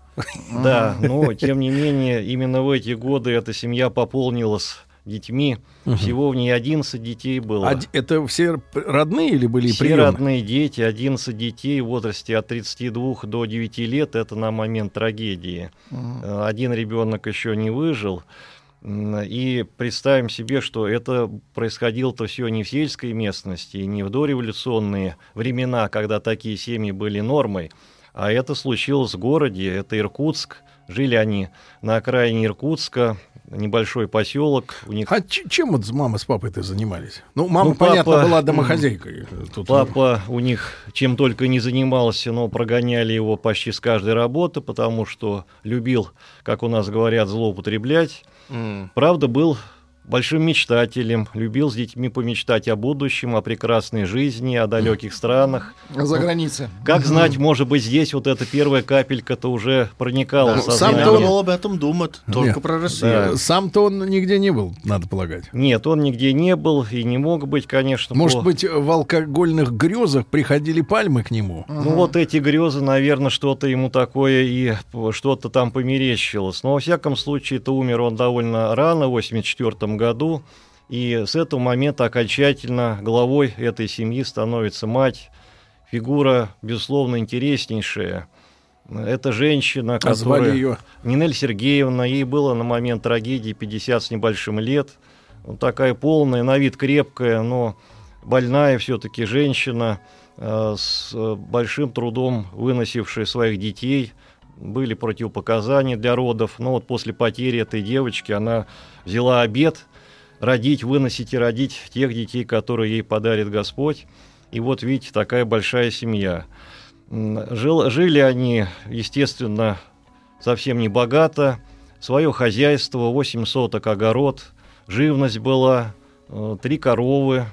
[SPEAKER 9] Да, но тем не менее, именно в эти годы эта семья пополнилась детьми. Всего в ней 11 детей было.
[SPEAKER 2] А это все родные или были
[SPEAKER 9] Все
[SPEAKER 2] приемные?
[SPEAKER 9] родные дети, 11 детей в возрасте от 32 до 9 лет, это на момент трагедии. Э, Один ребенок еще не выжил. И представим себе, что это происходило-то все не в сельской местности, не в дореволюционные времена, когда такие семьи были нормой, а это случилось в городе, это Иркутск. Жили они на окраине Иркутска, небольшой поселок. У них
[SPEAKER 2] А ч- чем вот мама с папой-то занимались? Ну, мама,
[SPEAKER 9] Ну, папа,
[SPEAKER 2] понятно, была домохозяйкой. Тут
[SPEAKER 9] Папа у них чем только не занимался, но прогоняли его почти с каждой работы, потому что любил, как у нас говорят, злоупотреблять. Правда, был большим мечтателем, любил с детьми помечтать о будущем, о прекрасной жизни, о далеких странах.
[SPEAKER 4] За границей.
[SPEAKER 9] Как знать, может быть, здесь вот эта первая капелька-то уже проникала в
[SPEAKER 3] Ну,
[SPEAKER 9] сознание.
[SPEAKER 3] Сам-то он об этом думать, только
[SPEAKER 2] Нет.
[SPEAKER 3] про Россию.
[SPEAKER 9] Да.
[SPEAKER 2] Сам-то он нигде не был, надо полагать.
[SPEAKER 9] Нет, он нигде не был и не мог быть, конечно.
[SPEAKER 2] Может
[SPEAKER 9] по-
[SPEAKER 2] быть, в алкогольных грезах приходили пальмы к нему?
[SPEAKER 9] Ну вот эти грезы, наверное, что-то ему такое и что-то там померещилось. Но во всяком случае-то умер он довольно рано, в 84 году. И с этого момента окончательно главой этой семьи становится мать. Фигура, безусловно, интереснейшая. Это женщина,
[SPEAKER 2] А звали
[SPEAKER 9] которая...
[SPEAKER 2] ее?
[SPEAKER 9] Нинель Сергеевна, ей было на момент трагедии 50 с небольшим лет. Вот такая полная, на вид крепкая, но больная все-таки женщина, э, с э, большим трудом выносившая своих детей. Были противопоказания для родов, но вот после потери этой девочки она взяла обед родить, выносить и родить тех детей, которые ей подарит Господь. И вот видите, такая большая семья. Жил- жили они, естественно, совсем не богато. Свое хозяйство, 8 соток огород, живность была, э, три коровы,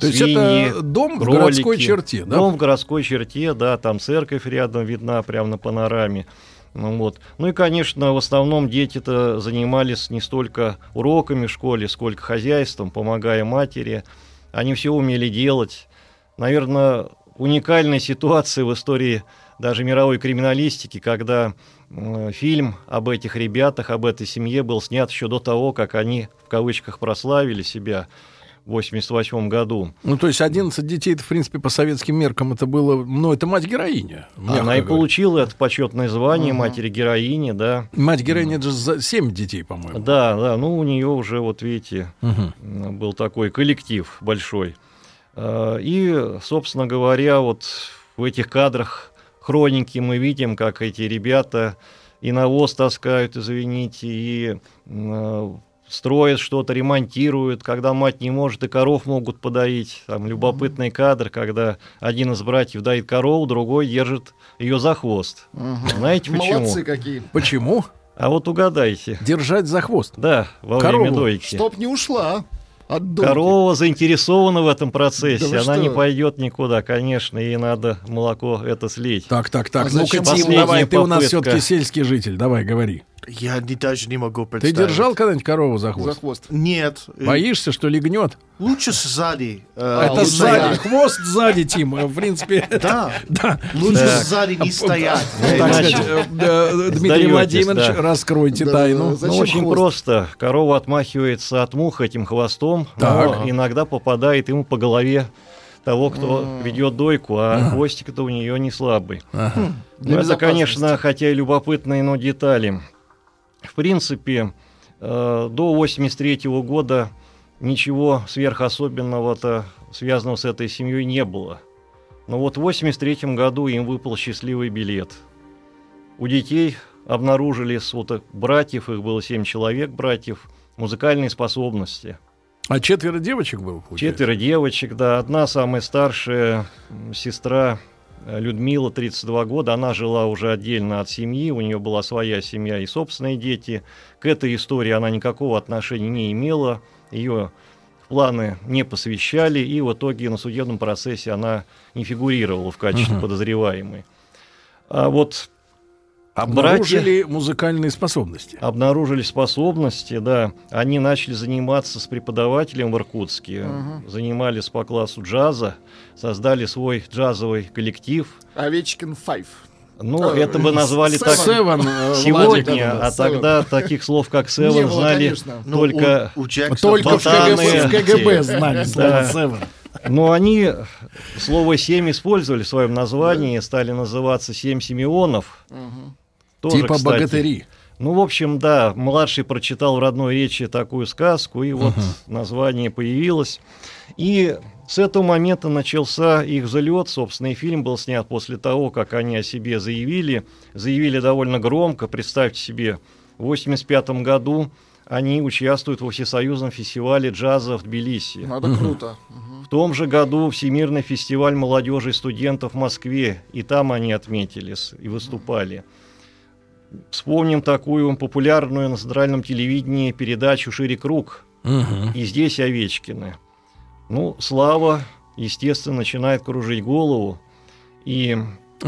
[SPEAKER 2] То есть
[SPEAKER 9] свиньи,
[SPEAKER 2] это дом в
[SPEAKER 9] кролики.
[SPEAKER 2] городской черте, да?
[SPEAKER 9] Дом в городской черте, да, там церковь рядом видна, прямо на панораме. Ну, вот. ну и, конечно, в основном дети-то занимались не столько уроками в школе, сколько хозяйством, помогая матери. Они все умели делать. Наверное, уникальная ситуация в истории даже мировой криминалистики, когда фильм об этих ребятах, об этой семье был снят еще до того, как они, в кавычках, прославили себя 88 году.
[SPEAKER 2] Ну, то есть 11 детей, это, в принципе, по советским меркам это было... Ну, это мать-героиня.
[SPEAKER 9] Она и
[SPEAKER 2] говоря.
[SPEAKER 9] получила это почетное звание матери-героини, да.
[SPEAKER 2] Мать-героиня, это же за 7 детей, по-моему.
[SPEAKER 9] Да, да, ну у нее уже, вот видите, м, был такой коллектив большой. А, И, собственно говоря, вот в этих кадрах хроники мы видим, как эти ребята и навоз таскают, извините, и м, строят что-то, ремонтируют, когда мать не может, и коров могут подоить. Там любопытный кадр, когда один из братьев доит корову, другой держит ее за хвост. Знаете почему?
[SPEAKER 4] Молодцы какие.
[SPEAKER 2] Почему?
[SPEAKER 9] А вот угадайте.
[SPEAKER 2] Держать за хвост.
[SPEAKER 9] Да, во
[SPEAKER 2] Корову.
[SPEAKER 9] время дойки.
[SPEAKER 4] Чтоб не ушла. От дойки.
[SPEAKER 9] Корова заинтересована в этом
[SPEAKER 4] Да
[SPEAKER 9] процессе.
[SPEAKER 4] вы
[SPEAKER 9] Она
[SPEAKER 4] что?
[SPEAKER 9] не пойдет никуда, конечно, ей надо молоко это слить.
[SPEAKER 2] Так, так, так.
[SPEAKER 4] А
[SPEAKER 2] Ну-ка, Тим, давай, ты у нас
[SPEAKER 9] попытка?
[SPEAKER 2] все-таки сельский житель. Давай, говори.
[SPEAKER 3] Я не, даже не могу
[SPEAKER 2] Ты
[SPEAKER 3] представить.
[SPEAKER 2] держал когда-нибудь корову за
[SPEAKER 4] За
[SPEAKER 2] хвост?
[SPEAKER 4] хвост.
[SPEAKER 3] Нет.
[SPEAKER 2] Боишься, что легнет?
[SPEAKER 3] Лучше сзади. э,
[SPEAKER 2] Это сзади, хвост сзади, Тим. В принципе,
[SPEAKER 3] Да.
[SPEAKER 2] да.
[SPEAKER 3] Лучше
[SPEAKER 9] Так.
[SPEAKER 3] сзади не стоять.
[SPEAKER 2] Так
[SPEAKER 9] Иначе
[SPEAKER 2] сказать, Дмитрий Владимирович,
[SPEAKER 9] да.
[SPEAKER 2] раскройте
[SPEAKER 4] Да,
[SPEAKER 2] тайну.
[SPEAKER 4] да,
[SPEAKER 9] ну, очень
[SPEAKER 4] хвост?
[SPEAKER 9] просто. Корова отмахивается от мух этим хвостом,
[SPEAKER 2] Так.
[SPEAKER 9] но иногда попадает ему по голове того, кто ведет дойку, а хвостик-то у нее не слабый.
[SPEAKER 2] Ага.
[SPEAKER 9] Ну, это, конечно, хотя и любопытные, но детали. В принципе, э, до 83 года ничего сверхособенного-то, связанного с этой семьей, не было. Но вот в 83 году им выпал счастливый билет. У детей обнаружили, вот, братьев, их было 7 человек, братьев, музыкальные способности.
[SPEAKER 2] А четверо девочек было? получается?
[SPEAKER 9] Четверо девочек, да. Одна самая старшая сестра Людмила, 32 года, она жила уже отдельно от семьи, у нее была своя семья и собственные дети. К этой истории она никакого отношения не имела, ее планы не посвящали, и в итоге на судебном процессе она не фигурировала в качестве подозреваемой. А вот
[SPEAKER 2] Обнаружили музыкальные способности.
[SPEAKER 9] обнаружили способности, да. Они начали заниматься с преподавателем в Иркутске, занимались по классу джаза, создали свой джазовый коллектив.
[SPEAKER 4] Овечкин Файв.
[SPEAKER 9] Ну,
[SPEAKER 4] А,
[SPEAKER 9] это бы назвали так
[SPEAKER 2] Севен, э, Владик,
[SPEAKER 9] сегодня,
[SPEAKER 4] да-да-да,
[SPEAKER 9] а тогда таких слов, как
[SPEAKER 4] было,
[SPEAKER 9] знали
[SPEAKER 4] конечно.
[SPEAKER 3] Ну,
[SPEAKER 9] только...
[SPEAKER 3] у, у Джексона
[SPEAKER 2] Только в
[SPEAKER 9] Ботаны.
[SPEAKER 2] КГБ, в КГБ знали слово
[SPEAKER 9] Да.
[SPEAKER 2] Севен.
[SPEAKER 9] Но они слово «семь» использовали в своем названии, стали называться «семь Симеонов». Тоже,
[SPEAKER 2] Типа
[SPEAKER 9] кстати,
[SPEAKER 2] богатыри.
[SPEAKER 9] Ну, в общем, да, младший прочитал в родной речи такую сказку, и вот название появилось. И с этого момента начался их взлет. Собственно, и фильм был снят после того, как они о себе заявили. Заявили довольно громко. Представьте себе, в 1985 году они участвуют во Всесоюзном фестивале джаза в Тбилиси.
[SPEAKER 4] Это круто.
[SPEAKER 9] В том же году Всемирный фестиваль молодежи и студентов в Москве, и там они отметились и выступали. Вспомним такую популярную на центральном телевидении передачу «Шире круг»,
[SPEAKER 2] Мгм.
[SPEAKER 9] и здесь Овечкины. Ну, Слава, естественно, начинает кружить голову, и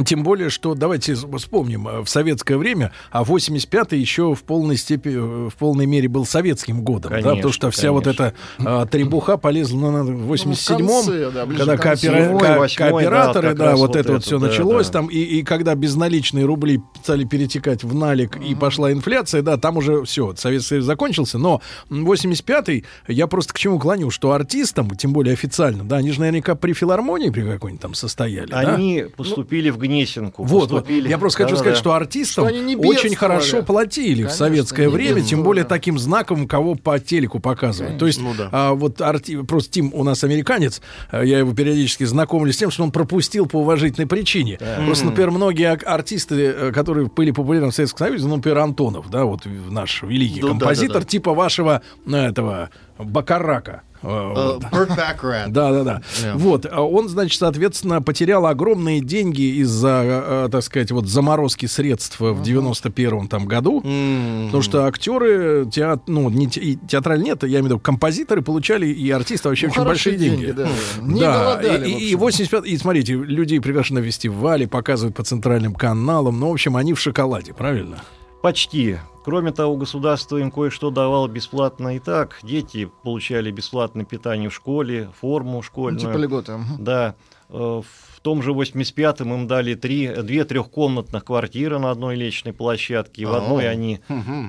[SPEAKER 2] Тем более, что давайте вспомним, э, в советское время, а 85-й еще в полной степени, в полной мере был советским годом, да,
[SPEAKER 9] Конечно,
[SPEAKER 2] потому что вся вот
[SPEAKER 9] конечно.
[SPEAKER 2] эта а, требуха полезла на, на- в 87-м,
[SPEAKER 4] Ну, конце, да,
[SPEAKER 2] когда коопера-
[SPEAKER 9] Седьмой,
[SPEAKER 2] ко-
[SPEAKER 9] восьмой,
[SPEAKER 2] кооператоры,
[SPEAKER 9] да,
[SPEAKER 2] да, вот,
[SPEAKER 9] вот
[SPEAKER 2] это вот все
[SPEAKER 9] да,
[SPEAKER 2] началось
[SPEAKER 9] да.
[SPEAKER 2] там, и, и когда безналичные рубли стали перетекать в налик, и пошла инфляция, да, там уже все, Советский Союз закончился, но м, 85-й, я просто к чему клоню, что артистам, тем более официально, да, они же наверняка при филармонии при какой-нибудь там состояли, да?
[SPEAKER 9] они поступили в Гнесинку.
[SPEAKER 2] Вот, вот. Я просто хочу
[SPEAKER 9] Да-да-да.
[SPEAKER 2] сказать, что артистам
[SPEAKER 4] Что они не
[SPEAKER 2] очень хорошо платили в
[SPEAKER 4] Конечно,
[SPEAKER 2] советское
[SPEAKER 4] не
[SPEAKER 2] время, тем более
[SPEAKER 4] да.
[SPEAKER 2] таким знаком, кого по телеку показывают. То есть,
[SPEAKER 3] Ну да.
[SPEAKER 2] а, вот арти... просто Тим у нас американец, а, я его периодически знакомлю с тем, что он пропустил по уважительной причине. Просто, например, многие артисты, э, которые были популярны в Советском Союзе, ну, например, Антонов, да, вот в- наш великий
[SPEAKER 3] Да, да,
[SPEAKER 2] композитор,
[SPEAKER 3] да, да.
[SPEAKER 2] типа вашего э, этого Бакарака. Э,
[SPEAKER 3] Э. Берт Бакарат. [LAUGHS]
[SPEAKER 2] Да, да, да.
[SPEAKER 3] Yeah.
[SPEAKER 2] Вот, а он, значит, соответственно, потерял огромные деньги из-за, э, так сказать, вот заморозки средств в 91-м там году.
[SPEAKER 3] М.
[SPEAKER 2] Потому что актеры, теат... ну, не те... театраль нет, я имею в виду, композиторы получали и артисты вообще
[SPEAKER 4] Ну,
[SPEAKER 2] очень большие деньги.
[SPEAKER 4] деньги, да. [LAUGHS] Не
[SPEAKER 2] да,
[SPEAKER 4] голодали,
[SPEAKER 2] и, и, и
[SPEAKER 4] общем.
[SPEAKER 2] 85 и смотрите, людей приглашены на фестивали, показывают по центральным каналам, ну, в общем, они в шоколаде, правильно?
[SPEAKER 9] Почти. Кроме того, государство им кое-что давало бесплатно и так. Дети получали бесплатное питание в школе, форму
[SPEAKER 4] Ну,
[SPEAKER 9] школьную.
[SPEAKER 4] Типа льготы.
[SPEAKER 9] Да. Э, В том же 85-м им дали три, две трехкомнатных квартиры на одной личной площадке. В одной они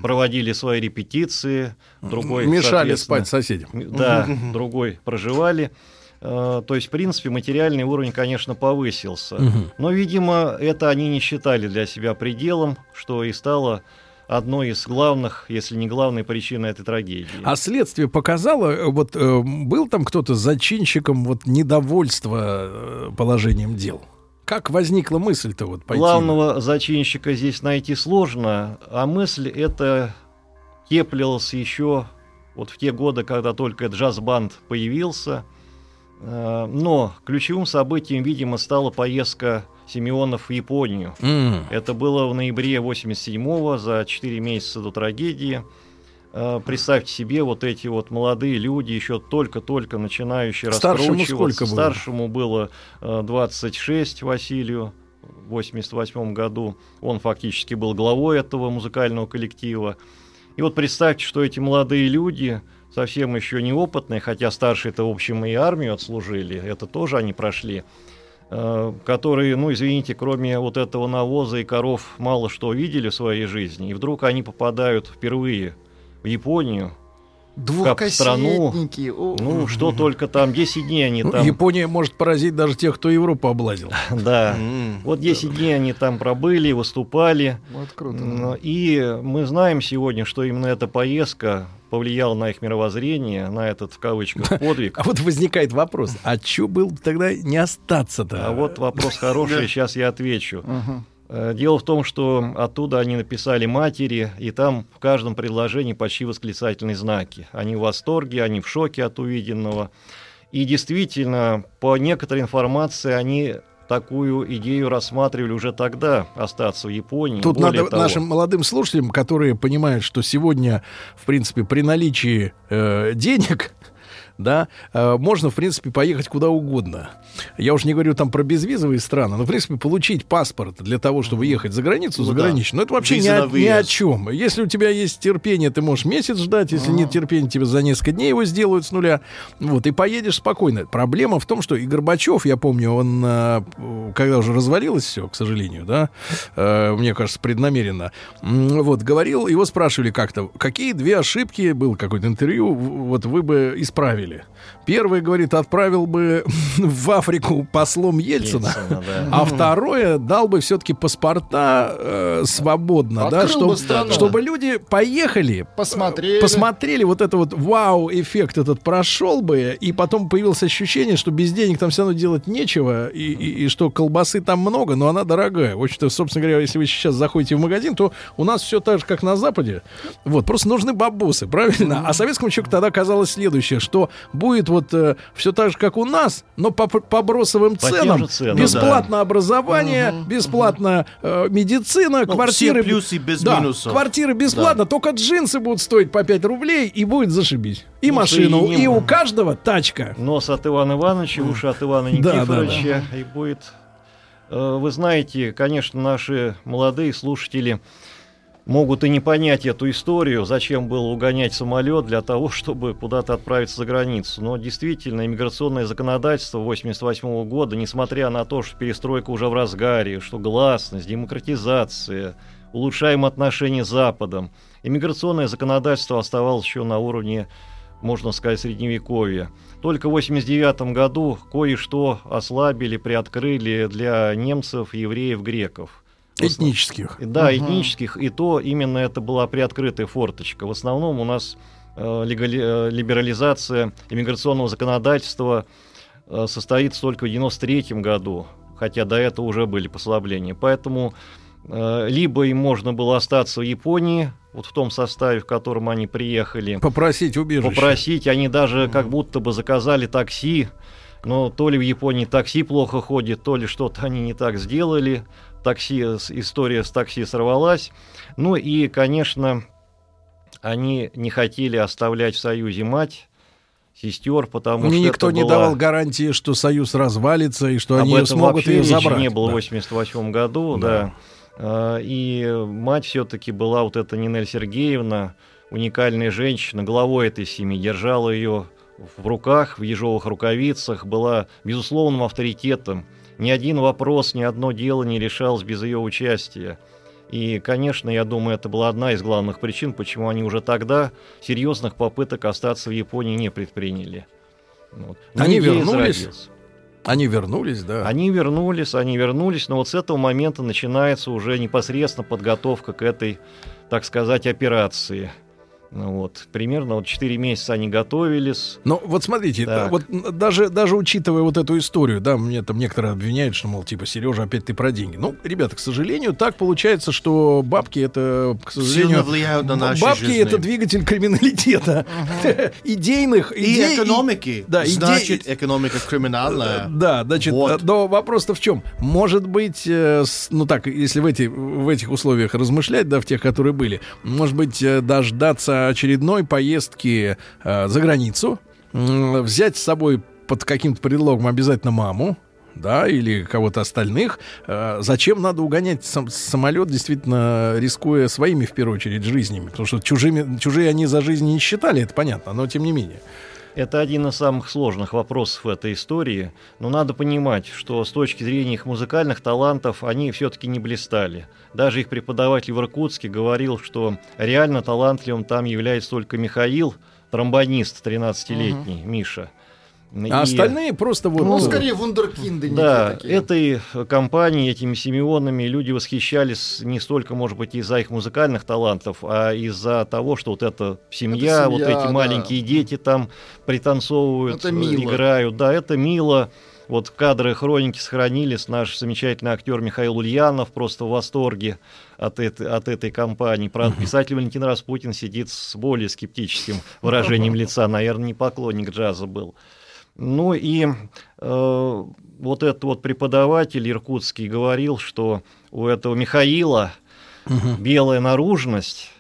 [SPEAKER 9] проводили свои репетиции, другой,
[SPEAKER 2] Мешали спать соседям.
[SPEAKER 9] Да, другой проживали. Э, То есть, в принципе, материальный уровень, конечно, повысился. Но, видимо, это они не считали для себя пределом, что и стало одной из главных, если не главной причиной этой трагедии.
[SPEAKER 2] А следствие показало, вот э, был там кто-то зачинщиком вот недовольства э, положением дел? Как возникла мысль-то вот пойти?
[SPEAKER 9] Главного зачинщика здесь найти сложно, а мысль эта теплилась еще вот в те годы, когда только джаз-банд появился. Э, Но ключевым событием, видимо, стала поездка Симеонов в Японию.
[SPEAKER 2] М.
[SPEAKER 9] Это было в ноябре 87-го, за 4 месяца до трагедии. э, представьте себе, вот эти вот молодые люди, еще только-только начинающие
[SPEAKER 2] Старшему
[SPEAKER 9] раскручиваться.
[SPEAKER 2] сколько было?
[SPEAKER 9] Старшему было э, 26 Василию в 88 году. Он фактически был главой этого музыкального коллектива. И вот представьте, что эти молодые люди, совсем еще неопытные, хотя старшие это, в общем, и армию отслужили, это тоже они прошли, э, которые, ну, извините, кроме вот этого навоза и коров мало что видели в своей жизни, и вдруг они попадают впервые в Японию, страну,
[SPEAKER 4] о.
[SPEAKER 9] ну, что только там, 10 дней они
[SPEAKER 2] Ну,
[SPEAKER 9] там...
[SPEAKER 2] Япония может поразить даже тех, кто Европу облазил. [LAUGHS]
[SPEAKER 9] Да, вот 10 дней они там пробыли, выступали,
[SPEAKER 4] Вот круто.
[SPEAKER 9] М, И мы знаем сегодня, что именно эта поездка повлияла на их мировоззрение, на этот, в кавычках, подвиг.
[SPEAKER 2] А вот возникает вопрос, а чё было бы тогда не остаться-то?
[SPEAKER 9] А вот вопрос хороший, сейчас я отвечу. Э, Дело в том, что оттуда они написали матери, и там в каждом предложении почти восклицательные знаки. Они в восторге, они в шоке от увиденного. И действительно, по некоторой информации, они такую идею рассматривали уже тогда, остаться в Японии.
[SPEAKER 2] Тут
[SPEAKER 9] Более
[SPEAKER 2] надо
[SPEAKER 9] того,
[SPEAKER 2] нашим молодым слушателям, которые понимают, что сегодня, в принципе, при наличии э, денег, да, э, можно, в принципе, поехать куда угодно. Я уж не говорю там про безвизовые страны, но, в принципе, получить паспорт для того, чтобы ехать за границу,
[SPEAKER 3] Ну
[SPEAKER 2] за
[SPEAKER 3] да.
[SPEAKER 2] ну, это вообще ни о, ни о чем. Если у тебя есть терпение, ты можешь месяц ждать, если нет терпения, тебе за несколько дней его сделают с нуля. Вот, и поедешь спокойно. Проблема в том, что и Горбачев, я помню, он, э, когда уже развалилось все, к сожалению, да, э, мне кажется, преднамеренно, вот, говорил, его спрашивали как-то, какие две ошибки, было какое-то интервью, вот вы бы исправили. Первый, говорит, отправил бы [LAUGHS] в Африку послом Ельцина,
[SPEAKER 9] Ельцина, да.
[SPEAKER 2] а второе, дал бы все-таки паспорта э, свободно, да,
[SPEAKER 4] Открыл бы
[SPEAKER 2] чтобы,
[SPEAKER 4] страну.
[SPEAKER 2] чтобы люди поехали,
[SPEAKER 4] Посмотрели.
[SPEAKER 2] посмотрели, вот это вот вау-эффект этот прошел бы, и потом появилось ощущение, что без денег там все равно делать нечего, и, и- и что колбасы там много, но она дорогая. В общем-то, собственно говоря, если вы сейчас заходите в магазин, то у нас все так же, как на Западе. Вот, просто нужны бабусы, правильно? А советскому человеку тогда казалось следующее, что будет вот все так же, как у нас, но по, по бросовым
[SPEAKER 9] По
[SPEAKER 2] ценам.
[SPEAKER 9] ценам,
[SPEAKER 2] бесплатно образование, бесплатно э, медицина,
[SPEAKER 3] Ну,
[SPEAKER 2] квартиры.
[SPEAKER 3] все плюсы без
[SPEAKER 2] да,
[SPEAKER 3] минусов.
[SPEAKER 2] квартиры бесплатно, только джинсы будут стоить по 5 рублей, и будет зашибись. И
[SPEAKER 9] Ну,
[SPEAKER 2] машину,
[SPEAKER 9] соединим.
[SPEAKER 2] и у каждого тачка.
[SPEAKER 9] Нос от Ивана Ивановича, уши от Ивана
[SPEAKER 2] Да, да,
[SPEAKER 9] Никифоровича. И будет... Э, Вы знаете, конечно, наши молодые слушатели могут и не понять эту историю, зачем было угонять самолет для того, чтобы куда-то отправиться за границу. Но действительно, иммиграционное законодательство 1988 года, несмотря на то, что перестройка уже в разгаре, что гласность, демократизация, улучшаем отношения с Западом, иммиграционное законодательство оставалось еще на уровне можно сказать, средневековья. Только в 1989 году кое-что ослабили, приоткрыли для немцев, евреев, греков.
[SPEAKER 2] Этнических.
[SPEAKER 9] Да, этнических, и то именно это была приоткрытая форточка. В основном у нас э, легали- э, либерализация иммиграционного законодательства э, состоится только в 93 году, хотя до этого уже были послабления. Поэтому э, либо им можно было остаться в Японии, вот в том составе, в котором они приехали,
[SPEAKER 2] Попросить убежище.
[SPEAKER 9] попросить, они даже как будто бы заказали такси, но то ли в Японии такси плохо ходит, то ли что-то они не так сделали, такси, история с такси сорвалась. Ну и, конечно, они не хотели оставлять в Союзе мать, сестер, потому
[SPEAKER 2] Мне
[SPEAKER 9] что
[SPEAKER 2] никто не
[SPEAKER 9] была-
[SPEAKER 2] давал гарантии, что Союз развалится и что
[SPEAKER 9] об
[SPEAKER 2] они смогут ее забрать.
[SPEAKER 9] не было
[SPEAKER 2] Да.
[SPEAKER 9] в 88 году, да. А, И мать все-таки была вот эта Нинель Сергеевна, уникальная женщина, главой этой семьи, держала ее в руках, в ежовых рукавицах, была безусловным авторитетом. Ни один вопрос, ни одно дело не решалось без ее участия. И, конечно, я думаю, это была одна из главных причин, почему они уже тогда серьезных попыток остаться в Японии не предприняли. Вот. Но
[SPEAKER 2] Они вернулись? Они вернулись, да.
[SPEAKER 9] Они вернулись, они вернулись, но вот с этого момента начинается уже непосредственно подготовка к этой, так сказать, операции. Ну Вот. Примерно вот 4 месяца они готовились.
[SPEAKER 2] Но вот смотрите,
[SPEAKER 9] Так.
[SPEAKER 2] да, вот даже, даже учитывая вот эту историю, да, мне там некоторые обвиняют, что, мол, типа, Сережа, опять ты про деньги. Ну, ребята, к сожалению, так получается, что бабки это, к сожалению...
[SPEAKER 3] Сильно влияют на наши
[SPEAKER 2] Бабки
[SPEAKER 3] жизни.
[SPEAKER 2] это двигатель криминалитета. [LAUGHS] Идейных...
[SPEAKER 3] И экономики.
[SPEAKER 2] Да, идей-
[SPEAKER 3] Значит, экономика криминальная.
[SPEAKER 2] Да, значит,
[SPEAKER 3] Вот.
[SPEAKER 2] э, но вопрос-то в чем? Может быть, э, ну так, если в, эти, в этих условиях размышлять, да, в тех, которые были, может быть, э, дождаться э, очередной поездки э, за границу взять с собой под каким-то предлогом обязательно маму, да, или кого-то остальных. Э, Зачем надо угонять сам- самолет, действительно, рискуя своими, в первую очередь, жизнями? Потому что чужими, чужие они за жизнь не считали, это понятно, но тем не менее.
[SPEAKER 9] Это один из самых сложных вопросов этой истории. Но надо понимать, что с точки зрения их музыкальных талантов они все-таки не блистали. Даже их преподаватель в Иркутске говорил, что реально талантливым там является только Михаил, тромбонист 13-летний, Миша.
[SPEAKER 2] А
[SPEAKER 9] И-
[SPEAKER 2] остальные просто вот...
[SPEAKER 4] Ну,
[SPEAKER 2] э,
[SPEAKER 4] скорее вундеркинды
[SPEAKER 9] Да,
[SPEAKER 4] такие.
[SPEAKER 9] этой компанией, этими Симеонами люди восхищались не столько, может быть, из-за их музыкальных талантов, а из-за того, что вот эта семья,
[SPEAKER 4] Это
[SPEAKER 9] вот
[SPEAKER 4] семья,
[SPEAKER 9] эти
[SPEAKER 4] да.
[SPEAKER 9] маленькие дети там пританцовывают,
[SPEAKER 4] Это мило.
[SPEAKER 9] играют. Да, это мило. Вот кадры хроники сохранились. Наш замечательный актер Михаил Ульянов просто в восторге от этой, от этой компании. Правда, писатель Валентин Распутин сидит с более скептическим выражением [LAUGHS] лица. Наверное, не поклонник джаза был. Ну и э, вот этот вот преподаватель иркутский говорил, что у этого Михаила белая наружность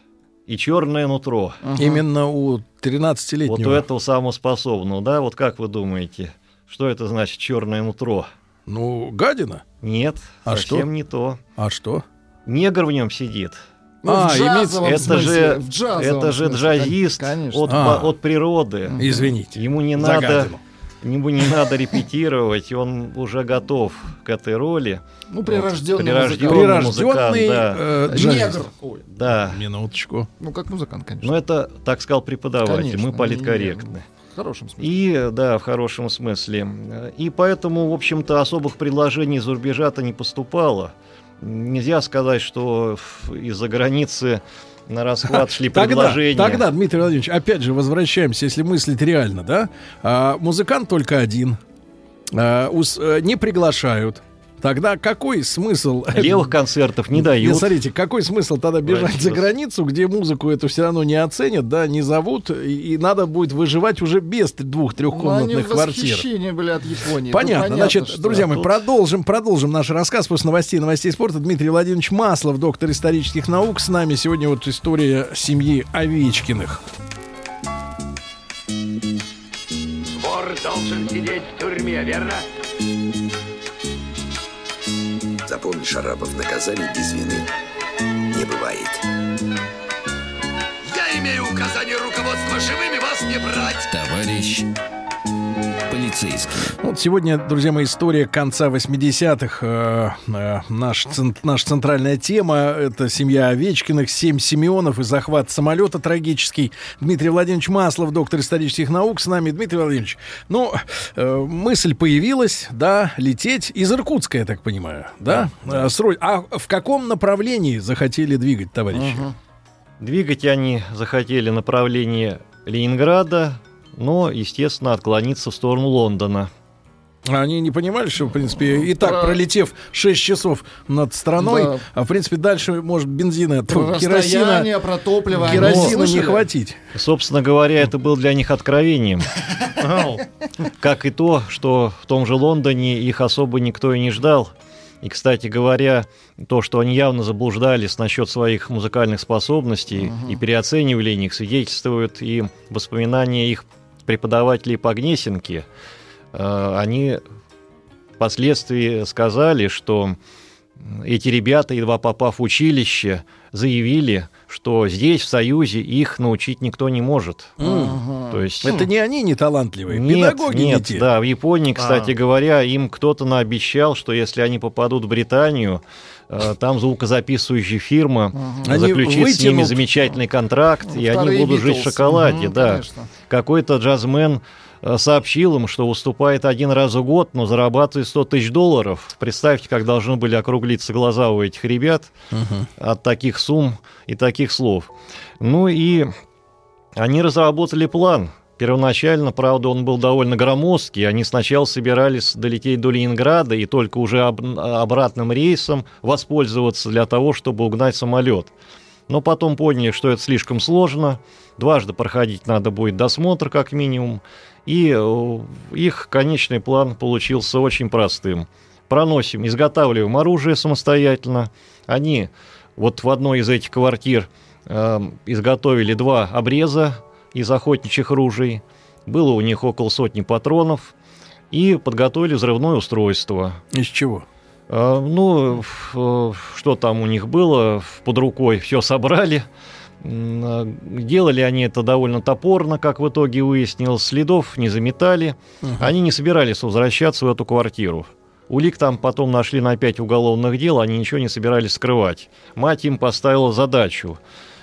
[SPEAKER 9] и черное нутро.
[SPEAKER 2] Именно у
[SPEAKER 9] Вот
[SPEAKER 2] 13-летнего.
[SPEAKER 9] у этого самого способного, да? Вот как вы думаете, что это значит черное нутро?
[SPEAKER 2] Ну, гадина.
[SPEAKER 9] Нет,
[SPEAKER 2] А
[SPEAKER 9] совсем
[SPEAKER 2] что?
[SPEAKER 9] не то.
[SPEAKER 2] А что?
[SPEAKER 9] Негр в нем сидит.
[SPEAKER 4] Ну,
[SPEAKER 2] А,
[SPEAKER 4] в
[SPEAKER 2] имеется-
[SPEAKER 4] джазовом
[SPEAKER 9] это
[SPEAKER 4] смысле,
[SPEAKER 9] же,
[SPEAKER 4] в джазовом
[SPEAKER 9] это же
[SPEAKER 4] смысле,
[SPEAKER 9] джазист
[SPEAKER 4] Конечно.
[SPEAKER 9] от,
[SPEAKER 2] А.
[SPEAKER 9] от природы.
[SPEAKER 2] Извините.
[SPEAKER 9] Ему не надо,
[SPEAKER 2] гадину.
[SPEAKER 9] Ему не надо репетировать, он уже готов к этой роли.
[SPEAKER 4] Ну, прирожденный
[SPEAKER 9] прирожденный
[SPEAKER 4] музыкант.
[SPEAKER 9] музыкант,
[SPEAKER 2] Прирожденный
[SPEAKER 9] да.
[SPEAKER 2] э, джазист.
[SPEAKER 4] Негр. Ой,
[SPEAKER 9] Да,
[SPEAKER 2] Минуточку.
[SPEAKER 4] ну, как музыкант, конечно.
[SPEAKER 9] но это, так сказал преподаватель,
[SPEAKER 4] Конечно,
[SPEAKER 9] мы
[SPEAKER 4] не-
[SPEAKER 9] политкорректны.
[SPEAKER 4] В хорошем смысле.
[SPEAKER 9] И, да, в хорошем смысле. И поэтому, в общем-то, особых предложений из-за рубежа-то не поступало. Нельзя сказать, что из-за границы на расклад шли
[SPEAKER 2] Тогда,
[SPEAKER 9] предложения.
[SPEAKER 2] тогда, Дмитрий Владимирович, опять же возвращаемся, если мыслить реально, да? А, музыкант только один. А, ус- э, не приглашают. Тогда какой смысл...
[SPEAKER 9] Левых концертов не
[SPEAKER 2] Нет,
[SPEAKER 9] дают.
[SPEAKER 2] смотрите, какой смысл тогда бежать
[SPEAKER 9] Простите
[SPEAKER 2] за границу, где музыку эту все равно не оценят, да, не зовут, и, и надо будет выживать уже без
[SPEAKER 4] Ну,
[SPEAKER 2] двух-трехкомнатных квартир.
[SPEAKER 4] были от Японии. Тут
[SPEAKER 2] Понятно. Значит,
[SPEAKER 4] что-
[SPEAKER 2] друзья мои,
[SPEAKER 9] тут-
[SPEAKER 2] продолжим, продолжим наш рассказ после новостей, новостей спорта. Дмитрий Владимирович Маслов, доктор исторических наук, с нами сегодня вот история семьи Овечкиных.
[SPEAKER 10] Вор должен сидеть в тюрьме, верно?
[SPEAKER 11] Запомни, Шарапов, наказаний без вины не бывает.
[SPEAKER 10] Я имею указание руководства живыми вас не брать.
[SPEAKER 1] Товарищ полицейский.
[SPEAKER 2] Вот сегодня, друзья мои, история конца 80-х. Э, э, наш, наша центральная тема — это семья Овечкиных, семь Симеонов и захват самолета трагический. Дмитрий Владимирович Маслов, доктор исторических наук, с нами. Дмитрий Владимирович, ну, э, мысль появилась, да, лететь из Иркутска, я так понимаю, да? Э, сро- А в каком направлении захотели двигать, товарищи?
[SPEAKER 9] Двигать они захотели направление Ленинграда, но, естественно, отклониться в сторону Лондона.
[SPEAKER 2] Они не понимали, что, в принципе, и так,
[SPEAKER 4] Про-
[SPEAKER 2] пролетев 6 часов над страной,
[SPEAKER 4] Да.
[SPEAKER 2] а, в принципе, дальше, может, бензина,
[SPEAKER 4] Про
[SPEAKER 2] тьфу, керосина,
[SPEAKER 4] про топливо.
[SPEAKER 2] керосина не хватить.
[SPEAKER 9] Собственно говоря, это было для них откровением. [LAUGHS] Как и то, что в том же Лондоне их особо никто и не ждал. И, кстати говоря, то, что они явно заблуждались насчет своих музыкальных способностей и переоценивали их, свидетельствуют и воспоминания их преподавателей по Гнесинке. Э, Они впоследствии сказали, что эти ребята, едва попав в училище, заявили, что здесь, в Союзе, их научить никто не может. То есть...
[SPEAKER 2] Это не они не талантливые,
[SPEAKER 9] Нет,
[SPEAKER 2] педагоги
[SPEAKER 9] нет,
[SPEAKER 2] не те.
[SPEAKER 9] да, в Японии, кстати
[SPEAKER 2] А.
[SPEAKER 9] говоря, им кто-то наобещал, что если они попадут в Британию, там звукозаписывающая фирма
[SPEAKER 2] Они
[SPEAKER 9] заключит с ними
[SPEAKER 2] вытянут-
[SPEAKER 9] замечательный контракт, и они
[SPEAKER 4] Вторые
[SPEAKER 9] будут жить в шоколаде,
[SPEAKER 4] Мгм,
[SPEAKER 9] да.
[SPEAKER 4] конечно.
[SPEAKER 9] Какой-то джазмен э, сообщил им, что выступает один раз в год, но зарабатывает 100 тысяч долларов. Представьте, как должны были округлиться глаза у этих ребят от таких сумм и таких слов. Ну и они разработали план. Первоначально, правда, он был довольно громоздкий. Они сначала собирались долететь до Ленинграда и только уже об- обратным рейсом воспользоваться для того, чтобы угнать самолет. Но потом поняли, что это слишком сложно. Дважды проходить надо будет досмотр, как минимум. И э, их конечный план получился очень простым. Проносим, изготавливаем оружие самостоятельно. Они вот в одной из этих квартир э, изготовили два обреза из охотничьих ружей. Было у них около сотни патронов. И подготовили взрывное устройство.
[SPEAKER 2] Из чего?
[SPEAKER 9] А, Ну, э, что там у них было под рукой, все собрали. А, Делали они это довольно топорно, как в итоге выяснилось. Следов не заметали. Они не собирались возвращаться в эту квартиру. Улик там потом нашли на пять уголовных дел, они ничего не собирались скрывать. Мать им поставила задачу.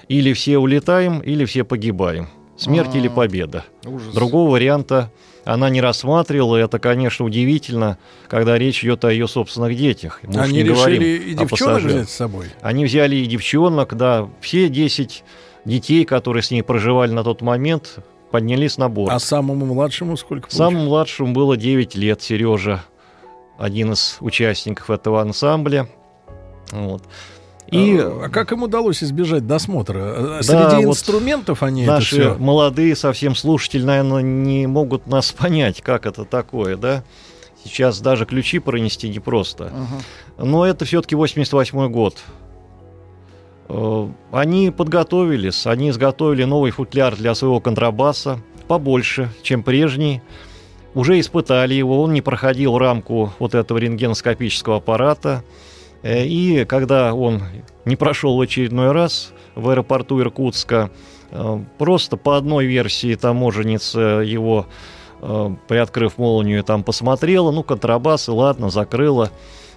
[SPEAKER 9] Или все улетаем, или все погибаем. Смерть или победа.
[SPEAKER 4] Ужас.
[SPEAKER 9] Другого варианта она не рассматривала, и это, конечно, удивительно, когда речь идет о ее собственных детях. Мы
[SPEAKER 2] Они
[SPEAKER 9] не говорим
[SPEAKER 2] решили и
[SPEAKER 9] о
[SPEAKER 2] девчонок взять с собой.
[SPEAKER 9] Они взяли и девчонок, да, все 10 детей, которые с ней проживали на тот момент, поднялись на борт.
[SPEAKER 2] А самому младшему сколько
[SPEAKER 9] Самому младшему было 9 лет, Сережа, один из участников этого ансамбля. Вот. И
[SPEAKER 2] А как им удалось избежать досмотра? Э,
[SPEAKER 9] Да,
[SPEAKER 2] Среди
[SPEAKER 9] вот
[SPEAKER 2] инструментов они это
[SPEAKER 9] наши
[SPEAKER 2] все...
[SPEAKER 9] молодые совсем слушатели, наверное, не могут нас [LAUGHS] понять, как это такое, да? Сейчас даже ключи пронести непросто. Но это все-таки 88 год. Э, Они подготовились, они изготовили новый футляр для своего контрабаса, побольше, чем прежний. Уже испытали его, он не проходил рамку вот этого рентгеноскопического аппарата. Э, И когда он не прошел в очередной раз в аэропорту Иркутска, э, просто по одной версии таможенница его, э, приоткрыв молнию, там посмотрела, ну, контрабас, и ладно, закрыла.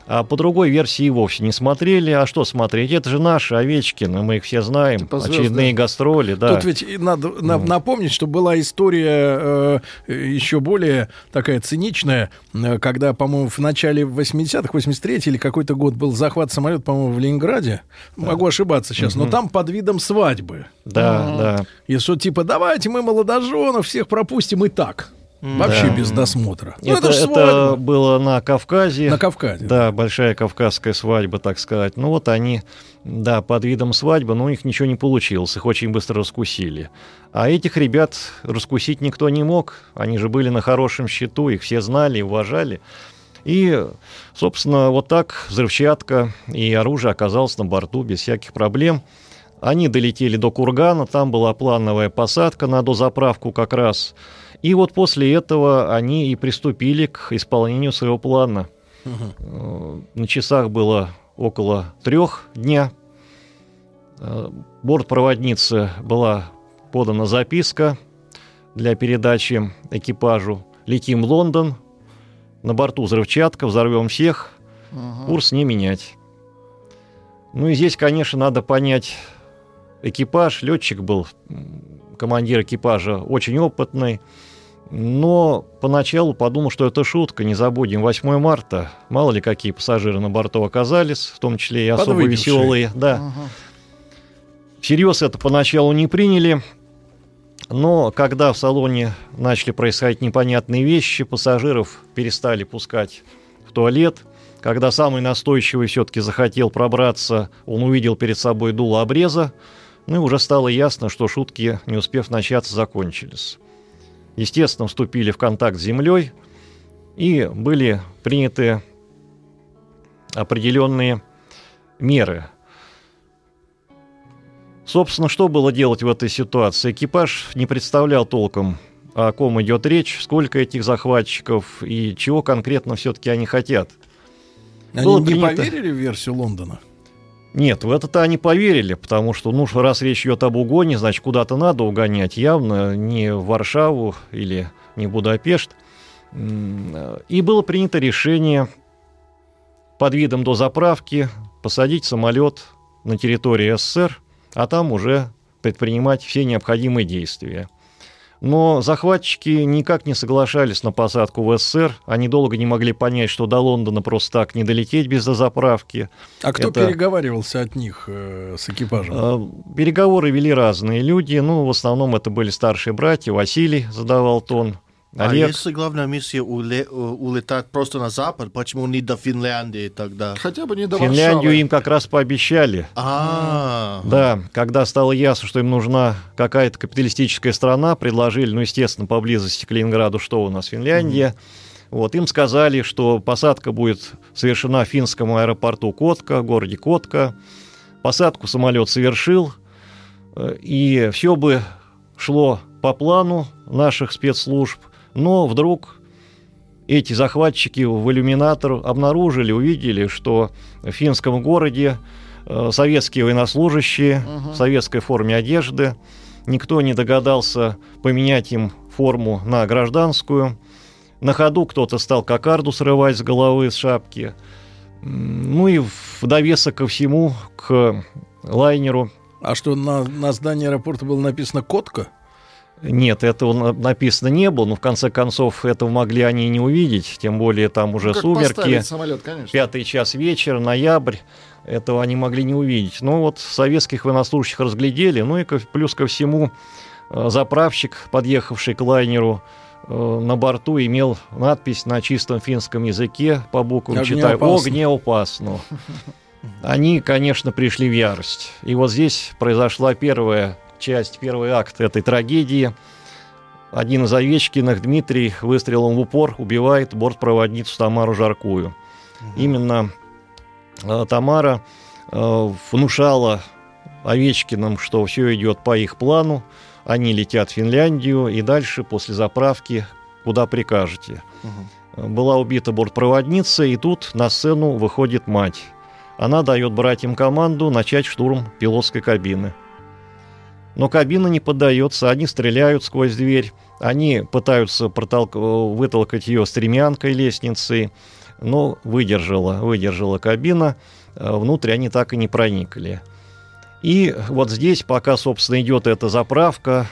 [SPEAKER 9] А по другой версии вовсе не смотрели. А что смотреть? Это же наши Овечкины, мы их все знаем.
[SPEAKER 2] Типа.
[SPEAKER 9] Очередные гастроли, да.
[SPEAKER 2] Тут ведь надо на- напомнить, что была история э, еще более такая циничная, э, когда, по-моему, в начале 80-х, 83 или какой-то год был захват самолета, по-моему, в Ленинграде. Могу ошибаться сейчас, но
[SPEAKER 9] Мгм.
[SPEAKER 2] там под видом свадьбы.
[SPEAKER 9] Да, да.
[SPEAKER 2] И что типа, давайте мы молодоженов всех пропустим и так. Вообще
[SPEAKER 9] Да.
[SPEAKER 2] без досмотра. Ну,
[SPEAKER 9] Это, это было на Кавказе.
[SPEAKER 2] На Кавказе.
[SPEAKER 9] Да, большая кавказская свадьба, так сказать. Ну вот они, да, под видом свадьбы, но у них ничего не получилось, их очень быстро раскусили. А этих ребят раскусить никто не мог. Они же были на хорошем счету, их все знали и уважали. И, собственно, вот так взрывчатка и оружие оказалось на борту без всяких проблем. Они долетели до Кургана, там была плановая посадка на дозаправку как раз. И вот после этого они и приступили к исполнению своего плана. Э, На часах было около трех дня. Э, Бортпроводнице была подана записка для передачи экипажу. Летим в Лондон, на борту взрывчатка, взорвем всех, курс не менять. Ну и здесь, конечно, надо понять экипаж. Летчик был, командир экипажа, очень опытный. Но поначалу подумал, что это шутка, не забудем, 8 марта. Мало ли какие пассажиры на борту оказались, в том числе и особо веселые. Да. Всерьез это поначалу не приняли. Но когда в салоне начали происходить непонятные вещи, пассажиров перестали пускать в туалет. Когда самый настойчивый все-таки захотел пробраться, он увидел перед собой дуло обреза. Ну и уже стало ясно, что шутки, не успев начаться, закончились. Естественно, вступили в контакт с землей и были приняты определенные меры. Собственно, что было делать в этой ситуации? Экипаж не представлял толком, о ком идет речь, сколько этих захватчиков и чего конкретно все-таки они хотят.
[SPEAKER 2] Они
[SPEAKER 9] Было
[SPEAKER 2] не
[SPEAKER 9] принято-
[SPEAKER 2] поверили в версию Лондона?
[SPEAKER 9] Нет, в это-то они поверили, потому что, ну, раз речь идет об угоне, значит, куда-то надо угонять, явно не в Варшаву или не в Будапешт. И было принято решение под видом дозаправки посадить самолет на территории СССР, а там уже предпринимать все необходимые действия. Но захватчики никак не соглашались на посадку в СССР. Они долго не могли понять, что до Лондона просто так не долететь без дозаправки.
[SPEAKER 2] А кто
[SPEAKER 9] Это-
[SPEAKER 2] переговаривался от них э, с экипажем?
[SPEAKER 9] Э, Переговоры вели разные люди. Ну, в основном это были старшие братья. Василий задавал тон.
[SPEAKER 3] А
[SPEAKER 9] Олег.
[SPEAKER 3] если главная миссия уле- э, улетать просто на запад, почему не до Финляндии тогда?
[SPEAKER 4] Хотя бы не до
[SPEAKER 9] Финляндию
[SPEAKER 4] Варшавы.
[SPEAKER 9] им как раз пообещали.
[SPEAKER 3] А,
[SPEAKER 9] Да, когда стало ясно, что им нужна какая-то капиталистическая страна, предложили, ну, естественно, поблизости к Ленинграду, что у нас Финляндия. Вот, им сказали, что посадка будет совершена в финском аэропорту Котка, городе Котка. Посадку самолет совершил. Э, И все бы шло по плану наших спецслужб, но вдруг эти захватчики в иллюминатор обнаружили, увидели, что в финском городе э, советские военнослужащие в советской форме одежды, никто не догадался поменять им форму на гражданскую. На ходу кто-то стал кокарду срывать с головы, с шапки. Ну и в довесок ко всему, к лайнеру
[SPEAKER 2] А что, на, на здании аэропорта было написано «Котка»?
[SPEAKER 9] Нет, этого на- написано не было, но в конце концов этого могли они и не увидеть, тем более там уже
[SPEAKER 4] Ну, как
[SPEAKER 9] сумерки,
[SPEAKER 4] самолет, конечно.
[SPEAKER 9] пятый час вечера, ноябрь, этого они могли не увидеть. Но вот советских военнослужащих разглядели, ну и плюс ко всему э, заправщик, подъехавший к лайнеру, э, на борту имел надпись на чистом финском языке по буквам читаю.
[SPEAKER 2] «Огнеопасно». [LAUGHS]
[SPEAKER 9] Они, конечно, пришли в ярость. И вот здесь произошла первая часть, первый акт этой трагедии. Один из Овечкиных, Дмитрий, выстрелом в упор убивает бортпроводницу Тамару Жаркую. Именно э, Тамара э, внушала Овечкиным, что все идет по их плану, они летят в Финляндию и дальше после заправки куда прикажете. Э, Была убита бортпроводница, и тут на сцену выходит мать. Она дает братьям команду начать штурм пилотской кабины. Но кабина не поддается, они стреляют сквозь дверь, они пытаются протолк- э, вытолкать ее стремянкой лестницей, но выдержала, выдержала кабина, э, внутрь они так и не проникли. И вот здесь, пока, собственно, идет эта заправка,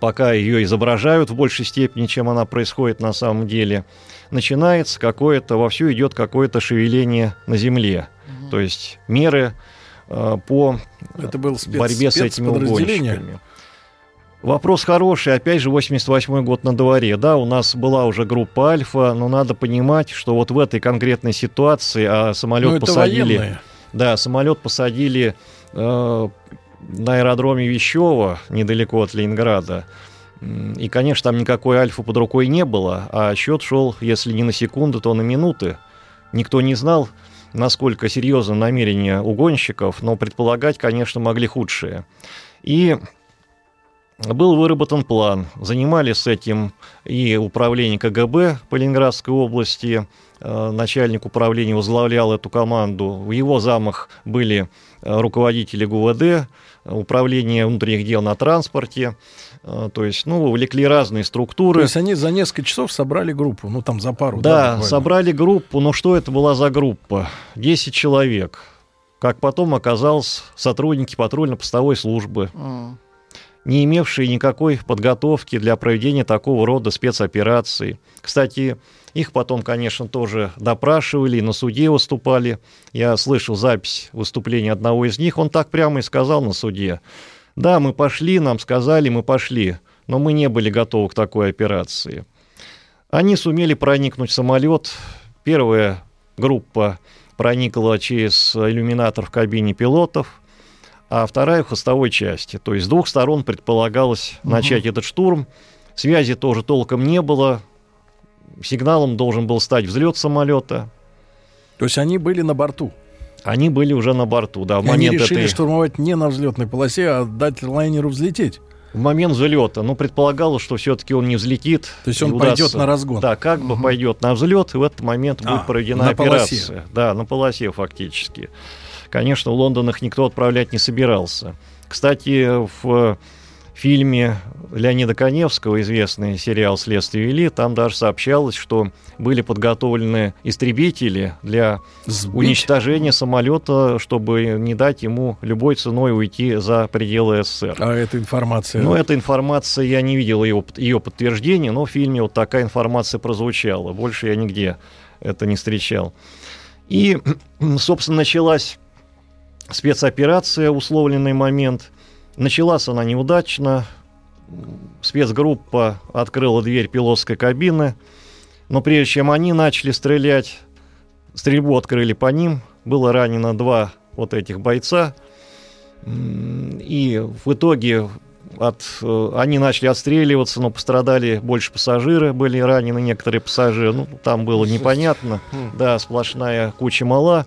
[SPEAKER 9] пока ее изображают в большей степени, чем она происходит на самом деле, начинается какое-то, вовсю идет какое-то шевеление на земле. То есть меры по
[SPEAKER 2] Это был спец,
[SPEAKER 9] борьбе с этими угонщиками. Вопрос хороший. Опять же, 88 год на дворе. Да, у нас была уже группа Альфа, но надо понимать, что вот в этой конкретной ситуации а самолет
[SPEAKER 2] Ну, это
[SPEAKER 9] посадили.
[SPEAKER 2] военные.
[SPEAKER 9] Да, самолет посадили э, на аэродроме Вещева, недалеко от Ленинграда. И, конечно, там никакой альфа под рукой не было, а счет шел, если не на секунду, то на минуты. Никто не знал, насколько серьезно намерения угонщиков, но предполагать, конечно, могли худшие. И был выработан план. Занимались этим и управление КГБ по Ленинградской области. Э, Начальник управления возглавлял эту команду. В его замах были э, руководители ГУВД, управление внутренних дел на транспорте. Э, То есть, ну, увлекли разные
[SPEAKER 2] То
[SPEAKER 9] структуры.
[SPEAKER 2] есть они за несколько часов собрали группу, ну там за пару.
[SPEAKER 9] Да,
[SPEAKER 2] буквально.
[SPEAKER 9] собрали группу, но что это была за группа? 10 человек. Как потом оказалось, сотрудники патрульно-постовой службы,
[SPEAKER 4] М.
[SPEAKER 9] не имевшие никакой подготовки для проведения такого рода спецопераций. Кстати, их потом, конечно, тоже допрашивали, и на суде выступали. Я слышал запись выступления одного из них, он так прямо и сказал на суде. Да, мы пошли, нам сказали, мы пошли, но мы не были готовы к такой операции. Они сумели проникнуть в самолет. Первая группа проникла через иллюминатор в кабине пилотов, а вторая в хвостовой части. То есть с двух сторон предполагалось начать этот штурм. Связи тоже толком не было. Сигналом должен был стать взлет самолета.
[SPEAKER 2] То есть они были на борту.
[SPEAKER 9] Они были уже на борту, да, в
[SPEAKER 2] И они
[SPEAKER 9] момент
[SPEAKER 2] решили
[SPEAKER 9] этой-
[SPEAKER 2] штурмовать не на взлетной полосе, а дать лайнеру взлететь.
[SPEAKER 9] В момент взлета, ну, предполагалось, что все-таки он не взлетит.
[SPEAKER 2] То есть он
[SPEAKER 9] удастся-
[SPEAKER 2] пойдет на разгон.
[SPEAKER 9] Да, как бы пойдет на взлет, и в этот момент
[SPEAKER 2] А,
[SPEAKER 9] будет проведена
[SPEAKER 2] на полосе.
[SPEAKER 9] операция. Да, на полосе фактически. Конечно, в Лондон их никто отправлять не собирался. Кстати, в фильме Леонида Коневского, известный сериал «Следствие вели», там даже сообщалось, что были подготовлены истребители для
[SPEAKER 2] Сбить?
[SPEAKER 9] уничтожения самолета, чтобы не дать ему любой ценой уйти за пределы СССР.
[SPEAKER 2] А эта информация...
[SPEAKER 9] Ну, эта информация, я не видел ее, ее подтверждения, но в фильме вот такая информация прозвучала. Больше я нигде это не встречал. И, [CLEARS THROAT] собственно, началась спецоперация, условленный момент. Началась она неудачно. Спецгруппа открыла дверь пилотской кабины. Но прежде чем они начали стрелять, стрельбу открыли по ним. Было ранено два вот этих бойца. И в итоге от, э, они начали отстреливаться, но пострадали больше пассажиры, были ранены некоторые пассажиры. Ну, там было непонятно. Да, сплошная куча мала.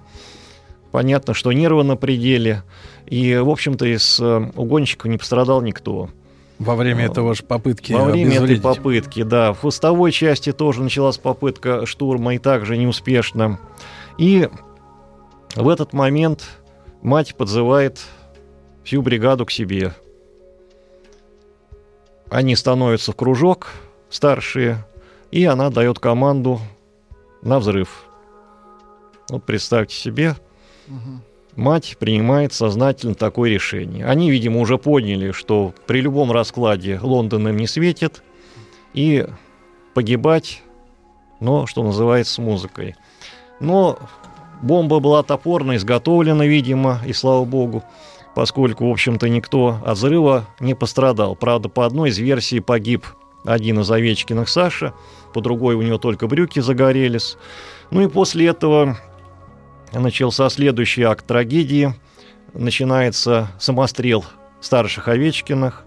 [SPEAKER 9] Понятно, что нервы на пределе. И, в общем-то, из э, угонщиков не пострадал никто.
[SPEAKER 2] Во время этого же попытки
[SPEAKER 9] Во время этой попытки, да. В хвостовой части тоже началась попытка штурма и также неуспешно. И в этот момент мать подзывает всю бригаду к себе. Они становятся в кружок, старшие, и она дает команду на взрыв. Вот представьте себе, мать принимает сознательно такое решение. Они, видимо, уже поняли, что при любом раскладе Лондон им не светит, и погибать, но, что называется, с музыкой. Но бомба была топорно изготовлена, видимо, и слава богу, поскольку, в общем-то, никто от взрыва не пострадал. Правда, по одной из версий погиб один из Овечкиных Саша, по другой у него только брюки загорелись. Ну и после этого начался следующий акт трагедии. Начинается самострел старших Овечкиных.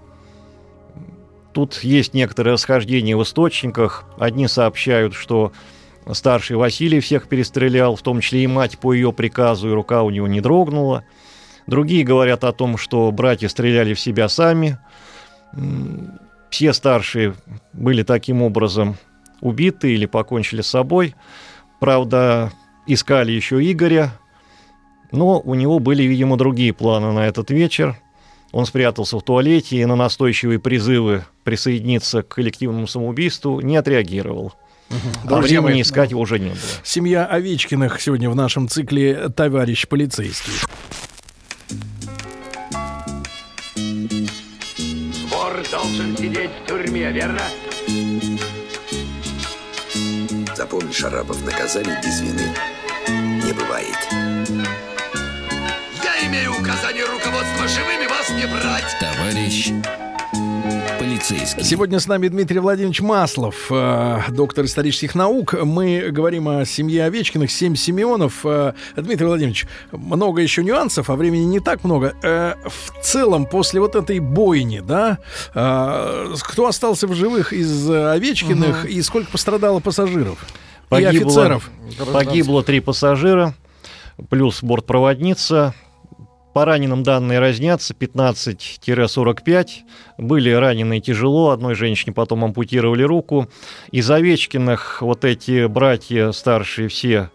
[SPEAKER 9] Тут есть некоторые расхождения в источниках. Одни сообщают, что старший Василий всех перестрелял, в том числе и мать по ее приказу, и рука у него не дрогнула. Другие говорят о том, что братья стреляли в себя сами. Все старшие были таким образом убиты или покончили с собой. Правда, искали еще Игоря, но у него были, видимо, другие планы на этот вечер. Он спрятался в туалете и на настойчивые призывы присоединиться к коллективному самоубийству не отреагировал. А
[SPEAKER 2] Друзья
[SPEAKER 9] времени
[SPEAKER 2] мои,
[SPEAKER 9] искать его уже не было.
[SPEAKER 2] Семья Овечкиных сегодня в нашем цикле «Товарищ полицейский».
[SPEAKER 10] Вор должен сидеть в тюрьме, верно?
[SPEAKER 11] Запомни, Шарапов, наказаний без вины не бывает.
[SPEAKER 10] Я имею указание руководства живыми вас не брать.
[SPEAKER 1] Товарищ полицейский.
[SPEAKER 2] Сегодня с нами Дмитрий Владимирович Маслов, э, доктор исторических наук. Мы говорим о семье Овечкиных, семь Симеонов. Э, Дмитрий Владимирович, много еще нюансов, а времени не так много. Э, в целом, после вот этой бойни, да, э, кто остался в живых из Овечкиных и сколько пострадало пассажиров и офицеров?
[SPEAKER 9] Погибло три пассажира, плюс бортпроводница. По раненым данные разнятся 15-45. Были ранены тяжело. Одной женщине потом ампутировали руку. Из Овечкиных вот эти братья старшие все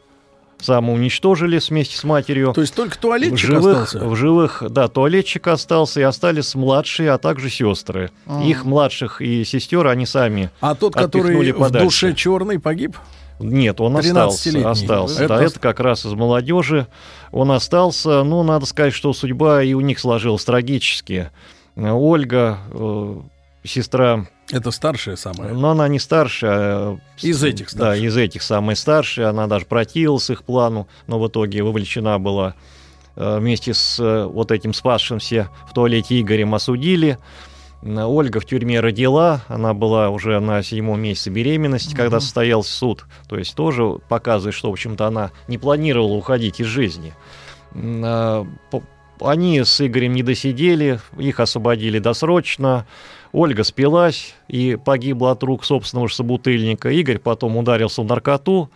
[SPEAKER 9] самоуничтожили вместе с матерью.
[SPEAKER 2] То есть только туалетчик
[SPEAKER 9] в живых,
[SPEAKER 2] остался?
[SPEAKER 9] В живых, да, туалетчик остался, и остались младшие, а также сестры.
[SPEAKER 2] А.
[SPEAKER 9] Их младших и сестер они сами
[SPEAKER 2] А тот, который
[SPEAKER 9] отпихнули
[SPEAKER 2] в
[SPEAKER 9] подальше.
[SPEAKER 2] душе черный, погиб?
[SPEAKER 9] Нет, он остался.
[SPEAKER 2] 13-летний.
[SPEAKER 9] остался.
[SPEAKER 2] Это
[SPEAKER 9] да, это как раз из молодежи. Он остался. Ну, надо сказать, что судьба и у них сложилась трагически. Ольга, э, сестра,
[SPEAKER 2] Это старшая самая.
[SPEAKER 9] но она не старшая. а,
[SPEAKER 2] Из этих
[SPEAKER 9] Да,
[SPEAKER 2] старших.
[SPEAKER 9] из этих самая старшая. Она даже противилась их плану, но в итоге вовлечена была э, вместе с э, вот этим спасшимся в туалете Игорем осудили. М, Ольга в тюрьме родила, она была уже на седьмом месяце беременности, когда состоялся суд. То есть тоже показывает, что, в общем-то, она не планировала уходить из жизни. По- Они с Игорем не досидели, их освободили досрочно. Ольга спилась и погибла от рук собственного же собутыльника. Игорь потом ударился в наркоту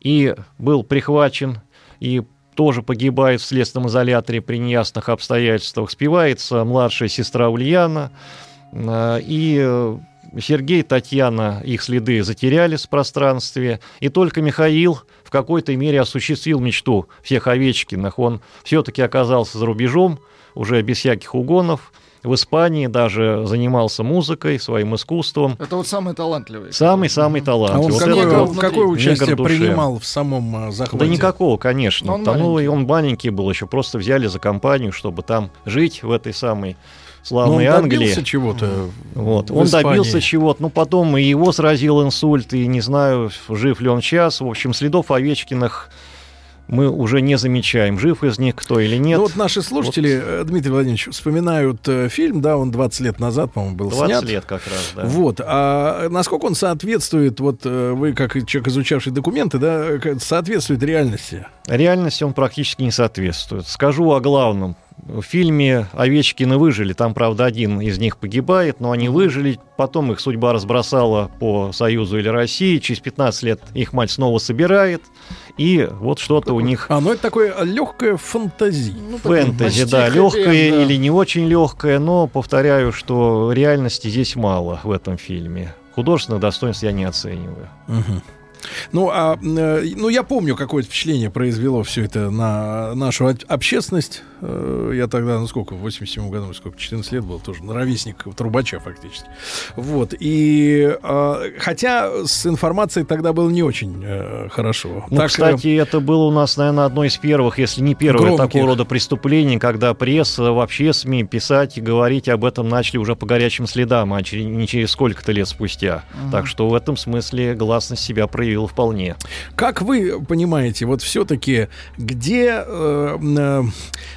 [SPEAKER 9] и был прихвачен и тоже погибает в следственном изоляторе при неясных обстоятельствах. Спивается младшая сестра Ульяна. А, И э, Сергей, Татьяна их следы затерялись в пространстве. И только Михаил в какой-то мере осуществил мечту всех Овечкиных. Он все-таки оказался за рубежом, уже без всяких угонов. В Испании даже занимался музыкой, своим искусством.
[SPEAKER 4] Это вот самый талантливый.
[SPEAKER 9] Самый-самый
[SPEAKER 2] А
[SPEAKER 9] талантливый.
[SPEAKER 2] он
[SPEAKER 9] Вот
[SPEAKER 2] какое,
[SPEAKER 9] это
[SPEAKER 4] внутри.
[SPEAKER 2] какое участие принимал в самом э, захвате?
[SPEAKER 9] Да никакого, конечно.
[SPEAKER 4] Но он
[SPEAKER 9] Там, ну,
[SPEAKER 4] маленький.
[SPEAKER 9] и он маленький был еще, просто взяли за компанию, чтобы там жить в этой самой
[SPEAKER 2] Но он
[SPEAKER 9] славной Англии.
[SPEAKER 2] добился чего-то.
[SPEAKER 9] Вот.
[SPEAKER 2] в
[SPEAKER 9] Он
[SPEAKER 2] Испании.
[SPEAKER 9] добился чего-то, ну потом и его сразил инсульт, и не знаю, жив ли он сейчас. В общем, следов Овечкиных мы уже не замечаем, жив из них кто или нет.
[SPEAKER 2] Ну вот наши слушатели, э, Дмитрий Владимирович, вспоминают э, фильм, да, он 20 лет назад, по-моему, был
[SPEAKER 9] 20
[SPEAKER 2] снят.
[SPEAKER 9] лет как раз, да.
[SPEAKER 2] Вот, а насколько он соответствует, вот э, вы как человек, изучавший документы, да, э, соответствует реальности?
[SPEAKER 9] Реальности он практически не соответствует. Скажу о главном. В фильме «Овечкины выжили», там, правда, один из них погибает, но они выжили, потом их судьба разбросала по Союзу или России, через 15 лет их мать снова собирает, и вот что-то у них
[SPEAKER 2] А, ну это такое легкое фантазии.
[SPEAKER 9] фэнтези, да, легкое
[SPEAKER 4] да.
[SPEAKER 9] или не очень легкое, но повторяю, что реальности здесь мало в этом фильме. Художественных достоинств я не оцениваю.
[SPEAKER 2] Мгм. Ну, а, э, ну, я помню, какое впечатление произвело все это на нашу общественность. Э, Я тогда, ну сколько, в 87 году, сколько, 14 лет был, тоже ровесник Трубача фактически. Вот, и э, хотя с информацией тогда было не очень э, хорошо.
[SPEAKER 9] Ну,
[SPEAKER 2] Так,
[SPEAKER 9] кстати, это было у нас, наверное, одно из первых, если не первое
[SPEAKER 2] Громких.
[SPEAKER 9] такого рода преступлений, когда пресса, вообще СМИ писать и говорить об этом начали уже по горячим следам, а не через сколько-то лет спустя. Так что в этом смысле гласность себя проявила вполне.
[SPEAKER 2] Как вы понимаете, вот все-таки где э, э,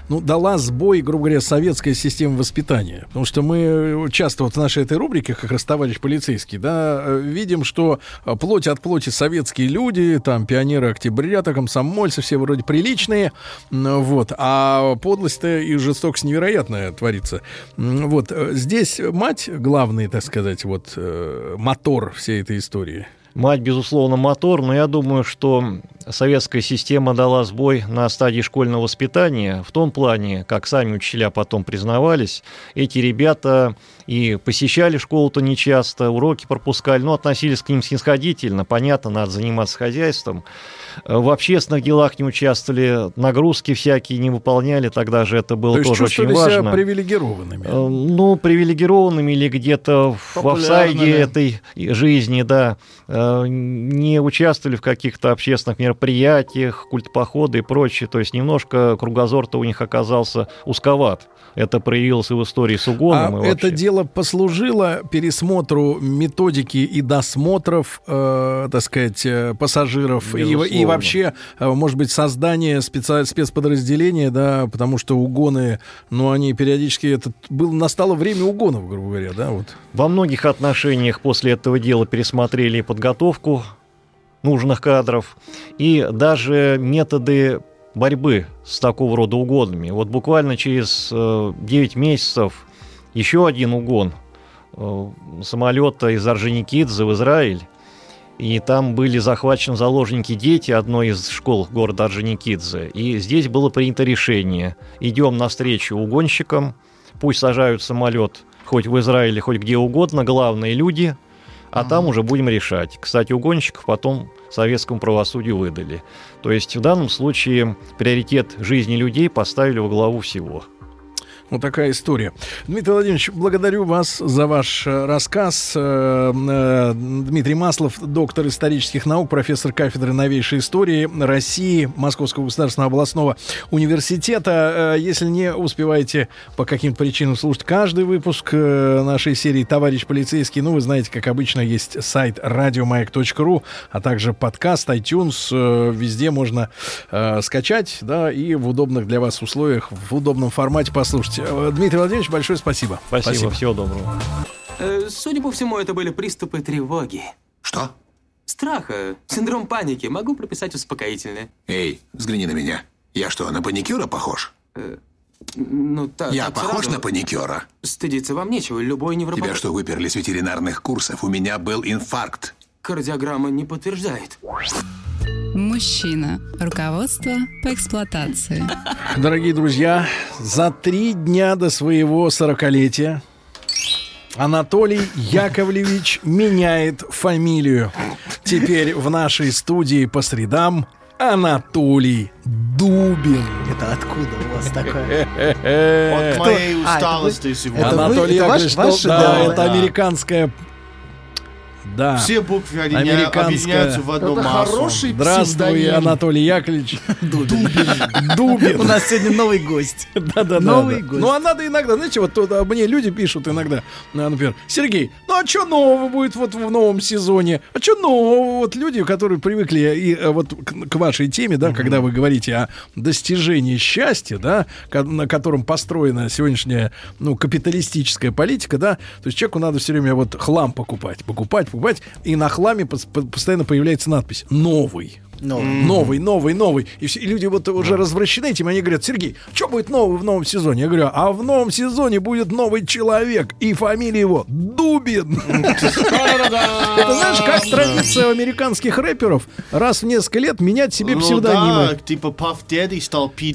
[SPEAKER 2] ну, дала сбой, грубо говоря, советская система воспитания? Потому что мы часто вот в нашей этой рубрике, как раз товарищ полицейский, да, э, видим, что э, плоть от плоти советские люди, там пионеры октября, то комсомольцы, все вроде приличные, вот, а подлость-то и жестокость невероятная творится. Вот, э, здесь мать главный, так сказать, вот, мотор всей этой истории.
[SPEAKER 9] Мать, безусловно, мотор, но я думаю, что советская система дала сбой на стадии школьного воспитания в том плане, как сами учителя потом признавались, эти ребята и посещали школу-то нечасто, уроки пропускали, но относились к ним снисходительно, понятно, надо заниматься хозяйством. Э, В общественных делах не участвовали, нагрузки всякие не выполняли, тогда же это было
[SPEAKER 2] То
[SPEAKER 9] тоже очень
[SPEAKER 2] чувствовали себя
[SPEAKER 9] важно.
[SPEAKER 2] привилегированными.
[SPEAKER 9] Э, Ну, привилегированными или где-то в офсайде этой жизни, да, э, не участвовали в каких-то общественных мероприятиях, культпоходы и прочее. То есть немножко кругозор-то у них оказался узковат. Это проявилось и в истории с угоном.
[SPEAKER 2] А
[SPEAKER 9] и
[SPEAKER 2] это дело послужило пересмотру методики и досмотров, э, так сказать, пассажиров и, и вообще, э, может быть, создание специ- спецподразделения, да, потому что угоны, ну, они периодически это был настало время угонов, грубо говоря, да, вот.
[SPEAKER 9] Во многих отношениях после этого дела пересмотрели подготовку нужных кадров, и даже методы борьбы с такого рода угонами. Вот буквально через э, 9 месяцев еще один угон э, самолета из Орджоникидзе в Израиль. И там были захвачены заложники дети одной из школ города Орджоникидзе. И здесь было принято решение. Идем навстречу угонщикам, пусть сажают самолет хоть в Израиле, хоть где угодно, главные люди, а там уже будем решать. Кстати, угонщиков потом советскому правосудию выдали. То есть в данном случае приоритет жизни людей поставили во главу всего.
[SPEAKER 2] Вот такая история. Дмитрий Владимирович, благодарю вас за ваш э, рассказ. Э, э, Дмитрий Маслов, доктор исторических наук, профессор кафедры новейшей истории России Московского государственного областного университета. Если не успеваете по каким-то причинам слушать каждый выпуск нашей серии «Товарищ полицейский», ну, вы знаете, как обычно, есть сайт радиомаяк.ру, а также подкаст, iTunes. Везде можно скачать, да, и в удобных для вас условиях, в удобном формате послушать. Э, Дмитрий Владимирович, большое спасибо.
[SPEAKER 9] Спасибо, всего доброго.
[SPEAKER 12] Э, Судя по всему, это были приступы тревоги.
[SPEAKER 11] Что?
[SPEAKER 12] Страха, синдром паники. Могу прописать успокоительное.
[SPEAKER 11] Эй, взгляни на меня. Я что, на паникюра похож?
[SPEAKER 12] Ну, та-
[SPEAKER 11] Я
[SPEAKER 12] так
[SPEAKER 11] похож
[SPEAKER 12] сразу.
[SPEAKER 11] на паникюра?
[SPEAKER 12] Стыдиться вам нечего. Любой невропат...
[SPEAKER 11] Тебя что, выперли с ветеринарных курсов? У меня был инфаркт.
[SPEAKER 12] Кардиограмма не подтверждает.
[SPEAKER 13] Мужчина. Руководство по эксплуатации.
[SPEAKER 2] Дорогие друзья, за три дня до своего сорокалетия Анатолий Яковлевич меняет фамилию. Теперь в нашей студии по средам Анатолий Дубин.
[SPEAKER 14] Это откуда у вас такое?
[SPEAKER 3] От моей
[SPEAKER 14] А,
[SPEAKER 3] усталости сегодня.
[SPEAKER 2] Анатолий Яковлевич, да, это американская... Да.
[SPEAKER 3] Все буквы объединя- объединяются в одно
[SPEAKER 4] Это
[SPEAKER 3] масло.
[SPEAKER 4] хороший
[SPEAKER 2] Здравствуй,
[SPEAKER 4] псевдоним.
[SPEAKER 2] Анатолий Яковлевич. [LAUGHS]
[SPEAKER 14] Дубин.
[SPEAKER 2] Дубин.
[SPEAKER 14] У нас сегодня новый гость. [LAUGHS]
[SPEAKER 2] Да, да,
[SPEAKER 14] Новый гость.
[SPEAKER 2] Ну, а надо иногда, знаете, вот тут, а, мне люди пишут иногда, например, Сергей, ну а что нового будет вот в новом сезоне? А что нового? Вот люди, которые привыкли и а, вот к, вашей теме, да, когда вы говорите о достижении счастья, да, на котором построена сегодняшняя, ну, капиталистическая политика, да, то есть человеку надо все время вот хлам покупать, покупать, покупать, и на хламе пос- по- постоянно появляется надпись «новый».
[SPEAKER 14] Новый.
[SPEAKER 2] Новый, новый, новый. И, все, и люди вот уже развращены этим, они говорят, Сергей, что будет новый в новом сезоне? Я говорю, а в новом сезоне будет новый человек, и фамилия его Дубин. Это знаешь, как традиция у американских рэперов раз в несколько лет менять себе
[SPEAKER 3] Ну
[SPEAKER 2] псевдонимы.
[SPEAKER 3] типа Puff Daddy стал P.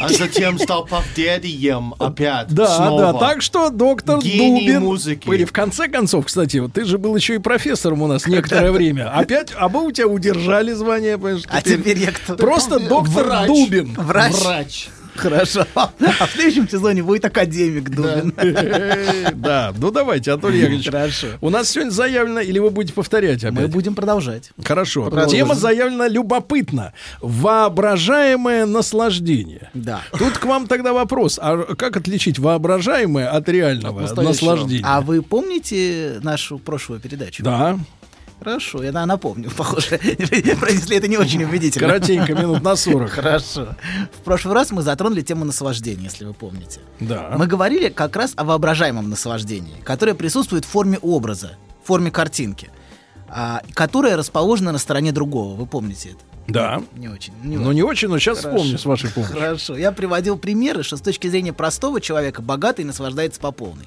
[SPEAKER 3] А затем стал Daddy'ем опять.
[SPEAKER 2] Да,
[SPEAKER 3] снова.
[SPEAKER 2] да, так что доктор
[SPEAKER 3] Гений
[SPEAKER 2] Дубин.
[SPEAKER 3] музыки.
[SPEAKER 2] Или в конце концов, кстати, вот ты же был еще и профессором у нас некоторое время. Опять, а мы у тебя удержали звание, понимаешь?
[SPEAKER 14] А теперь я кто?
[SPEAKER 2] Просто доктор. Дубин.
[SPEAKER 14] Врач.
[SPEAKER 4] Врач.
[SPEAKER 14] Хорошо. [LAUGHS] А в следующем сезоне будет академик Дубин. [LAUGHS]
[SPEAKER 2] Да, ну давайте, Анатолий Яковлевич.
[SPEAKER 14] Хорошо.
[SPEAKER 2] У нас сегодня заявлено, или вы будете повторять
[SPEAKER 14] Мы
[SPEAKER 2] опять?
[SPEAKER 14] будем продолжать.
[SPEAKER 2] Хорошо. Тема заявлена любопытно. Воображаемое наслаждение.
[SPEAKER 14] Да.
[SPEAKER 2] Тут к вам тогда вопрос. А как отличить воображаемое от реального наслаждения?
[SPEAKER 14] А вы помните нашу прошлую передачу?
[SPEAKER 2] Да,
[SPEAKER 14] Хорошо, я напомню, [LAUGHS] похоже. [LAUGHS] Произнесли это не очень убедительно.
[SPEAKER 2] коротенько, минут на 40.
[SPEAKER 14] Хорошо. В прошлый раз мы затронули тему наслаждения, если вы помните.
[SPEAKER 2] Да.
[SPEAKER 14] Мы говорили как раз о воображаемом наслаждении, которое присутствует в форме образа, в форме картинки, а, которая расположена на стороне другого. Вы помните это?
[SPEAKER 2] Да.
[SPEAKER 14] Не очень. не
[SPEAKER 2] Ну
[SPEAKER 14] очень.
[SPEAKER 2] не очень, но сейчас
[SPEAKER 14] Хорошо.
[SPEAKER 2] вспомню с вашей помощью.
[SPEAKER 14] Хорошо. Я приводил примеры, что с точки зрения простого человека богатый наслаждается по полной.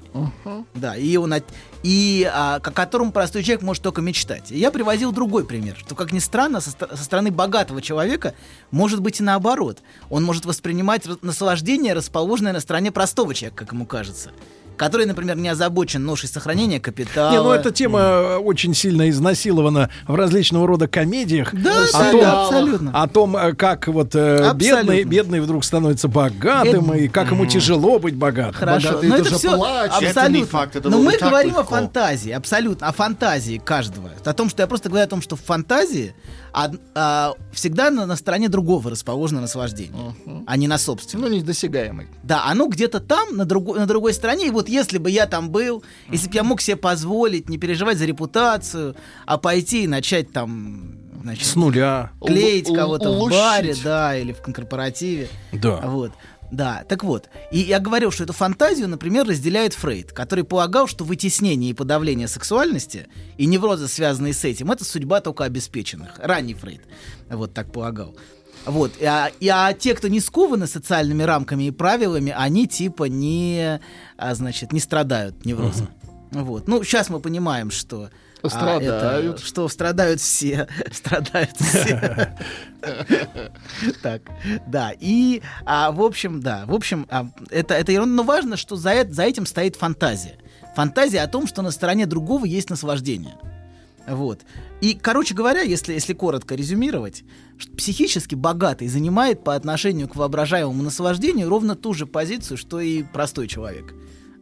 [SPEAKER 14] Да, и он от- и а, о котором простой человек может только мечтать. И я приводил другой пример, что, как ни странно, со, со стороны богатого человека может быть и наоборот. Он может воспринимать наслаждение, расположенное на стороне простого человека, как ему кажется. Который, например, не озабочен ношей сохранения капитала.
[SPEAKER 2] Не, ну эта тема э, очень сильно изнасилована в различного рода комедиях.
[SPEAKER 14] Да,
[SPEAKER 2] о том,
[SPEAKER 14] да, абсолютно.
[SPEAKER 2] О том, э, как вот э, бедный, бедный вдруг становится богатым,
[SPEAKER 14] Это-
[SPEAKER 2] и как ему тяжело быть богатым.
[SPEAKER 14] Хорошо,
[SPEAKER 4] Богатые
[SPEAKER 14] но это
[SPEAKER 4] тоже
[SPEAKER 14] все
[SPEAKER 4] плачут.
[SPEAKER 3] Это
[SPEAKER 14] абсолютно.
[SPEAKER 3] не факт, это
[SPEAKER 14] но мы говорим о
[SPEAKER 3] легко.
[SPEAKER 14] фантазии, абсолютно, о фантазии каждого. О том, что я просто говорю о том, что в фантазии од- а, всегда на, на стороне другого расположено наслаждение, а не на собственном.
[SPEAKER 4] Ну, недосягаемый.
[SPEAKER 14] Да, оно где-то там, на, другой на другой стороне. И вот если бы я там был, если бы я мог себе позволить не переживать за репутацию, а пойти и начать там значит,
[SPEAKER 2] С нуля.
[SPEAKER 14] клеить
[SPEAKER 4] Л-
[SPEAKER 14] кого-то в баре, да, или в корпоративе.
[SPEAKER 2] Да.
[SPEAKER 14] Вот. Да, так вот. И я говорил, что эту фантазию, например, разделяет Фрейд, который полагал, что вытеснение и подавление сексуальности и неврозы, связанные с этим, это судьба только обеспеченных. Ранний Фрейд вот так полагал. Вот. И, а, и, а те, кто не скованы социальными рамками и правилами, они типа не, а, значит, не страдают неврозом. Вот. Ну, сейчас мы понимаем, что а,
[SPEAKER 4] Страдают.
[SPEAKER 14] это- что страдают все, [LAUGHS] страдают все. [LAUGHS] Так, да, и, а, в общем, да, в общем, а, это, это ерунда, но важно, что за, за этим стоит фантазия. Фантазия о том, что на стороне другого есть наслаждение. Вот. И, короче говоря, если, если коротко резюмировать, психически богатый занимает по отношению к воображаемому наслаждению ровно ту же позицию, что и простой человек.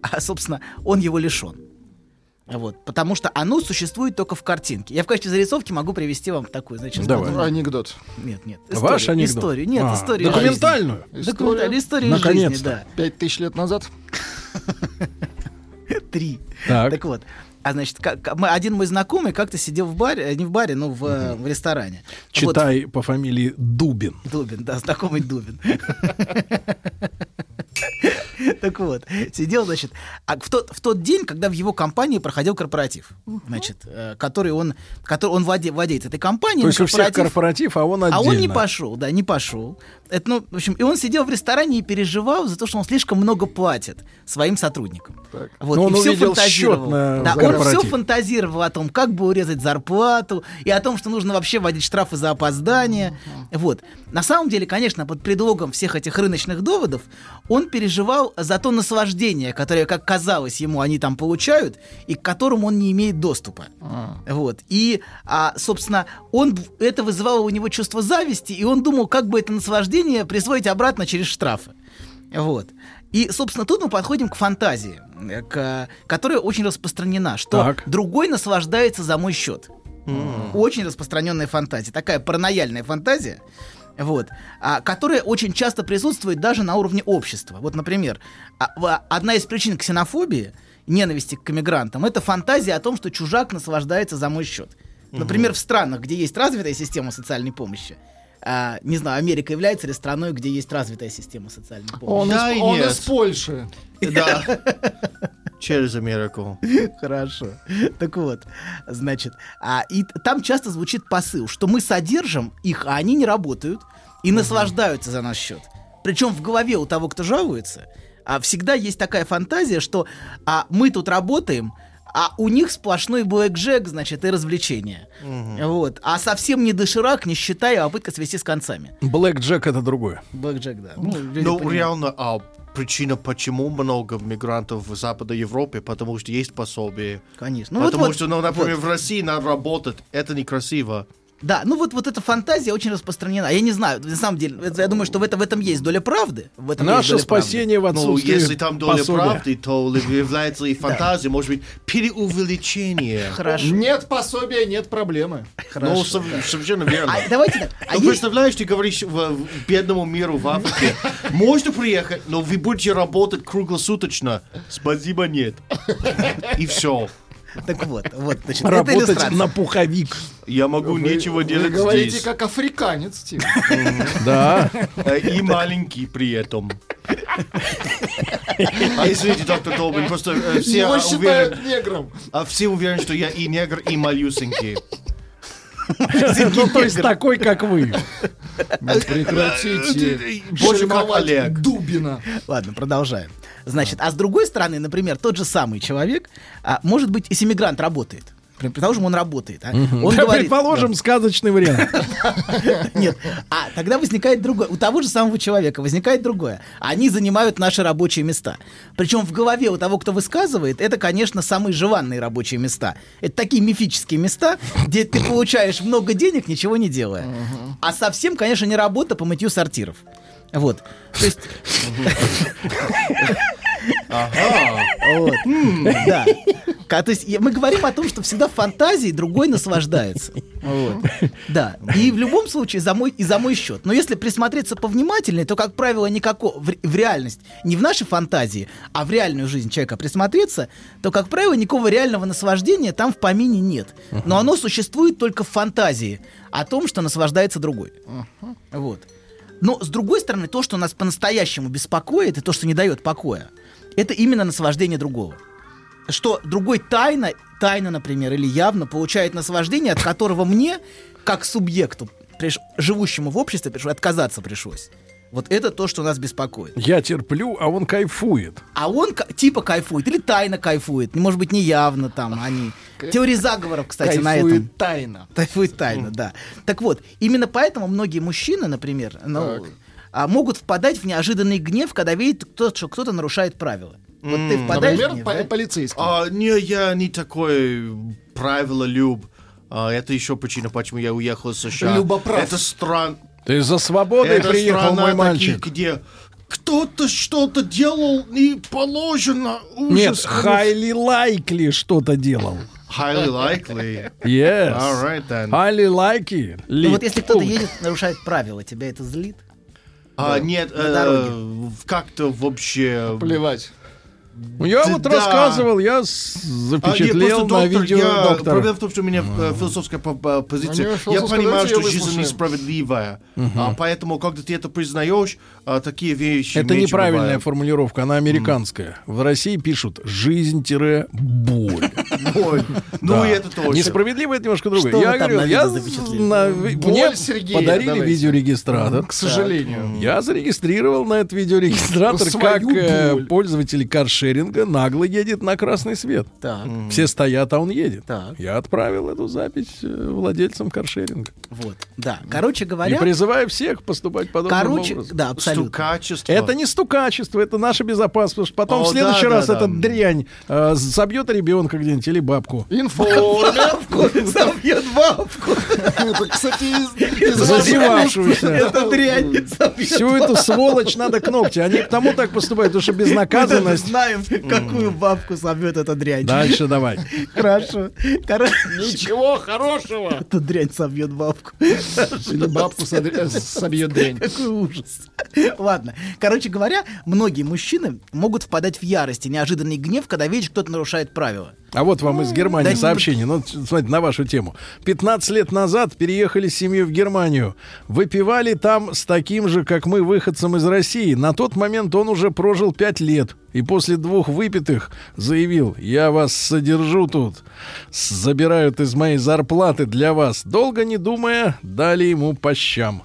[SPEAKER 14] А, собственно, он его лишен. Вот, потому что оно существует только в картинке. Я в качестве зарисовки могу привести вам такую, значит,
[SPEAKER 2] Давай.
[SPEAKER 14] знакомую-
[SPEAKER 4] Анекдот.
[SPEAKER 14] Нет, нет.
[SPEAKER 2] Ваш
[SPEAKER 14] историю,
[SPEAKER 2] анекдот?
[SPEAKER 14] Историю. Нет,
[SPEAKER 2] А,
[SPEAKER 14] историю.
[SPEAKER 2] документальную?
[SPEAKER 14] жизни. Документальную историю жизни,
[SPEAKER 2] Наконец-то.
[SPEAKER 14] да.
[SPEAKER 4] Пять тысяч лет назад. [LAUGHS]
[SPEAKER 14] Три.
[SPEAKER 2] Так.
[SPEAKER 14] вот. А значит, как, мы- один мой знакомый как-то сидел в баре, э, не в баре, но в, э, в ресторане. Вот,
[SPEAKER 2] Читай по фамилии Дубин.
[SPEAKER 14] Дубин, да, знакомый Дубин. [LAUGHS] [LAUGHS] Так вот, сидел, значит, а в тот, в тот день, когда в его компании проходил корпоратив, значит, э, который он, который он владе- владеет этой компанией.
[SPEAKER 2] То есть у всех
[SPEAKER 14] корпоратив-
[SPEAKER 2] а он отдельно.
[SPEAKER 14] а он не пошел, да, не пошел. Это, ну, в общем, и он сидел в ресторане и переживал за то, что он слишком много платит своим сотрудникам. Вот,
[SPEAKER 2] Но
[SPEAKER 14] и
[SPEAKER 2] он увидел
[SPEAKER 14] фантазировал. да, он все фантазировал о том, как бы урезать зарплату, и о том, что нужно вообще вводить штрафы за опоздание. Вот. На самом деле, конечно, под предлогом всех этих рыночных доводов, он переживал за то наслаждение, которое, как казалось ему, они там получают, и к которому он не имеет доступа. Вот. И, а, собственно, он, это вызывало у него чувство зависти, и он думал, как бы это наслаждение присвоить обратно через штрафы. Вот. И, собственно, тут мы подходим к фантазии, к, которая очень распространена, что
[SPEAKER 2] Так.
[SPEAKER 14] другой наслаждается за мой счет. Очень распространенная фантазия, такая паранояльная фантазия, вот, а, которая очень часто присутствует даже на уровне общества. Вот, например, а, одна из причин ксенофобии, ненависти к иммигрантам, это фантазия о том, что чужак наслаждается за мой счет. Например, в странах, где есть развитая система социальной помощи, а, не знаю, Америка является ли страной, где есть развитая система социальной помощи?
[SPEAKER 4] Он,
[SPEAKER 3] Да
[SPEAKER 4] из,
[SPEAKER 3] и
[SPEAKER 4] он
[SPEAKER 3] нет.
[SPEAKER 4] из Польши.
[SPEAKER 3] Да. [LAUGHS] Через Америку. [LAUGHS]
[SPEAKER 14] Хорошо. Так вот, значит, а, и там часто звучит посыл, что мы содержим их, а они не работают и наслаждаются за наш счет. Причем в голове у того, кто жалуется, а, всегда есть такая фантазия, что а, мы тут работаем, а у них сплошной блэкджек, значит, и развлечения. Вот. А совсем не доширак, не считая, а попытка свести с концами.
[SPEAKER 2] Блэк Джек это другое.
[SPEAKER 14] Блэкджек, да. Ну,
[SPEAKER 3] Ну,
[SPEAKER 14] понимают.
[SPEAKER 3] реально, а причина, почему много мигрантов в Западной Европе, потому что есть пособие.
[SPEAKER 14] Конечно. Ну,
[SPEAKER 3] потому
[SPEAKER 14] вот,
[SPEAKER 3] что, ну, например,
[SPEAKER 14] вот.
[SPEAKER 3] в России надо работать, это некрасиво.
[SPEAKER 14] Да, ну вот, вот эта фантазия очень распространена. Я не знаю, на самом деле, это- я думаю, что в, это, в этом есть доля правды. В этом
[SPEAKER 2] Наше
[SPEAKER 14] доля правды.
[SPEAKER 2] спасение в
[SPEAKER 3] Ну,
[SPEAKER 2] отсутствии
[SPEAKER 3] если там доля
[SPEAKER 2] пособия.
[SPEAKER 3] правды, то [LAUGHS] является и фантазия, может быть, переувеличение.
[SPEAKER 14] Хорошо.
[SPEAKER 4] Нет пособия, нет проблемы.
[SPEAKER 3] Ну, сов- совершенно верно.
[SPEAKER 14] А давайте так. А
[SPEAKER 3] Ну,
[SPEAKER 14] есть-
[SPEAKER 3] представляешь, ты говоришь в, в бедному миру в Африке, [LAUGHS] можно приехать, но вы будете работать круглосуточно. Спасибо, нет. И все.
[SPEAKER 14] Так вот, вот, значит, это
[SPEAKER 2] Работать
[SPEAKER 14] иллюстрация.
[SPEAKER 2] на пуховик.
[SPEAKER 3] Я могу нечего
[SPEAKER 4] Вы
[SPEAKER 3] делать
[SPEAKER 4] говорите
[SPEAKER 3] здесь.
[SPEAKER 4] как африканец, Тим.
[SPEAKER 2] Да.
[SPEAKER 3] Э, И маленький при этом. А извините, доктор Долбин, просто э, все а, уверены,
[SPEAKER 4] негром.
[SPEAKER 3] а все уверены, что я и негр, и малюсенький.
[SPEAKER 2] Ну, то есть такой, как вы.
[SPEAKER 4] Ну, Прекратите.
[SPEAKER 3] Больше как Олег.
[SPEAKER 4] Дубина.
[SPEAKER 14] Ладно, продолжаем. Значит, а с другой стороны, например, тот же самый человек, а, может быть, если мигрант работает, предположим, он работает, а, он
[SPEAKER 2] Да,
[SPEAKER 14] говорит,
[SPEAKER 2] Предположим, сказочный вариант. [LAUGHS]
[SPEAKER 14] Нет. А тогда возникает другое. У того же самого человека возникает другое. Они занимают наши рабочие места. Причем в голове у того, кто высказывает, это, конечно, самые желанные рабочие места. Это такие мифические места, где ты получаешь много денег, ничего не делая. А совсем, конечно, не работа по мытью сортиров. Вот. То есть... [LAUGHS] Вот. Да. То есть мы говорим о том, что всегда в фантазии другой наслаждается. Вот. Да. И в любом случае за мой, и за мой счет. Но если присмотреться повнимательнее, то, как правило, никакого в, в реальность, не в нашей фантазии, а в реальную жизнь человека присмотреться, то, как правило, никакого реального наслаждения там в помине нет. Но оно существует только в фантазии о том, что наслаждается другой. Вот. Но, с другой стороны, то, что нас по-настоящему беспокоит, и то, что не дает покоя, это именно наслаждение другого. Что другой тайно, тайно, например, или явно получает наслаждение, от которого мне, как субъекту, приш- живущему в обществе, пришлось, отказаться пришлось. Вот это то, что нас беспокоит.
[SPEAKER 2] Я терплю, а он кайфует.
[SPEAKER 14] А он типа кайфует или тайно кайфует, может быть, не явно там они. Теории заговоров, кстати, на этом.
[SPEAKER 4] Кайфует тайно.
[SPEAKER 14] Кайфует тайно, да. Так вот, именно поэтому многие мужчины, например, ну, а, могут впадать в неожиданный гнев, когда видят, кто- что кто-то нарушает правила. Вот ты впадаешь в
[SPEAKER 4] Например,
[SPEAKER 14] гнев,
[SPEAKER 4] по-
[SPEAKER 14] да?
[SPEAKER 4] полицейский.
[SPEAKER 3] А, не, я не такой правило люб. А, это еще причина, почему я уехал из США.
[SPEAKER 4] Любоправ.
[SPEAKER 3] Это стран...
[SPEAKER 2] Ты за свободой
[SPEAKER 3] это
[SPEAKER 2] приехал,
[SPEAKER 3] страна
[SPEAKER 2] мой мальчик.
[SPEAKER 3] таких, где кто-то что-то делал не положено. Ужас.
[SPEAKER 2] Нет, highly likely что-то делал.
[SPEAKER 3] Highly likely.
[SPEAKER 2] Yes.
[SPEAKER 3] All right then.
[SPEAKER 2] Highly likely.
[SPEAKER 14] Ну вот если кто-то едет, нарушает правила, тебя это злит?
[SPEAKER 3] А, нет, э, как-то вообще...
[SPEAKER 4] Плевать.
[SPEAKER 2] Я
[SPEAKER 3] Да.
[SPEAKER 2] вот рассказывал, я
[SPEAKER 3] А,
[SPEAKER 2] запечатлел
[SPEAKER 3] просто
[SPEAKER 2] на
[SPEAKER 3] доктор,
[SPEAKER 2] видео
[SPEAKER 3] я-
[SPEAKER 2] доктора.
[SPEAKER 3] Проблема в том, что у меня э, философская по- по- позиция.
[SPEAKER 4] Него
[SPEAKER 3] Я понимаю, что жизнь несправедливая. А поэтому, когда ты это признаешь, а, такие вещи
[SPEAKER 2] Это неправильная
[SPEAKER 3] бывают.
[SPEAKER 2] формулировка, она американская. В России пишут жизнь-боль.
[SPEAKER 3] Ой, [LAUGHS] Ну
[SPEAKER 2] Да.
[SPEAKER 3] и это тоже.
[SPEAKER 2] Несправедливо это немножко другое. Я говорю, я Мне
[SPEAKER 4] Боль
[SPEAKER 2] подарили видеорегистратор.
[SPEAKER 4] К сожалению.
[SPEAKER 2] Я зарегистрировал на этот видеорегистратор, [LAUGHS] как э,
[SPEAKER 4] боль.
[SPEAKER 2] пользователь каршеринга нагло едет на красный свет.
[SPEAKER 14] Так,
[SPEAKER 2] Все стоят, а он едет.
[SPEAKER 14] так,
[SPEAKER 2] Я отправил эту запись э, владельцам каршеринга.
[SPEAKER 14] вот, да. Короче
[SPEAKER 2] И
[SPEAKER 14] говоря,
[SPEAKER 2] призываю всех поступать подобным
[SPEAKER 14] короче,
[SPEAKER 2] образом.
[SPEAKER 14] да, абсолютно.
[SPEAKER 3] Стукачество.
[SPEAKER 2] Это не стукачество, это наша безопасность. Потому что потом
[SPEAKER 3] О,
[SPEAKER 2] в следующий
[SPEAKER 3] да,
[SPEAKER 2] раз
[SPEAKER 3] да,
[SPEAKER 2] эта
[SPEAKER 3] да.
[SPEAKER 2] дрянь э, собьет ребенка где-нибудь или бабку.
[SPEAKER 4] Информер.
[SPEAKER 14] Забьет бабку.
[SPEAKER 4] Это, кстати,
[SPEAKER 2] Зазевавшуюся.
[SPEAKER 14] Это дрянь.
[SPEAKER 2] Всю эту сволочь надо к ногти. Они потому так поступают, потому что безнаказанность. [LAUGHS]
[SPEAKER 14] знаем, [LAUGHS] какую бабку собьет эта дрянь.
[SPEAKER 2] Дальше [LAUGHS] давай.
[SPEAKER 14] Хорошо.
[SPEAKER 4] Ничего хорошего.
[SPEAKER 14] эта дрянь собьет бабку.
[SPEAKER 4] Или бабку э, собьет дрянь.
[SPEAKER 14] Какой ужас. Ладно. Короче говоря, многие мужчины могут впадать в ярость и неожиданный гнев, когда видят, что кто-то нарушает правила.
[SPEAKER 2] А вот вам из Германии
[SPEAKER 14] Да
[SPEAKER 2] сообщение. Ну, смотрите, на вашу тему. 15 лет назад переехали с семьей в Германию. Выпивали там с таким же, как мы, выходцем из России. На тот момент он уже прожил 5 лет. И после двух выпитых заявил, я вас содержу тут. Забирают из моей зарплаты для вас. Долго не думая, дали ему по щам.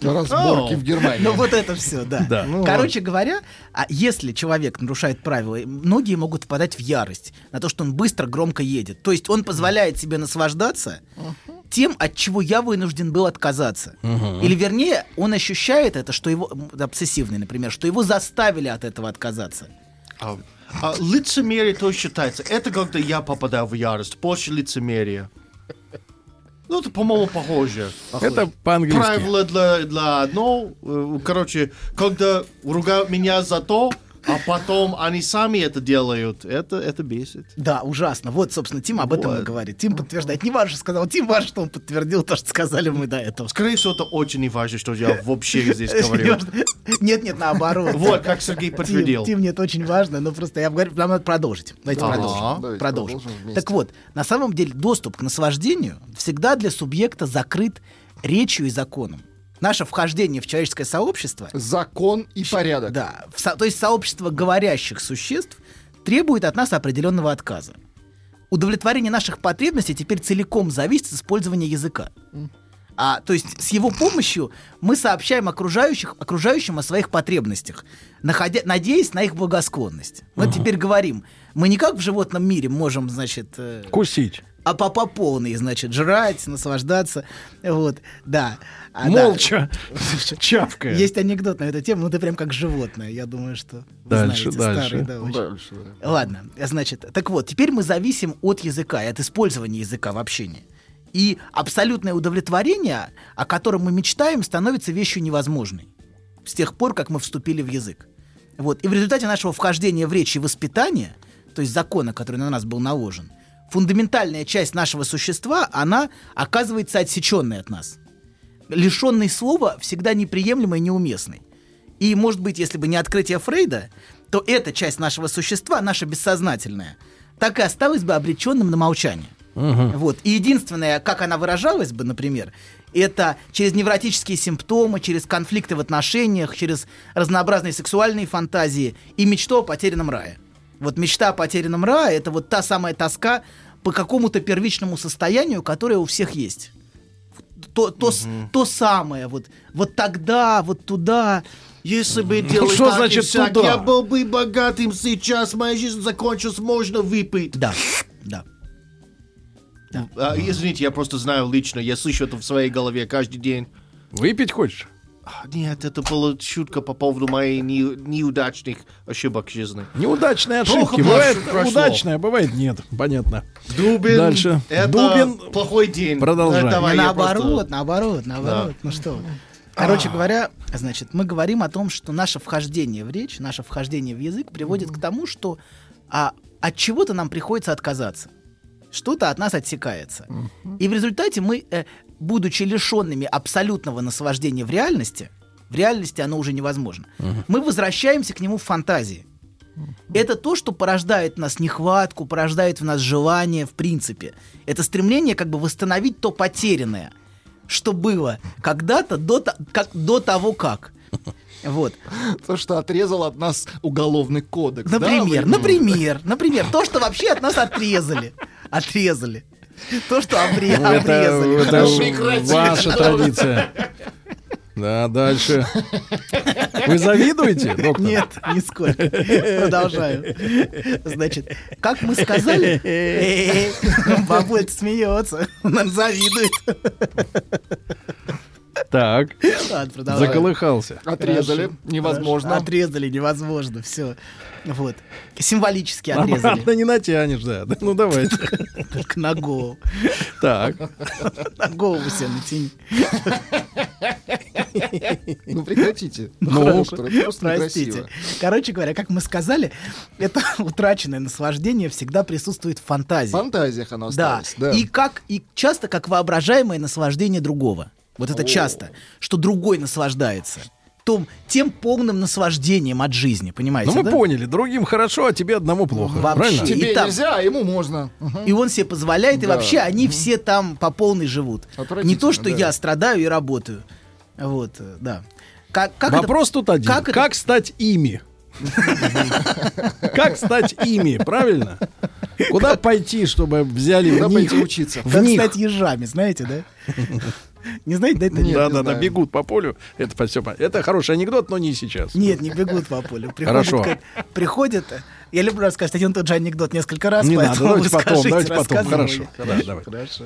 [SPEAKER 4] Разборки
[SPEAKER 14] О,
[SPEAKER 4] в Германии.
[SPEAKER 14] Ну вот это все, да.
[SPEAKER 2] Да.
[SPEAKER 4] Ну
[SPEAKER 14] Короче говоря, а если человек нарушает правила, многие могут впадать в ярость на то, что он быстро, громко едет. То есть он позволяет себе наслаждаться тем, от чего я вынужден был отказаться. Или вернее, он ощущает это, что его обсессивный, например, что его заставили от этого отказаться.
[SPEAKER 3] А, а лицемерие тоже считается. Это когда я попадаю в ярость. После лицемерия. Ну, это, по-моему, похоже.
[SPEAKER 2] Это по-английски.
[SPEAKER 3] Правило для, для одного. э, Короче, когда ругают меня за то, а потом они сами это делают, это, это бесит.
[SPEAKER 14] Да, ужасно. Вот, собственно, Тим об этом и
[SPEAKER 3] Вот.
[SPEAKER 14] говорит. Тим подтверждает. Не важно, что сказал Тим, важно, что он подтвердил то, что сказали мы до этого.
[SPEAKER 3] Скорее всего, это очень не важно, что я вообще здесь говорю.
[SPEAKER 14] Нет, нет, наоборот.
[SPEAKER 3] Вот, как Сергей подтвердил.
[SPEAKER 14] Тим, нет, очень важно, но просто я говорю, нам надо продолжить. Давайте продолжим. Продолжим. Так вот, на самом деле доступ к наслаждению всегда для субъекта закрыт речью и законом. Наше вхождение в человеческое сообщество,
[SPEAKER 4] Закон и порядок.
[SPEAKER 14] да, в со- то есть сообщество говорящих существ требует от нас определенного отказа. Удовлетворение наших потребностей теперь целиком зависит от использования языка. А, то есть с его помощью мы сообщаем окружающих, окружающим о своих потребностях, находя, надеясь на их благосклонность. Мы теперь говорим, мы не как в животном мире можем, значит, э,
[SPEAKER 2] Кусить.
[SPEAKER 14] А по, по полной, значит, жрать, наслаждаться, вот, да. А, да.
[SPEAKER 2] Молча. Чавкая.
[SPEAKER 14] Есть анекдот на эту тему, ну ты прям как животное, я думаю, что вы
[SPEAKER 2] Дальше,
[SPEAKER 14] знаете,
[SPEAKER 2] дальше.
[SPEAKER 14] старый, да, очень.
[SPEAKER 4] Дальше, да.
[SPEAKER 14] Ладно, значит, так вот, теперь мы зависим от языка и от использования языка в общении. И абсолютное удовлетворение, о котором мы мечтаем, становится вещью невозможной. С тех пор, как мы вступили в язык. Вот. И в результате нашего вхождения в речь и воспитания, то есть закона, который на нас был наложен, фундаментальная часть нашего существа, она оказывается отсеченной от нас. Лишенный слова всегда неприемлемой и неуместной. И, может быть, если бы не открытие Фрейда, то эта часть нашего существа, наша бессознательная, так и осталась бы обреченным на молчание. Вот. И единственное, как она выражалась бы, например, это через невротические симптомы, через конфликты в отношениях, через разнообразные сексуальные фантазии и мечту о потерянном рае. Вот мечта о потерянном рае — это вот та самая тоска по какому-то первичному состоянию, которое у всех есть. То, то, с- то самое, вот, вот тогда, вот туда.
[SPEAKER 3] Если бы делать
[SPEAKER 2] что
[SPEAKER 3] так и
[SPEAKER 2] значит
[SPEAKER 3] сяк,
[SPEAKER 2] туда?
[SPEAKER 3] я был бы богатым сейчас, моя жизнь закончилась, можно выпить.
[SPEAKER 14] Да, да.
[SPEAKER 3] А, извините, я просто знаю лично, я слышу это в своей голове каждый день.
[SPEAKER 2] Выпить хочешь?
[SPEAKER 3] Нет, это была шутка по поводу моей не- неудачных ошибок жизни.
[SPEAKER 2] Неудачные
[SPEAKER 3] Плохо
[SPEAKER 2] ошибки. Бывает
[SPEAKER 3] прошло.
[SPEAKER 2] удачная, бывает нет. Понятно.
[SPEAKER 3] Дубин,
[SPEAKER 2] Дальше.
[SPEAKER 3] это
[SPEAKER 2] Дубин.
[SPEAKER 3] плохой день.
[SPEAKER 2] Продолжаем.
[SPEAKER 3] Давай
[SPEAKER 14] наоборот,
[SPEAKER 3] просто-
[SPEAKER 14] наоборот, наоборот. Ну что. Короче говоря, значит, мы говорим о том, что наше вхождение в речь, наше вхождение в язык приводит к тому, что а, от чего-то нам приходится отказаться. Что-то от нас отсекается. И в результате мы, э, будучи лишенными абсолютного наслаждения в реальности, в реальности оно уже невозможно, мы возвращаемся к нему в фантазии. Это то, что порождает в нас нехватку, порождает в нас желание, в принципе. Это стремление как бы восстановить то потерянное, что было когда-то до, как, до того как. Вот.
[SPEAKER 4] То, что отрезал от нас уголовный кодекс. да,
[SPEAKER 14] Например,
[SPEAKER 4] вы-
[SPEAKER 14] например, например, то, что вообще от нас отрезали. Отрезали. [LAUGHS] То, что обре-
[SPEAKER 2] Ну, это
[SPEAKER 14] обрезали.
[SPEAKER 2] это ваша традиция. Да, дальше. Вы завидуете, доктор?
[SPEAKER 14] Нет, нисколько. Продолжаю. Значит, как мы сказали... [LAUGHS] Бабуль смеется, он завидует.
[SPEAKER 2] Так,
[SPEAKER 14] Ладно,
[SPEAKER 2] заколыхался.
[SPEAKER 4] Отрезали.
[SPEAKER 14] Хорошо,
[SPEAKER 4] Невозможно.
[SPEAKER 14] хорошо. Отрезали, невозможно, все. Вот. Символически отрезали.
[SPEAKER 2] Обратно не натянешь, да. Ну, давайте.
[SPEAKER 14] Только на голову.
[SPEAKER 2] Так.
[SPEAKER 14] На голову себе натяни.
[SPEAKER 4] Ну прекратите.
[SPEAKER 2] Ну,
[SPEAKER 4] просто
[SPEAKER 14] Простите. Короче говоря, как мы сказали, это [LAUGHS] утраченное наслаждение всегда присутствует в
[SPEAKER 4] В
[SPEAKER 14] фантазии.
[SPEAKER 4] фантазиях оно осталось. Да.
[SPEAKER 14] И как и часто как воображаемое наслаждение другого. Вот это часто, что другой наслаждается. Том, тем полным наслаждением от жизни, понимаете,
[SPEAKER 2] Ну мы
[SPEAKER 14] да?
[SPEAKER 2] поняли, другим хорошо, а тебе одному плохо.
[SPEAKER 14] Вообще.
[SPEAKER 2] Правильно?
[SPEAKER 4] Тебе
[SPEAKER 14] И там-
[SPEAKER 4] нельзя, а ему можно.
[SPEAKER 14] И он себе позволяет, и
[SPEAKER 4] Да.
[SPEAKER 14] вообще они все там по полной живут. Не то, что
[SPEAKER 4] да.
[SPEAKER 14] я страдаю и работаю. Вот, э, да. Как, как это-
[SPEAKER 2] Вопрос тут один.
[SPEAKER 14] как
[SPEAKER 2] Как,
[SPEAKER 14] это-
[SPEAKER 2] стать ими? Как стать ими, правильно? Куда пойти, чтобы взяли
[SPEAKER 4] Куда
[SPEAKER 2] в них?
[SPEAKER 4] пойти учиться?
[SPEAKER 14] Как стать ежами, знаете, да? [LAUGHS] Не знаете, да, это
[SPEAKER 4] Нет,
[SPEAKER 2] Да,
[SPEAKER 4] не
[SPEAKER 2] да, да, бегут по полю. Это все. Это хороший анекдот, но не сейчас.
[SPEAKER 14] Нет, не бегут по полю. Приходят,
[SPEAKER 2] Хорошо.
[SPEAKER 14] к- приходят. Я люблю рассказать один и тот же анекдот несколько раз,
[SPEAKER 2] Не надо,
[SPEAKER 14] поэтому
[SPEAKER 2] давайте потом,
[SPEAKER 14] скажите,
[SPEAKER 2] давайте потом. Хорошо. Да, давай.
[SPEAKER 14] Хорошо.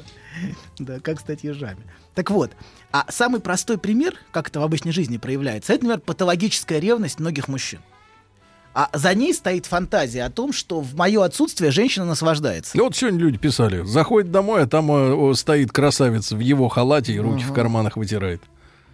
[SPEAKER 14] Да, как стать ежами. Так вот, а самый простой пример, как это в обычной жизни проявляется, это, например, патологическая ревность многих мужчин. А за ней стоит фантазия о том, что в мое отсутствие женщина наслаждается.
[SPEAKER 2] Ну вот сегодня люди писали, заходит домой, а там э, о, стоит красавец в его халате и руки в карманах вытирает.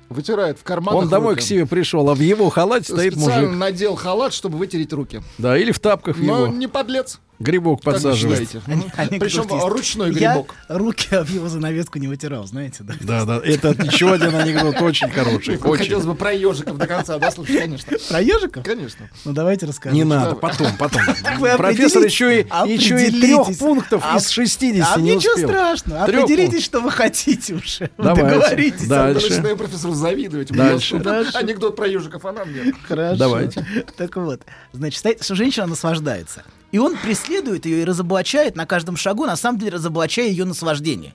[SPEAKER 4] Вытирает в карманах
[SPEAKER 2] Он домой
[SPEAKER 4] руки.
[SPEAKER 2] к себе пришел, а в его халате стоит
[SPEAKER 4] Специально
[SPEAKER 2] мужик.
[SPEAKER 4] надел халат, чтобы вытереть руки.
[SPEAKER 2] Да, или в тапках
[SPEAKER 4] Но
[SPEAKER 2] его.
[SPEAKER 4] не подлец.
[SPEAKER 2] Грибок подсаживает.
[SPEAKER 4] Причем
[SPEAKER 14] есть.
[SPEAKER 4] ручной
[SPEAKER 14] Я
[SPEAKER 4] грибок.
[SPEAKER 14] руки об его занавеску не вытирал, знаете, да?
[SPEAKER 2] Да, да, это еще один анекдот очень хороший.
[SPEAKER 4] Хотелось бы про ежиков до конца, да, слушай, конечно.
[SPEAKER 14] Про ежиков?
[SPEAKER 4] Конечно.
[SPEAKER 14] Ну давайте расскажем.
[SPEAKER 2] Не надо, потом, потом. [LAUGHS] Профессор еще и, еще и трех пунктов
[SPEAKER 14] А-
[SPEAKER 2] из 60
[SPEAKER 14] А
[SPEAKER 2] не
[SPEAKER 14] ничего
[SPEAKER 2] успел.
[SPEAKER 14] страшного.
[SPEAKER 2] Трех
[SPEAKER 14] Определитесь, что вы хотите уже. [LAUGHS]
[SPEAKER 2] Давайте.
[SPEAKER 14] Договоритесь.
[SPEAKER 2] Дальше.
[SPEAKER 4] Я начинаю профессору завидовать.
[SPEAKER 2] Дальше.
[SPEAKER 4] Анекдот про ежиков, она мне.
[SPEAKER 14] Хорошо.
[SPEAKER 2] Давайте.
[SPEAKER 14] Так вот, значит, что женщина наслаждается. И он преследует ее и разоблачает на каждом шагу, на самом деле разоблачая ее наслаждение,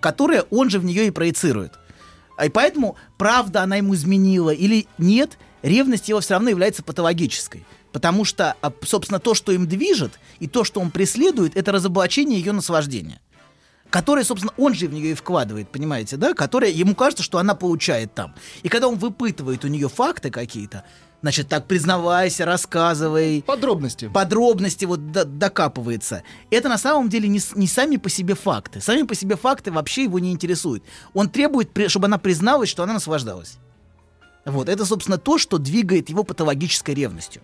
[SPEAKER 14] которое он же в нее и проецирует. А И поэтому, правда она ему изменила или нет, ревность его все равно является патологической. Потому что, а, собственно, то, что им движет, и то, что он преследует, это разоблачение ее наслаждения. Которое, собственно, он же в нее и вкладывает, понимаете, да? Которое ему кажется, что она получает там. И когда он выпытывает у нее факты какие-то, значит, так признавайся, рассказывай.
[SPEAKER 4] Подробности.
[SPEAKER 14] Подробности вот до- докапывается. Это на самом деле не, не сами по себе факты. Сами по себе факты вообще его не интересуют. Он требует, чтобы она призналась, что она наслаждалась. Вот, это, собственно, то, что двигает его патологической ревностью.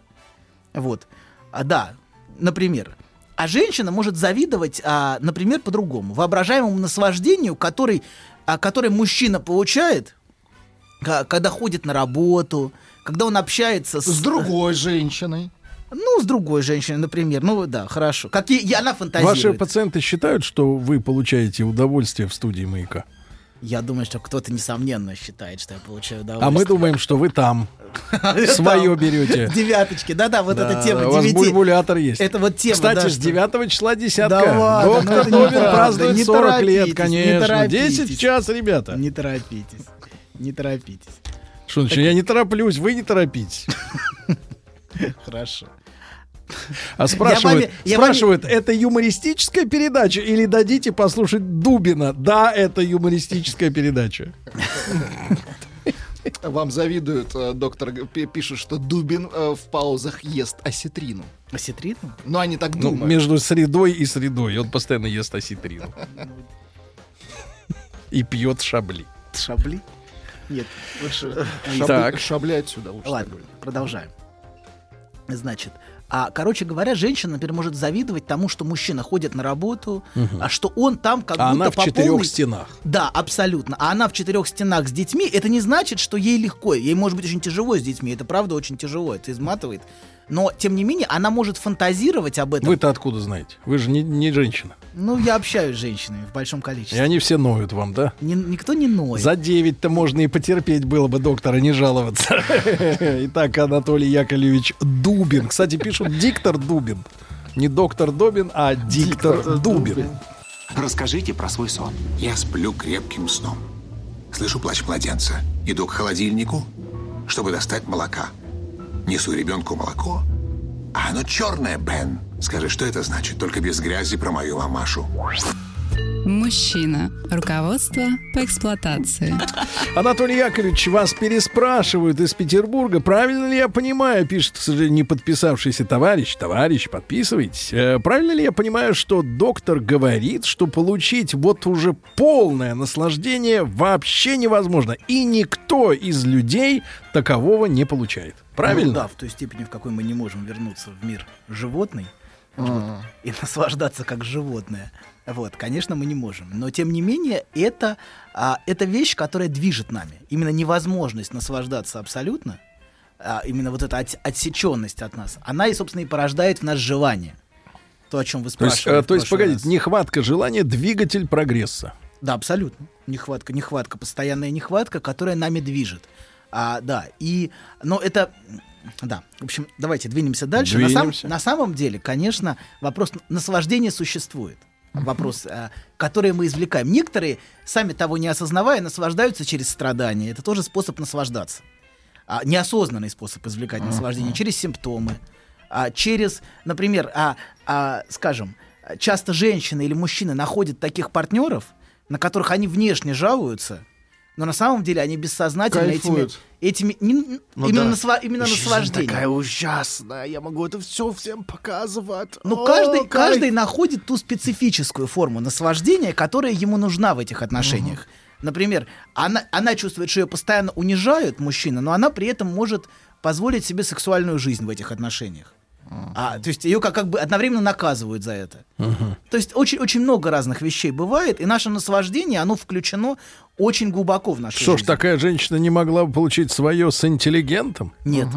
[SPEAKER 14] Вот. А, да, например. А женщина может завидовать, а, например, по-другому. Воображаемому наслаждению, который, а, которое мужчина получает, когда ходит на работу, когда он общается с...
[SPEAKER 4] С другой женщиной.
[SPEAKER 14] Ну, с другой женщиной, например. Ну, да, хорошо. Как и, и она фантазирует.
[SPEAKER 2] Ваши пациенты считают, что вы получаете удовольствие в студии маяка.
[SPEAKER 14] Я думаю, что кто-то, несомненно, считает, что я получаю
[SPEAKER 2] А
[SPEAKER 14] удовольствие.
[SPEAKER 2] мы думаем, что вы там. [LAUGHS] Свое берете.
[SPEAKER 14] Девяточки. Да-да, вот эта тема
[SPEAKER 2] у вас бульбулятор есть.
[SPEAKER 14] Это вот тема,
[SPEAKER 2] Кстати, с
[SPEAKER 14] что-
[SPEAKER 2] 9 числа десятка.
[SPEAKER 14] Да ладно, ну
[SPEAKER 2] Доктор Добин празднует
[SPEAKER 14] Не
[SPEAKER 2] 40 лет, конечно.
[SPEAKER 14] торопитесь.
[SPEAKER 2] 10 час, ребята.
[SPEAKER 14] Не торопитесь. Не торопитесь.
[SPEAKER 2] Что значит, я не тороплюсь, вы не торопитесь. [LAUGHS]
[SPEAKER 14] Хорошо.
[SPEAKER 2] А спрашивают,
[SPEAKER 14] вами- я вами-
[SPEAKER 2] спрашивают, это юмористическая передача или дадите послушать Дубина? Да, это юмористическая передача.
[SPEAKER 4] Вам завидуют, э, доктор пишет, что Дубин э, в паузах ест осетрину.
[SPEAKER 14] Осетрину?
[SPEAKER 4] Но они так
[SPEAKER 2] Ну,
[SPEAKER 4] думают.
[SPEAKER 2] между средой и средой. Он постоянно ест осетрину. [LAUGHS] И пьет шабли.
[SPEAKER 14] Шабли? Нет, лучше...
[SPEAKER 2] Так.
[SPEAKER 4] Шабли отсюда лучше.
[SPEAKER 14] Ладно, продолжаем. Значит, а, короче говоря, женщина, например, может завидовать тому, что мужчина ходит на работу,
[SPEAKER 2] Мгм.
[SPEAKER 14] а что он там как
[SPEAKER 2] А
[SPEAKER 14] будто
[SPEAKER 2] она в
[SPEAKER 14] по
[SPEAKER 2] четырех
[SPEAKER 14] полной-
[SPEAKER 2] стенах.
[SPEAKER 14] Да, абсолютно. А она в четырех стенах с детьми, это не значит, что ей легко. Ей может быть очень тяжело с детьми. Это правда очень тяжело, это изматывает. Но, тем не менее, она может фантазировать об этом.
[SPEAKER 2] Вы-то откуда знаете? Вы же не, не женщина.
[SPEAKER 14] Ну, я общаюсь с женщинами в большом
[SPEAKER 2] И
[SPEAKER 14] количестве.
[SPEAKER 2] они все ноют вам, да?
[SPEAKER 14] Ни- никто не ноет.
[SPEAKER 2] За 9-то можно и потерпеть было бы, доктора, не жаловаться. [LAUGHS] Итак, Анатолий Яковлевич Дубин. Кстати, пишут диктор Дубин. Не доктор Добин, а диктор Дубин.
[SPEAKER 11] Расскажите про свой сон. Я сплю крепким сном. Слышу плач младенца. Иду к холодильнику, чтобы достать молока. Несу ребенку молоко. А оно черное, Бен. Скажи, что это значит? Только без грязи про мою мамашу.
[SPEAKER 13] Мужчина. Руководство по эксплуатации. [LAUGHS]
[SPEAKER 2] Анатолий Яковлевич, вас переспрашивают из Петербурга. Правильно ли я понимаю, пишет, к сожалению, не подписавшийся товарищ. Товарищ, подписывайтесь. Э, Правильно ли я понимаю, что доктор говорит, что получить вот уже полное наслаждение вообще невозможно. И никто из людей такового не получает. Правильно?
[SPEAKER 14] Ну да, в той степени, в какой мы не можем вернуться в мир животный
[SPEAKER 4] А.
[SPEAKER 14] вот, и [LAUGHS] наслаждаться как животное. Вот, конечно, мы не можем. Но, тем не менее, это, а, это вещь, которая движет нами. Именно невозможность наслаждаться абсолютно, а, именно вот эта от- отсеченность от нас, она и, собственно, и порождает в нас желание. То, о чем вы
[SPEAKER 2] То есть, э, то есть, погодите, нехватка желания двигатель прогресса.
[SPEAKER 14] Да, абсолютно. Нехватка, нехватка, постоянная нехватка, которая нами движет. А, да, и, но это, да, в общем, давайте двинемся дальше. На, сам-
[SPEAKER 2] Двинемся.
[SPEAKER 14] на самом деле, конечно, вопрос наслаждения существует. Вопрос, а, который мы извлекаем. Некоторые, сами того не осознавая, наслаждаются через страдания. Это тоже способ наслаждаться. А, неосознанный способ извлекать наслаждение через симптомы, а, через, например, а, а, скажем, часто женщины или мужчины находят таких партнеров, на которых они внешне жалуются, но на самом деле они бессознательно этими,
[SPEAKER 4] Кайфуют.
[SPEAKER 14] этими не-
[SPEAKER 3] Ну
[SPEAKER 14] именно,
[SPEAKER 3] да.
[SPEAKER 14] насла- именно
[SPEAKER 3] Жизнь
[SPEAKER 14] наслаждение.
[SPEAKER 3] такая ужасная, я могу это все всем показывать.
[SPEAKER 14] Ну, каждый,
[SPEAKER 3] кайф.
[SPEAKER 14] каждый находит ту специфическую форму наслаждения, которая ему нужна в этих отношениях. Например, она, она чувствует, что ее постоянно унижают мужчина, но она при этом может позволить себе сексуальную жизнь в этих отношениях. А, то есть ее как, как бы одновременно наказывают за это. То есть очень, очень много разных вещей бывает, и наше наслаждение, оно включено очень глубоко в нашу
[SPEAKER 2] Что ж,
[SPEAKER 14] жизнь.
[SPEAKER 2] такая женщина не могла бы получить свое с интеллигентом?
[SPEAKER 14] Нет,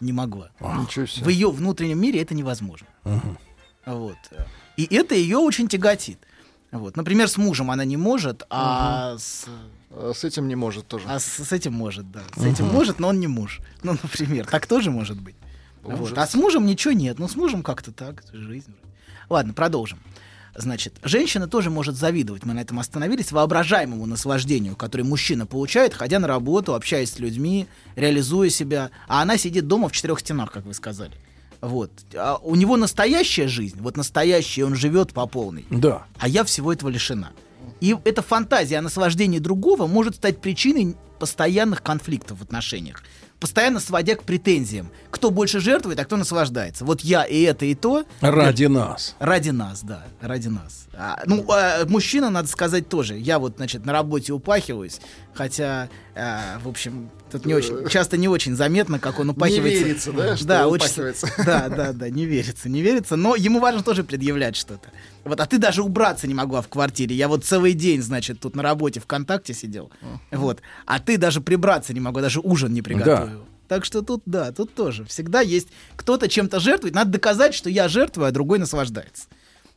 [SPEAKER 14] не могла.
[SPEAKER 4] Ничего себе.
[SPEAKER 14] В ее внутреннем мире это невозможно. Вот. И это ее очень тяготит. Вот. Например, с мужем она не может, а с,
[SPEAKER 4] А С этим не может тоже.
[SPEAKER 14] а с, с этим может, да. С этим может, но он не муж. Ну, например, так тоже может быть. Вот. А с мужем ничего нет. Ну, с мужем как-то так, жизнь. Ладно, продолжим. Значит, женщина тоже может завидовать, мы на этом остановились, воображаемому наслаждению, которое мужчина получает, ходя на работу, общаясь с людьми, реализуя себя, а она сидит дома в четырех стенах, как вы сказали. Вот. А у него настоящая жизнь, вот настоящая, он живет по полной.
[SPEAKER 2] Да.
[SPEAKER 14] А я всего этого лишена. И эта фантазия о наслаждении другого может стать причиной постоянных конфликтов в отношениях. Постоянно сводя к претензиям. Кто больше жертвует, а кто наслаждается. Вот я и это, и то.
[SPEAKER 2] Ради нас.
[SPEAKER 14] Ради нас, да, ради нас. А, ну, а, мужчина, надо сказать, тоже. Я вот, значит, на работе упахиваюсь, хотя, а, в общем, тут не очень, часто не очень заметно, как он упахивается.
[SPEAKER 4] верится, да, что
[SPEAKER 14] да,
[SPEAKER 4] упахивается.
[SPEAKER 14] Очень, [LAUGHS] да, да, да, не верится, не верится, но ему важно тоже предъявлять что-то. Вот, а ты даже убраться не могла в квартире. Я вот целый день, значит, тут на работе ВКонтакте сидел. Вот. А ты даже прибраться не могла, даже ужин не приготовил. Так что тут, да, тут тоже. Всегда есть кто-то чем-то жертвует. Надо доказать, что я жертвую, а другой наслаждается.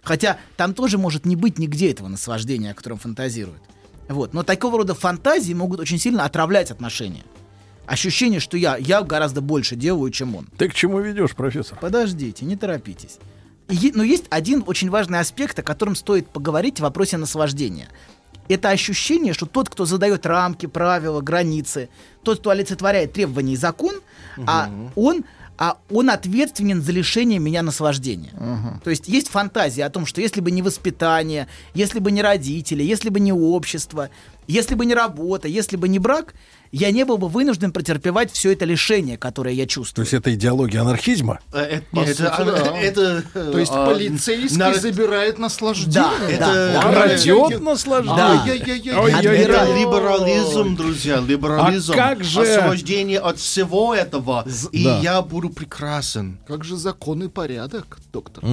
[SPEAKER 14] Хотя там тоже может не быть нигде этого наслаждения, о котором фантазируют. Вот. Но такого рода фантазии могут очень сильно отравлять отношения. Ощущение, что я, я гораздо больше делаю, чем он.
[SPEAKER 2] Ты к чему ведешь, профессор?
[SPEAKER 14] Подождите, не торопитесь. И но есть один очень важный аспект, о котором стоит поговорить в вопросе наслаждения. Это ощущение, что тот, кто задает рамки, правила, границы, тот, кто олицетворяет требования и закон, а он, а он ответственен за лишение меня наслаждения. То есть есть фантазия о том, что если бы не воспитание, если бы не родители, если бы не общество, если бы не работа, если бы не брак, я не был бы вынужден претерпевать все это лишение, которое я
[SPEAKER 2] То
[SPEAKER 14] чувствую.
[SPEAKER 2] есть это идеология анархизма?
[SPEAKER 3] Э, Это, нет, это,
[SPEAKER 4] сути, да.
[SPEAKER 3] это,
[SPEAKER 4] То есть
[SPEAKER 3] а,
[SPEAKER 4] полицейский
[SPEAKER 3] нар-
[SPEAKER 4] забирает наслаждение.
[SPEAKER 14] Да,
[SPEAKER 3] это-
[SPEAKER 14] да.
[SPEAKER 2] Крадет наслаждение?
[SPEAKER 14] Да.
[SPEAKER 2] Ой,
[SPEAKER 3] Это
[SPEAKER 2] ой,
[SPEAKER 3] либерализм, друзья, либерализм.
[SPEAKER 2] А как же-
[SPEAKER 3] Освобождение от всего этого, и
[SPEAKER 2] да.
[SPEAKER 3] я буду прекрасен.
[SPEAKER 4] Как же закон и порядок, доктор?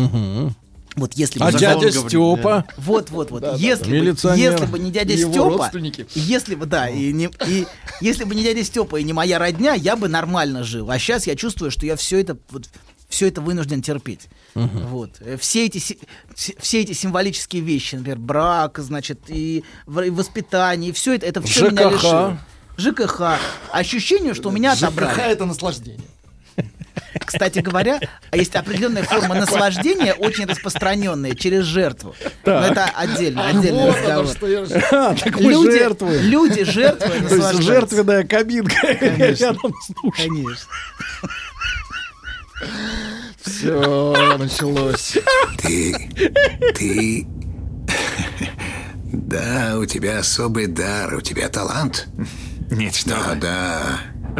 [SPEAKER 14] Вот если бы
[SPEAKER 2] А дядя
[SPEAKER 3] говорит,
[SPEAKER 2] Степа?
[SPEAKER 14] Вот, вот, вот.
[SPEAKER 4] Да,
[SPEAKER 14] если,
[SPEAKER 2] да.
[SPEAKER 14] бы, если бы не дядя
[SPEAKER 4] Его
[SPEAKER 14] Степа,
[SPEAKER 4] родственники.
[SPEAKER 14] если бы, да, и, не, и если бы не дядя Степа и не моя родня, я бы нормально жил. А сейчас я чувствую, что я все это, вот, все это вынужден терпеть. Вот. Э, Все эти, все эти символические вещи, например, брак, значит, и воспитание, и все это, это все меня
[SPEAKER 2] ЖКХ.
[SPEAKER 14] лишило. ЖКХ. Ощущение, что у меня
[SPEAKER 4] ЖКХ
[SPEAKER 14] отобрали.
[SPEAKER 4] это наслаждение.
[SPEAKER 14] Кстати говоря, есть определенная форма наслаждения, очень распространенная через жертву. Но это отдельно, отдельный
[SPEAKER 4] Вот оно,
[SPEAKER 14] разговор.
[SPEAKER 4] что я
[SPEAKER 2] А, так мы
[SPEAKER 14] Люди,
[SPEAKER 2] жертвуем.
[SPEAKER 14] люди жертвуя
[SPEAKER 2] То есть жертвенная кабинка [LAUGHS]
[SPEAKER 14] Конечно.
[SPEAKER 2] рядом с.
[SPEAKER 14] Конечно.
[SPEAKER 4] Все, началось.
[SPEAKER 11] Ты... ты... Да, у тебя особый дар, у тебя талант.
[SPEAKER 15] Нет, что
[SPEAKER 11] Да, да.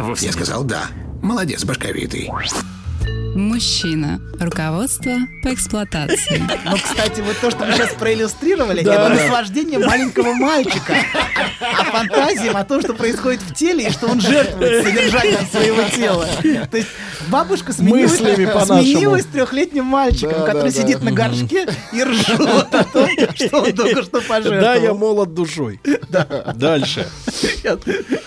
[SPEAKER 15] Вовсе
[SPEAKER 11] Я
[SPEAKER 15] нет.
[SPEAKER 11] сказал да. Молодец, башковитый.
[SPEAKER 13] Мужчина. Руководство по эксплуатации.
[SPEAKER 14] Ну, кстати, вот то, что вы сейчас проиллюстрировали,
[SPEAKER 13] Да.
[SPEAKER 14] это наслаждение маленького мальчика. А фантазиям о том, что происходит в теле, и что он жертвует содержанием своего тела. То есть бабушка сменилась, сменилась трехлетним мальчиком,
[SPEAKER 2] Да,
[SPEAKER 14] который
[SPEAKER 2] да, да.
[SPEAKER 14] сидит на горшке и ржет о том, что он только что пожертвовал.
[SPEAKER 2] Да, я молод душой. Дальше.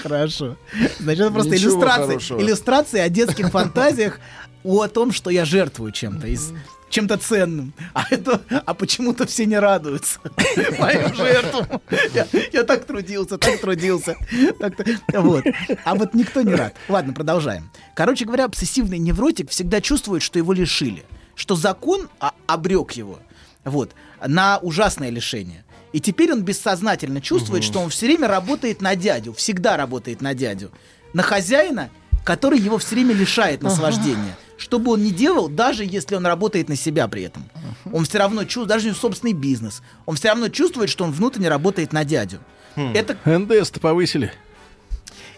[SPEAKER 14] Хорошо. Значит, это просто иллюстрации, иллюстрации о детских фантазиях о том, что я жертвую чем-то из чем-то ценным. А это, а почему-то все не радуются [LAUGHS] моим жертвам. Я, я так трудился, так трудился. так-то- вот. А вот никто не рад. Ладно, продолжаем. Короче говоря, обсессивный невротик всегда чувствует, что его лишили. Что закон а, обрек его. Вот. На ужасное лишение. И теперь он бессознательно чувствует, что он все время работает на дядю, всегда работает на дядю. На хозяина, который его все время лишает наслаждения. Что бы он ни делал, даже если он работает на себя при этом. Он все равно чувствует, даже у него собственный бизнес, он все равно чувствует, что он внутренне работает на дядю. Это,
[SPEAKER 2] НДС-то повысили.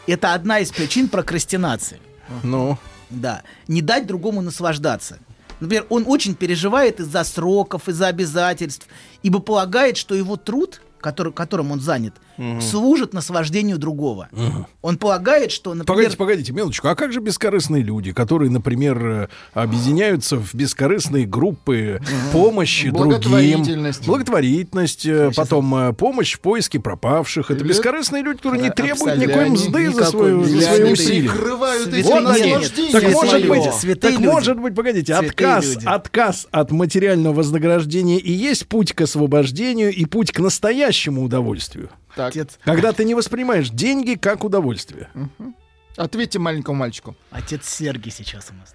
[SPEAKER 14] это одна из причин прокрастинации.
[SPEAKER 2] Ну.
[SPEAKER 14] Да. Не дать другому наслаждаться. Например, он очень переживает из-за сроков, из-за обязательств, ибо полагает, что его труд, который, которым он занят,
[SPEAKER 2] Мгм.
[SPEAKER 14] служит наслаждению другого. Он полагает, что, например...
[SPEAKER 2] Погодите, погодите, минуточку. А как же бескорыстные люди, которые, например, э, объединяются в бескорыстные группы помощи другим?
[SPEAKER 4] Благотворительность.
[SPEAKER 2] Благотворительность, э, потом э, помощь в поиске пропавших. Это
[SPEAKER 4] Или-
[SPEAKER 2] бескорыстные люди, которые не
[SPEAKER 4] Абсолютно.
[SPEAKER 2] требуют никакой
[SPEAKER 4] Они
[SPEAKER 2] мзды за,
[SPEAKER 4] никакой
[SPEAKER 2] свою, за свои усилия.
[SPEAKER 4] прикрывают эти наслаждения
[SPEAKER 2] Так может быть,
[SPEAKER 14] Святые
[SPEAKER 2] так
[SPEAKER 14] люди.
[SPEAKER 2] может быть, погодите,
[SPEAKER 14] Святые
[SPEAKER 2] отказ,
[SPEAKER 14] люди.
[SPEAKER 2] отказ от материального вознаграждения и есть путь к освобождению и путь к настоящему удовольствию.
[SPEAKER 14] Отец,
[SPEAKER 2] Когда ты не воспринимаешь деньги как удовольствие.
[SPEAKER 4] Ответьте маленькому мальчику.
[SPEAKER 14] отец Сергий сейчас у нас.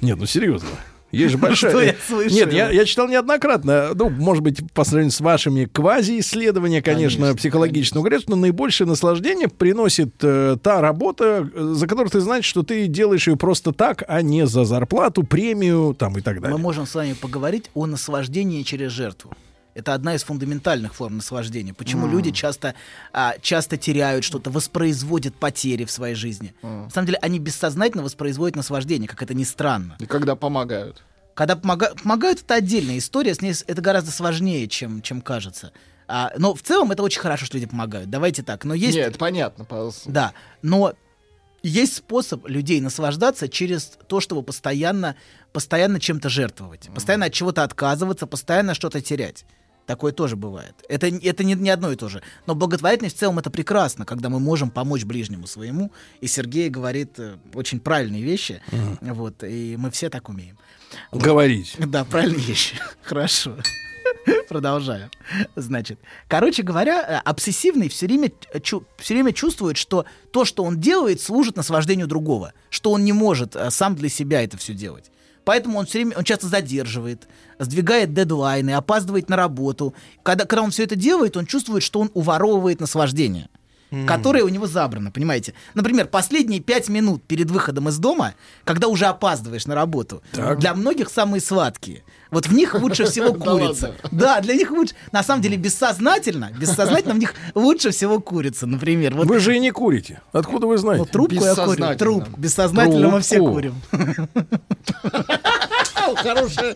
[SPEAKER 2] Нет, ну серьезно. Есть же большая...
[SPEAKER 14] Что я слышу?
[SPEAKER 2] Нет, я, я читал неоднократно, ну, может быть, по сравнению с вашими квази-исследования, конечно,
[SPEAKER 4] Конечно,
[SPEAKER 2] психологического говорят, что наибольшее наслаждение приносит э, та работа, э, за которую ты знаешь, что ты делаешь ее просто так, а не за зарплату, премию там и так далее.
[SPEAKER 14] Мы можем с вами поговорить о наслаждении через жертву. Это одна из фундаментальных форм наслаждения. Почему
[SPEAKER 4] М.
[SPEAKER 14] люди часто, а, часто теряют что-то, воспроизводят потери в своей жизни. На самом деле они бессознательно воспроизводят наслаждение, как это ни странно.
[SPEAKER 4] И когда помогают.
[SPEAKER 14] Когда помога- помогают, это отдельная история, с ней это гораздо сложнее, чем, чем кажется. А, но в целом это очень хорошо, что люди помогают. Давайте так. Но есть...
[SPEAKER 4] Нет, понятно. по-
[SPEAKER 14] Да, но есть способ людей наслаждаться через то, чтобы постоянно, постоянно чем-то жертвовать, постоянно от чего-то отказываться, постоянно что-то терять. Такое тоже бывает. Это, это не, не одно и то же. Но благотворительность в целом это прекрасно, когда мы можем помочь ближнему своему. И Сергей говорит э, очень правильные вещи. Вот, и мы все так умеем. Вот.
[SPEAKER 2] Говорить.
[SPEAKER 14] Да, правильные вещи. [LAUGHS] Хорошо. Продолжаю. Значит, короче говоря, э, обсессивный все время, чу- все время чувствует, что то, что он делает, служит наслаждению другого, что он не может э, сам для себя это все делать. Поэтому он все время, он часто задерживает, сдвигает дедлайны, опаздывает на работу. Когда, когда он все это делает, он чувствует, что он уворовывает наслаждение которое у него забрано, понимаете? Например, последние пять минут перед выходом из дома, когда уже опаздываешь на работу, для многих самые сладкие. Вот в них лучше [LAUGHS] всего курица. Да, для них лучше. На самом деле бессознательно, бессознательно в них лучше всего курица, например. Вот
[SPEAKER 2] Вы же и не курите. Откуда вы знаете?
[SPEAKER 14] ну, трубку я курю. Трубку. Бессознательно мы все курим. [LAUGHS]
[SPEAKER 4] Хорошая.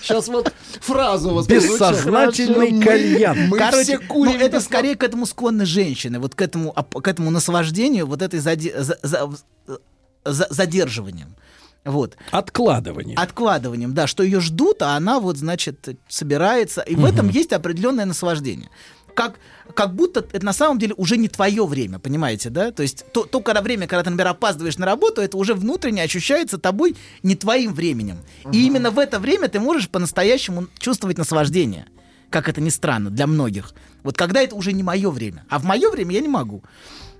[SPEAKER 4] Сейчас вот фразу
[SPEAKER 2] Бессознательный кальян.
[SPEAKER 4] Мы
[SPEAKER 14] Короче,
[SPEAKER 4] все курим.
[SPEAKER 14] ну, это скорее к этому склонны женщины, вот к этому, к этому наслаждению, вот этой заде- за- за- за- задерживанием. Вот.
[SPEAKER 2] Откладывание.
[SPEAKER 14] Откладыванием, да, что ее ждут, а она вот, значит, собирается. И в этом есть определенное наслаждение. Как, как будто это на самом деле уже не твое время, понимаете, да? То есть то, то когда время, когда ты, например, опаздываешь на работу, это уже внутренне ощущается тобой не твоим временем. И именно в это время ты можешь по-настоящему чувствовать наслаждение. Как это ни странно, для многих. Вот когда это уже не мое время. А в мое время я не могу.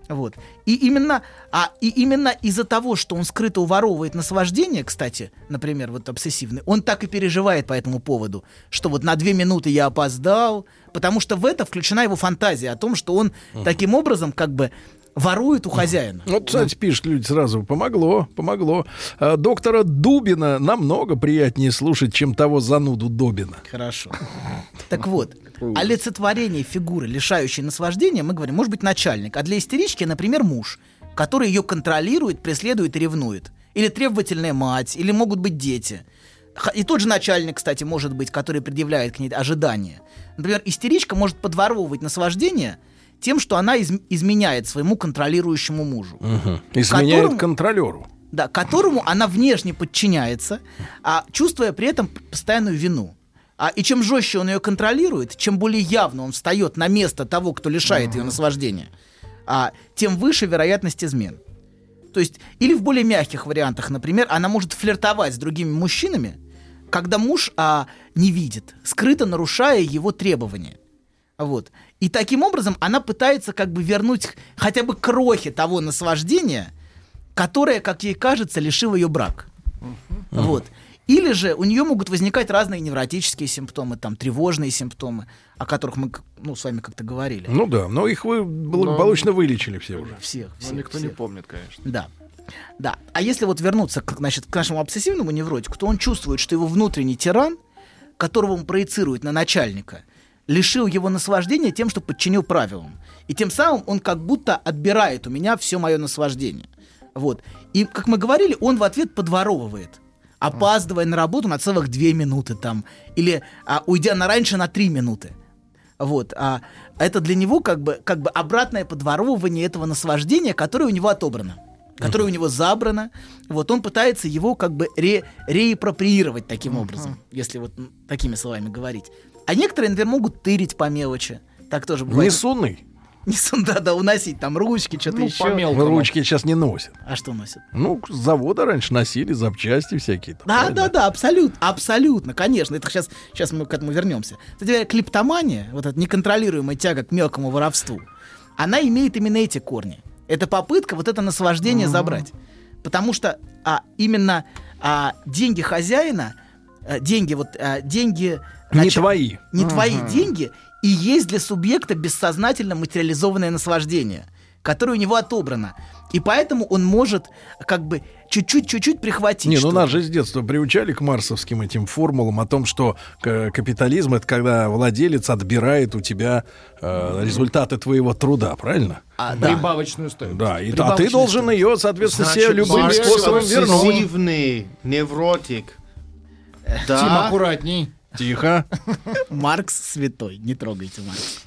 [SPEAKER 14] Вот. И именно, а, и именно из-за того, что он скрыто уворовывает наслаждение, кстати, например, вот обсессивный, он так и переживает по этому поводу, что вот на две минуты я опоздал, потому что в это включена его фантазия о том, что он таким образом как бы ворует у хозяина.
[SPEAKER 2] Вот, кстати, пишут люди сразу, помогло, помогло. А, доктора Дубина намного приятнее слушать, чем того зануду Добина.
[SPEAKER 14] Хорошо. Так вот, олицетворение фигуры, лишающей наслаждения, мы говорим, может быть начальник, а для истерички, например, муж, который ее контролирует, преследует и ревнует. или требовательная мать, или могут быть дети. И тот же начальник, кстати, может быть, который предъявляет к ней ожидания. Например, истеричка может подворовывать наслаждение тем, что она из- изменяет своему контролирующему мужу.
[SPEAKER 2] Мгм. Изменяет
[SPEAKER 14] Которому-
[SPEAKER 2] контролеру.
[SPEAKER 14] Да, которому она внешне подчиняется, а чувствуя при этом постоянную вину. А, и чем жестче он ее контролирует, чем более явно он встает на место того, кто лишает ее наслаждения, а, тем выше вероятность измен. То есть, или в более мягких вариантах, например, она может флиртовать с другими мужчинами, когда муж а, не видит, скрыто нарушая его требования. Вот. И таким образом она пытается как бы вернуть хотя бы крохи того наслаждения, которое, как ей кажется, лишил ее брак. Вот. Или же у нее могут возникать разные невротические симптомы, там тревожные симптомы, о которых мы ну, с вами как-то говорили.
[SPEAKER 2] Ну да, но их вы благополучно вылечили все уже.
[SPEAKER 14] Всех,
[SPEAKER 4] Но
[SPEAKER 14] всех,
[SPEAKER 4] никто
[SPEAKER 14] всех.
[SPEAKER 4] не помнит, конечно.
[SPEAKER 14] Да. Да. А если вот вернуться к, значит, к нашему обсессивному невротику, то он чувствует, что его внутренний тиран, которого он проецирует на начальника, лишил его наслаждения тем, что подчинил правилам. И тем самым он как будто отбирает у меня все мое наслаждение. Вот. И, как мы говорили, он в ответ подворовывает. Опаздывая на работу на целых две минуты там. Или а, уйдя на раньше на три минуты. Вот. А это для него как бы, как бы обратное подворовывание этого наслаждения, которое у него отобрано. Которое у него забрано. Вот он пытается его как бы ре, реапроприировать таким образом, если вот такими словами говорить. А некоторые, например, могут тырить по мелочи. Так тоже бывает.
[SPEAKER 2] Несунный.
[SPEAKER 14] Не сон, [LAUGHS] да, да, уносить там ручки, что-то
[SPEAKER 4] Ну,
[SPEAKER 14] еще.
[SPEAKER 4] по мелкому.
[SPEAKER 2] Ручки сейчас не носят.
[SPEAKER 14] А что носят?
[SPEAKER 2] Ну, с завода раньше носили запчасти всякие. там,
[SPEAKER 14] Да,
[SPEAKER 2] правильно?
[SPEAKER 14] да, да, абсолютно, абсолютно, конечно. Это сейчас, сейчас мы к этому вернемся. Кстати говоря, клиптомания, вот эта неконтролируемая тяга к мелкому воровству, она имеет именно эти корни. Это попытка вот это наслаждение забрать. Потому что а, именно а, деньги хозяина, деньги вот, а, деньги...
[SPEAKER 2] Не
[SPEAKER 14] нача-
[SPEAKER 2] твои.
[SPEAKER 14] Не твои деньги и есть для субъекта бессознательно материализованное наслаждение, которое у него отобрано. И поэтому он может как бы чуть-чуть-чуть прихватить.
[SPEAKER 2] Не, ну
[SPEAKER 14] что-то.
[SPEAKER 2] нас же с детства приучали к марсовским этим формулам о том, что э, капитализм это когда владелец отбирает у тебя э, результаты твоего труда, правильно?
[SPEAKER 14] А, да.
[SPEAKER 4] Прибавочную стоимость.
[SPEAKER 2] Да, и, а ты должен ее, соответственно, себе
[SPEAKER 3] Значит,
[SPEAKER 2] любым
[SPEAKER 3] Маркс
[SPEAKER 2] способом вернуть.
[SPEAKER 3] обсессивный невротик.
[SPEAKER 4] Тим,
[SPEAKER 3] Да,
[SPEAKER 4] аккуратней.
[SPEAKER 2] Тихо.
[SPEAKER 14] Маркс святой, не трогайте Маркс.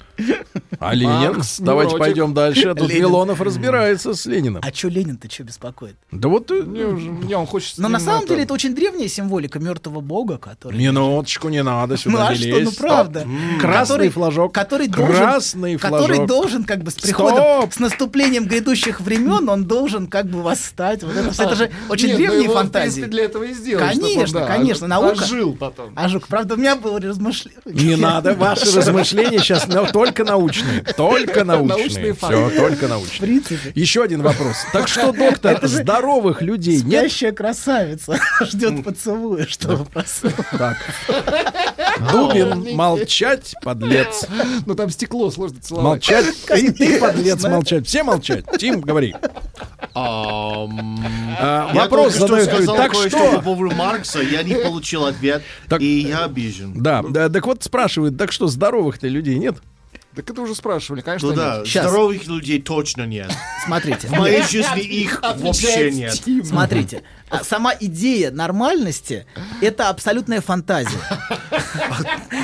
[SPEAKER 2] А Ленин?
[SPEAKER 4] Маркс,
[SPEAKER 2] Давайте
[SPEAKER 4] невротик.
[SPEAKER 2] пойдем дальше. А Тут
[SPEAKER 14] Ленин.
[SPEAKER 2] Милонов разбирается с Лениным.
[SPEAKER 14] А чё Ленин-то что беспокоит?
[SPEAKER 2] Да вот э,
[SPEAKER 4] Не, уже- не, он хочет
[SPEAKER 14] Но на самом
[SPEAKER 4] это-
[SPEAKER 14] деле это очень древняя символика мертвого бога, который...
[SPEAKER 2] минуточку не надо [LAUGHS]
[SPEAKER 14] Ну
[SPEAKER 2] сюда
[SPEAKER 14] а
[SPEAKER 2] не
[SPEAKER 14] что, ну правда.
[SPEAKER 2] М, Красный
[SPEAKER 14] Который-
[SPEAKER 2] флажок.
[SPEAKER 14] Который должен,
[SPEAKER 2] Красный
[SPEAKER 14] который
[SPEAKER 2] флажок.
[SPEAKER 14] должен как бы с приходом,
[SPEAKER 2] Стоп!
[SPEAKER 14] с наступлением грядущих времен, он должен как бы восстать. Вот это, это же очень
[SPEAKER 4] Нет, ну
[SPEAKER 14] древние
[SPEAKER 4] в
[SPEAKER 14] фантазии.
[SPEAKER 4] принципе, для этого и сделали. чтобы он,
[SPEAKER 14] Конечно,
[SPEAKER 4] да,
[SPEAKER 14] конечно, наука.
[SPEAKER 4] Ожил потом.
[SPEAKER 14] А жук, правда, у меня было размышление.
[SPEAKER 2] Не надо, ваши размышления сейчас но только научные. Только научные.
[SPEAKER 4] Научные
[SPEAKER 2] Все, только
[SPEAKER 14] В
[SPEAKER 2] научные.
[SPEAKER 14] принципе.
[SPEAKER 2] Еще один вопрос. Так что, доктор, здоровых людей нет?
[SPEAKER 14] Спящая красавица [LAUGHS] ждет поцелуя, чтобы проснуться.
[SPEAKER 2] Так. [LAUGHS] Дубин, молчать, подлец.
[SPEAKER 4] Ну там стекло сложно целовать.
[SPEAKER 2] Молчать. И ты, подлец, молчать. Все молчать. Тим, говори. А, Вопрос задают. Так что?
[SPEAKER 3] по поводу Маркса, я не получил ответ,
[SPEAKER 2] Так-
[SPEAKER 3] и я обижен.
[SPEAKER 2] Да, да, так вот спрашивают, так что здоровых-то людей нет?
[SPEAKER 4] Так это уже спрашивали, конечно,
[SPEAKER 3] Ну да,
[SPEAKER 4] нет.
[SPEAKER 14] Щас.
[SPEAKER 3] здоровых людей точно нет.
[SPEAKER 14] Смотрите.
[SPEAKER 3] В моей жизни их вообще нет.
[SPEAKER 14] Смотрите, а сама идея нормальности — это абсолютная фантазия.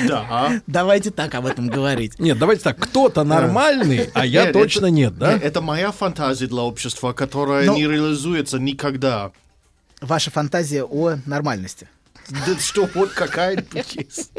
[SPEAKER 3] Да.
[SPEAKER 14] Давайте так об этом говорить.
[SPEAKER 2] Нет, давайте так, кто-то нормальный, а я точно нет, да?
[SPEAKER 3] Это моя фантазия для общества, которая
[SPEAKER 14] Ну-
[SPEAKER 3] не реализуется никогда.
[SPEAKER 14] Ваша фантазия о нормальности.
[SPEAKER 3] Да что, вот какая-нибудь есть.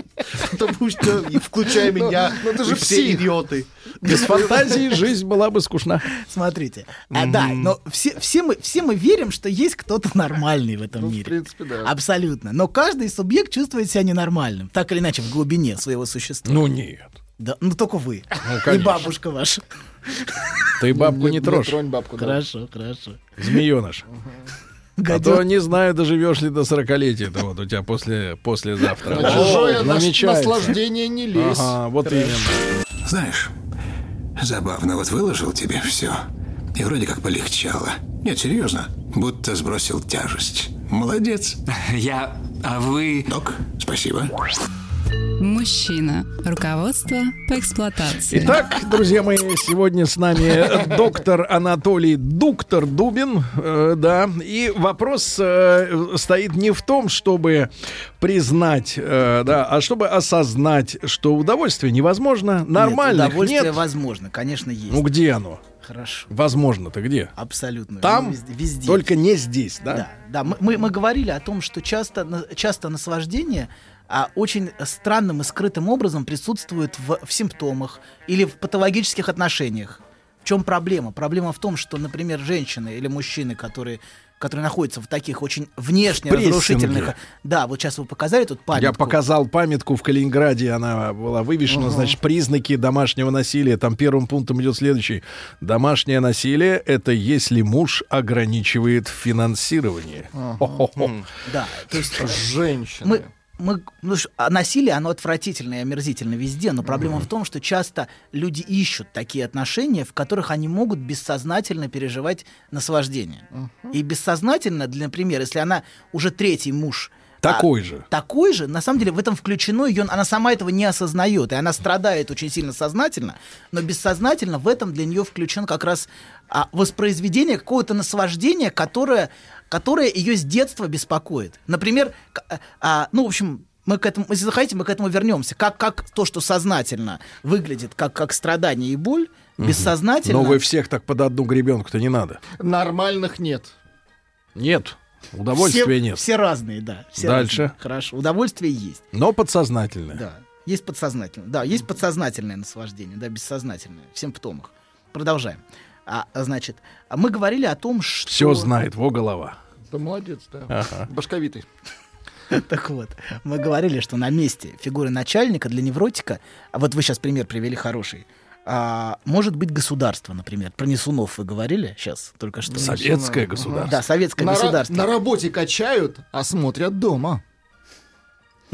[SPEAKER 3] Потому что, включая меня,
[SPEAKER 4] ну это же
[SPEAKER 3] и все
[SPEAKER 4] псих.
[SPEAKER 3] идиоты.
[SPEAKER 2] Без фантазии жизнь была бы скучна.
[SPEAKER 14] Смотрите. А, да, но все, все, мы, все мы верим, что есть кто-то нормальный в этом
[SPEAKER 4] Ну, в
[SPEAKER 14] мире.
[SPEAKER 4] принципе, да.
[SPEAKER 14] Абсолютно. Но каждый субъект чувствует себя ненормальным. Так или иначе, в глубине своего существа.
[SPEAKER 2] Ну нет.
[SPEAKER 14] Да, ну только вы.
[SPEAKER 2] Ну,
[SPEAKER 14] И бабушка ваша.
[SPEAKER 2] Ты бабку не трожь,
[SPEAKER 4] тронь бабку, да.
[SPEAKER 14] Хорошо, хорошо.
[SPEAKER 2] змееныш. А то не знаю, доживешь ли до 40-летия. Это вот у тебя после, послезавтра.
[SPEAKER 4] На чужое наслаждение не лезь.
[SPEAKER 2] Ага, вот именно.
[SPEAKER 11] Знаешь, забавно, вот выложил тебе все. И вроде как полегчало. Нет, серьезно. Будто сбросил тяжесть. Молодец. [LAUGHS]
[SPEAKER 1] Я... А вы...
[SPEAKER 11] Док, спасибо.
[SPEAKER 13] Мужчина. Руководство по эксплуатации.
[SPEAKER 2] Итак, друзья мои, сегодня с нами доктор Анатолий Дуктор Дубин, э, да, и вопрос э, стоит не в том, чтобы признать, э, да, а чтобы осознать, что удовольствие невозможно, нормально
[SPEAKER 14] Нет, удовольствие
[SPEAKER 2] нет.
[SPEAKER 14] возможно, конечно, есть.
[SPEAKER 2] Ну где оно?
[SPEAKER 14] Хорошо.
[SPEAKER 2] Возможно-то где?
[SPEAKER 14] Абсолютно.
[SPEAKER 2] Там?
[SPEAKER 14] Ну, везде, везде.
[SPEAKER 2] Только не здесь, да?
[SPEAKER 14] Да, да. Мы, мы, мы говорили о том, что часто, часто наслаждение а, очень странным и скрытым образом присутствует в, в симптомах или в патологических отношениях. В чем проблема? Проблема в том, что, например, женщины или мужчины, которые которые находятся в таких очень внешне
[SPEAKER 2] В
[SPEAKER 14] разрушительных... Да, вот сейчас вы показали тут памятку.
[SPEAKER 2] Я показал памятку в Калининграде, она была вывешена,
[SPEAKER 14] Ага.
[SPEAKER 2] значит, признаки домашнего насилия. Там первым пунктом идет следующий. Домашнее насилие — это если муж ограничивает финансирование. Хо-хо-хо.
[SPEAKER 14] Да, то есть...
[SPEAKER 4] Женщины.
[SPEAKER 14] Мы, мы, ну, а насилие, оно отвратительно и омерзительно везде, но проблема в том, что часто люди ищут такие отношения, в которых они могут бессознательно переживать наслаждение. И бессознательно, для, например, если она уже третий муж,
[SPEAKER 2] Такой
[SPEAKER 14] а,
[SPEAKER 2] же.
[SPEAKER 14] Такой же, на самом деле, в этом включено ее, она сама этого не осознает, и она страдает очень сильно сознательно, но бессознательно в этом для нее включен как раз а, воспроизведение какого-то наслаждения, которое, которое ее с детства беспокоит. Например, к- а, ну, в общем, мы к этому, если захотите, мы к этому вернемся. Как, как то, что сознательно выглядит как, как страдание и боль, бессознательно...
[SPEAKER 2] Но вы всех так под одну гребенку-то не надо.
[SPEAKER 4] Нормальных нет.
[SPEAKER 2] Нет. Удовольствия
[SPEAKER 14] все,
[SPEAKER 2] нет.
[SPEAKER 14] Все разные, да. все
[SPEAKER 2] Дальше.
[SPEAKER 14] разные. Хорошо. Удовольствие есть.
[SPEAKER 2] Но подсознательное.
[SPEAKER 14] Да. Есть подсознательное. Да, есть подсознательное наслаждение, да, бессознательное, в симптомах. Продолжаем. А, значит, мы говорили о том, что...
[SPEAKER 2] Все знает, во голова.
[SPEAKER 4] Да молодец, да.
[SPEAKER 2] Ага.
[SPEAKER 4] Башковитый. [LAUGHS]
[SPEAKER 14] Так вот, мы говорили, что на месте фигуры начальника для невротика, а вот вы сейчас пример привели хороший, а, может быть государство, например. Про Несунов вы говорили сейчас только что?
[SPEAKER 2] Советское государство.
[SPEAKER 14] Да, советское
[SPEAKER 4] На ра-
[SPEAKER 14] государство.
[SPEAKER 4] На работе качают, а смотрят дома.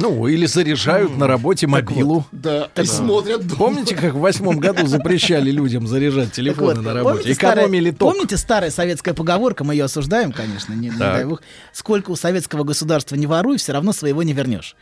[SPEAKER 2] Ну, или заряжают на работе мобилу.
[SPEAKER 4] Да, и смотрят дома.
[SPEAKER 2] Помните, как в восьмом году запрещали людям заряжать
[SPEAKER 14] Так
[SPEAKER 2] телефоны
[SPEAKER 14] вот,
[SPEAKER 2] на работе?
[SPEAKER 14] помните старая-
[SPEAKER 2] Экономили ток.
[SPEAKER 14] Помните старая советская поговорка, мы ее осуждаем, конечно, не, не
[SPEAKER 2] Так.
[SPEAKER 14] дай бог. Сколько у советского государства не воруй, все равно своего не вернешь.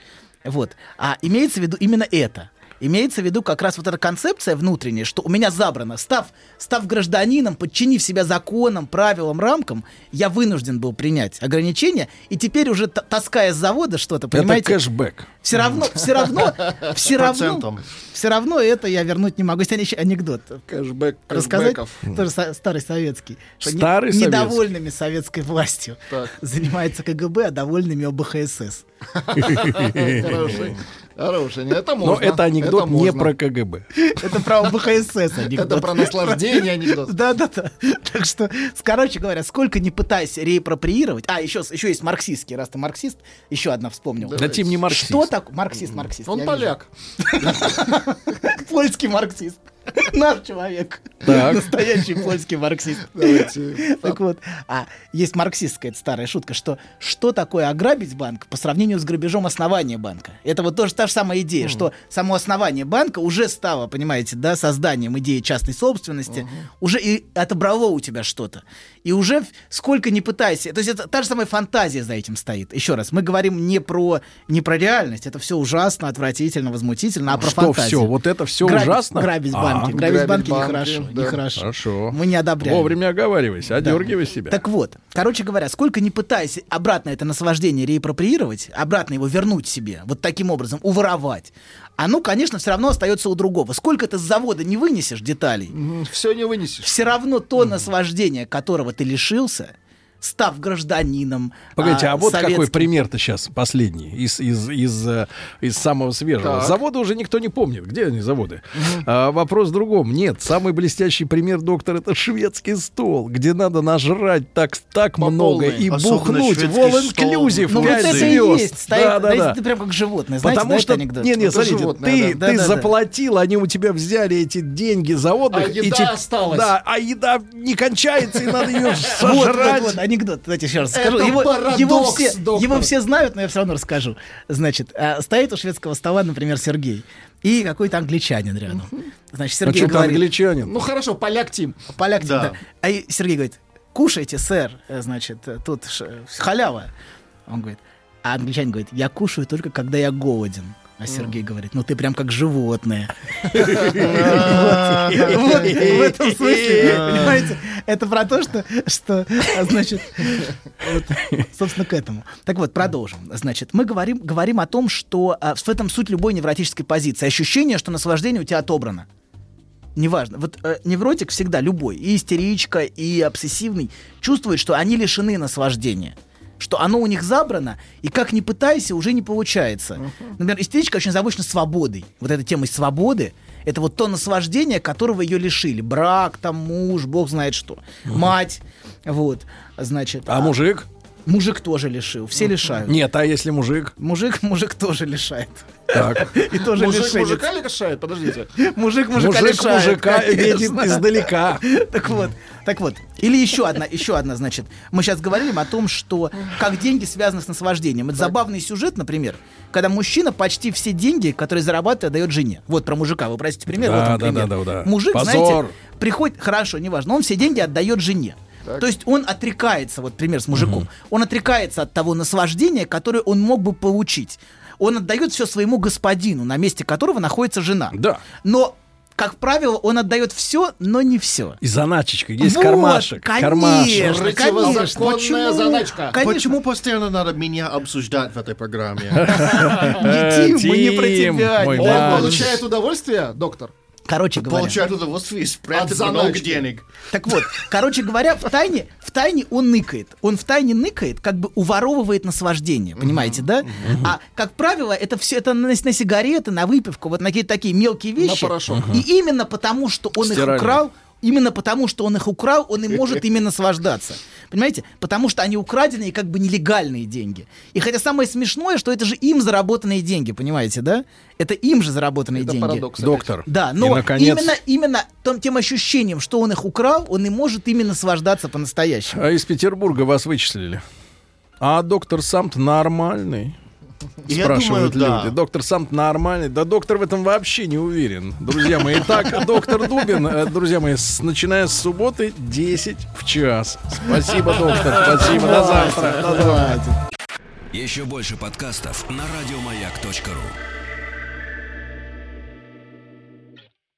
[SPEAKER 14] Вот. А имеется в виду именно это. Имеется в виду как раз вот эта концепция внутренняя, что у меня забрано. Став, став гражданином, подчинив себя законам, правилам, рамкам, я вынужден был принять ограничения, и теперь уже таская с завода что-то,
[SPEAKER 2] Это
[SPEAKER 14] понимаете?
[SPEAKER 2] кэшбэк.
[SPEAKER 14] Все равно, все равно, [LAUGHS] все равно, все равно это я вернуть не могу. Есть еще анекдот.
[SPEAKER 4] Кэшбэк,
[SPEAKER 14] Рассказать? Тоже старый советский.
[SPEAKER 2] Старый советский.
[SPEAKER 14] недовольными советской властью
[SPEAKER 4] Так. [LAUGHS]
[SPEAKER 14] занимается КГБ, а довольными ОБХСС. [LAUGHS]
[SPEAKER 4] Хороший. Хороший. Не, Это
[SPEAKER 2] Но
[SPEAKER 4] можно.
[SPEAKER 2] это анекдот
[SPEAKER 4] Это
[SPEAKER 2] не
[SPEAKER 4] можно.
[SPEAKER 2] про КГБ.
[SPEAKER 14] Это про ОБХСС анекдот.
[SPEAKER 4] Это про наслаждение анекдот.
[SPEAKER 14] Да-да-да. Так что, короче говоря, сколько не пытайся реапроприировать... А, еще, еще есть марксистский, раз ты марксист, еще одна вспомнил.
[SPEAKER 2] Да Тим не марксист.
[SPEAKER 14] Что такое? Марксист, марксист.
[SPEAKER 4] Он поляк. [LAUGHS]
[SPEAKER 14] Польский марксист. [LAUGHS] Наш человек.
[SPEAKER 2] Так.
[SPEAKER 14] Настоящий польский марксист.
[SPEAKER 4] Давайте.
[SPEAKER 14] Так вот, а есть марксистская эта старая шутка, что что такое ограбить банк по сравнению с грабежом основания банка? Это вот тоже та же самая идея, что само основание банка уже стало, понимаете, да, созданием идеи частной собственности, уже и отобрало у тебя что-то. И уже сколько не пытайся, то есть это та же самая фантазия за этим стоит. Еще раз, мы говорим не про, не про реальность, это все ужасно, отвратительно, возмутительно, а про
[SPEAKER 2] Что
[SPEAKER 14] фантазию.
[SPEAKER 2] все? Вот это все
[SPEAKER 14] Грабить-
[SPEAKER 2] ужасно?
[SPEAKER 14] Грабить
[SPEAKER 2] А,
[SPEAKER 14] банки. Грабить,
[SPEAKER 4] Грабить
[SPEAKER 14] банки,
[SPEAKER 4] банки,
[SPEAKER 14] нехорошо.
[SPEAKER 4] да.
[SPEAKER 14] Нехорошо.
[SPEAKER 2] Хорошо.
[SPEAKER 14] Мы не одобряем.
[SPEAKER 2] Вовремя оговаривайся, одергивай себя.
[SPEAKER 14] Так вот, короче говоря, сколько не пытайся обратно это наслаждение реапроприировать, обратно его вернуть себе, вот таким образом, уворовать, оно, конечно, все равно остается у другого. Сколько ты с завода не вынесешь деталей,
[SPEAKER 4] Все не вынесешь.
[SPEAKER 14] все равно то наслаждение, которого ты лишился, став гражданином.
[SPEAKER 2] Погодите, а, вот какой
[SPEAKER 14] советским.
[SPEAKER 2] пример-то сейчас последний из, из, из, э, из самого свежего.
[SPEAKER 4] Так.
[SPEAKER 2] Заводы уже никто не помнит. Где они, заводы? А, вопрос в другом. Нет, самый блестящий пример, доктор, это шведский стол, где надо нажрать так, так
[SPEAKER 4] По
[SPEAKER 2] много
[SPEAKER 4] полной.
[SPEAKER 2] и
[SPEAKER 3] Особенно
[SPEAKER 2] бухнуть.
[SPEAKER 3] шведский
[SPEAKER 2] All
[SPEAKER 3] стол.
[SPEAKER 2] inclusive,
[SPEAKER 14] Ну вот это и
[SPEAKER 2] звезд.
[SPEAKER 14] есть. Стоит,
[SPEAKER 2] Да, да, да.
[SPEAKER 14] ты прям как животное. Знаете,
[SPEAKER 2] Потому
[SPEAKER 14] да,
[SPEAKER 2] что,
[SPEAKER 14] анекдот?
[SPEAKER 2] не, не,
[SPEAKER 4] Это
[SPEAKER 2] смотрите,
[SPEAKER 4] животное,
[SPEAKER 2] ты,
[SPEAKER 14] да.
[SPEAKER 2] ты
[SPEAKER 14] Да-да-да.
[SPEAKER 2] заплатил, они у тебя взяли эти деньги за отдых.
[SPEAKER 4] А
[SPEAKER 2] и
[SPEAKER 4] еда
[SPEAKER 2] теп-
[SPEAKER 4] осталась.
[SPEAKER 2] Да, а еда не кончается, и надо ее [LAUGHS]
[SPEAKER 14] Вот, вот,
[SPEAKER 2] сожрать.
[SPEAKER 14] Анекдот. Давайте еще раз
[SPEAKER 4] Это
[SPEAKER 14] скажу. Его,
[SPEAKER 4] парадокс,
[SPEAKER 14] его, все,
[SPEAKER 4] доктор.
[SPEAKER 14] его все знают, но я все равно расскажу. Значит, а, стоит у шведского стола, например, Сергей. И какой-то англичанин рядом. Значит,
[SPEAKER 2] А
[SPEAKER 14] Сергей
[SPEAKER 2] что ты
[SPEAKER 14] говорит...
[SPEAKER 2] англичанин?
[SPEAKER 4] Ну хорошо, поляк Тим.
[SPEAKER 14] Поляк,
[SPEAKER 3] Да.
[SPEAKER 14] да. А и Сергей говорит, кушайте, сэр, э, значит, э, тут ш- халява. Он говорит, а англичанин говорит, я кушаю только, когда я голоден. А Сергей говорит, ну ты прям как животное. [LAUGHS] Вот, В этом смысле, [LAUGHS] [LAUGHS] понимаете, это про то, что, что значит, собственно, к этому. Так вот, продолжим. Значит, мы говорим, говорим о том, что а, в этом суть любой невротической позиции. Ощущение, что наслаждение у тебя отобрано. Неважно. Вот э, невротик всегда любой, и истеричка, и обсессивный, чувствует, что они лишены наслаждения. Что оно у них забрано, и как ни пытайся, уже не получается. Например, истеричка очень завышена свободой. Вот эта тема свободы, это вот то наслаждение, которого ее лишили. Брак, там, муж, бог знает что. Мать, вот, значит.
[SPEAKER 2] А мужик?
[SPEAKER 14] Мужик тоже лишил, все лишают.
[SPEAKER 2] Нет, а если мужик?
[SPEAKER 14] Мужик, мужик тоже лишает.
[SPEAKER 2] Так. [LAUGHS]
[SPEAKER 14] И тоже
[SPEAKER 4] Мужик
[SPEAKER 14] лишенец.
[SPEAKER 4] мужика лишает? Подождите.
[SPEAKER 14] Мужик мужика
[SPEAKER 2] Мужик
[SPEAKER 14] лишает,
[SPEAKER 2] мужика видит издалека. [LAUGHS]
[SPEAKER 14] Так вот, так вот. Или еще одна, еще одна, значит. Мы сейчас говорим о том, что как деньги связаны с наслаждением. Это забавный сюжет, например, когда мужчина почти все деньги, которые зарабатывает, дает жене. Вот про мужика, вы простите пример. вот
[SPEAKER 2] Да,
[SPEAKER 14] он
[SPEAKER 2] да,
[SPEAKER 14] пример.
[SPEAKER 2] да, да, да.
[SPEAKER 14] Мужик,
[SPEAKER 2] Позор.
[SPEAKER 14] знаете, приходит, хорошо, неважно, он все деньги отдает жене.
[SPEAKER 4] Так.
[SPEAKER 14] То есть он отрекается, вот пример с мужиком, он отрекается от того наслаждения, которое он мог бы получить. Он отдает все своему господину, на месте которого находится жена.
[SPEAKER 2] Да.
[SPEAKER 14] Но, как правило, он отдает все, но не все.
[SPEAKER 2] И заначечка, есть
[SPEAKER 14] Вот,
[SPEAKER 2] кармашек.
[SPEAKER 14] конечно.
[SPEAKER 2] кармашек.
[SPEAKER 4] Противозаконная
[SPEAKER 14] Почему?
[SPEAKER 4] задачка.
[SPEAKER 14] Конечно.
[SPEAKER 3] Почему постоянно надо меня обсуждать в этой программе? [LAUGHS]
[SPEAKER 14] Не, [LAUGHS] Тим, мы не про тебя.
[SPEAKER 4] Он получает удовольствие, доктор?
[SPEAKER 14] Короче говоря.
[SPEAKER 3] Получают удовольствие и спрятать много денег.
[SPEAKER 14] Так вот, короче говоря, в тайне, в тайне он ныкает. Он в тайне ныкает, как бы уворовывает наслаждение, понимаете, да? А, как правило, это все это на, на сигареты, на выпивку, вот на какие-то такие мелкие вещи.
[SPEAKER 4] порошок.
[SPEAKER 14] И именно потому, что он их
[SPEAKER 2] Стиральный.
[SPEAKER 14] украл, именно потому, что он их украл, он и может [LAUGHS] ими наслаждаться. Понимаете? Потому что они украденные как бы нелегальные деньги. И хотя самое смешное, что это же им заработанные деньги, понимаете, да? Это им же заработанные
[SPEAKER 4] Это
[SPEAKER 14] деньги.
[SPEAKER 4] парадокс.
[SPEAKER 2] Доктор.
[SPEAKER 14] Да,
[SPEAKER 2] И,
[SPEAKER 14] но
[SPEAKER 2] наконец-
[SPEAKER 14] именно, именно том, тем ощущением, что он их украл, он и может ими наслаждаться по-настоящему.
[SPEAKER 2] А из Петербурга вас вычислили. А доктор сам-то нормальный.
[SPEAKER 3] Я
[SPEAKER 2] Спрашивают
[SPEAKER 3] думаю, да.
[SPEAKER 2] люди. Доктор сам нормальный. Да доктор в этом вообще не уверен. Друзья мои, итак, [LAUGHS] доктор Дубин, э, друзья мои, с- начиная с субботы 10 в час. Спасибо, доктор. [LAUGHS] Спасибо. До завтра.
[SPEAKER 1] Еще больше подкастов на радиомаяк.ру.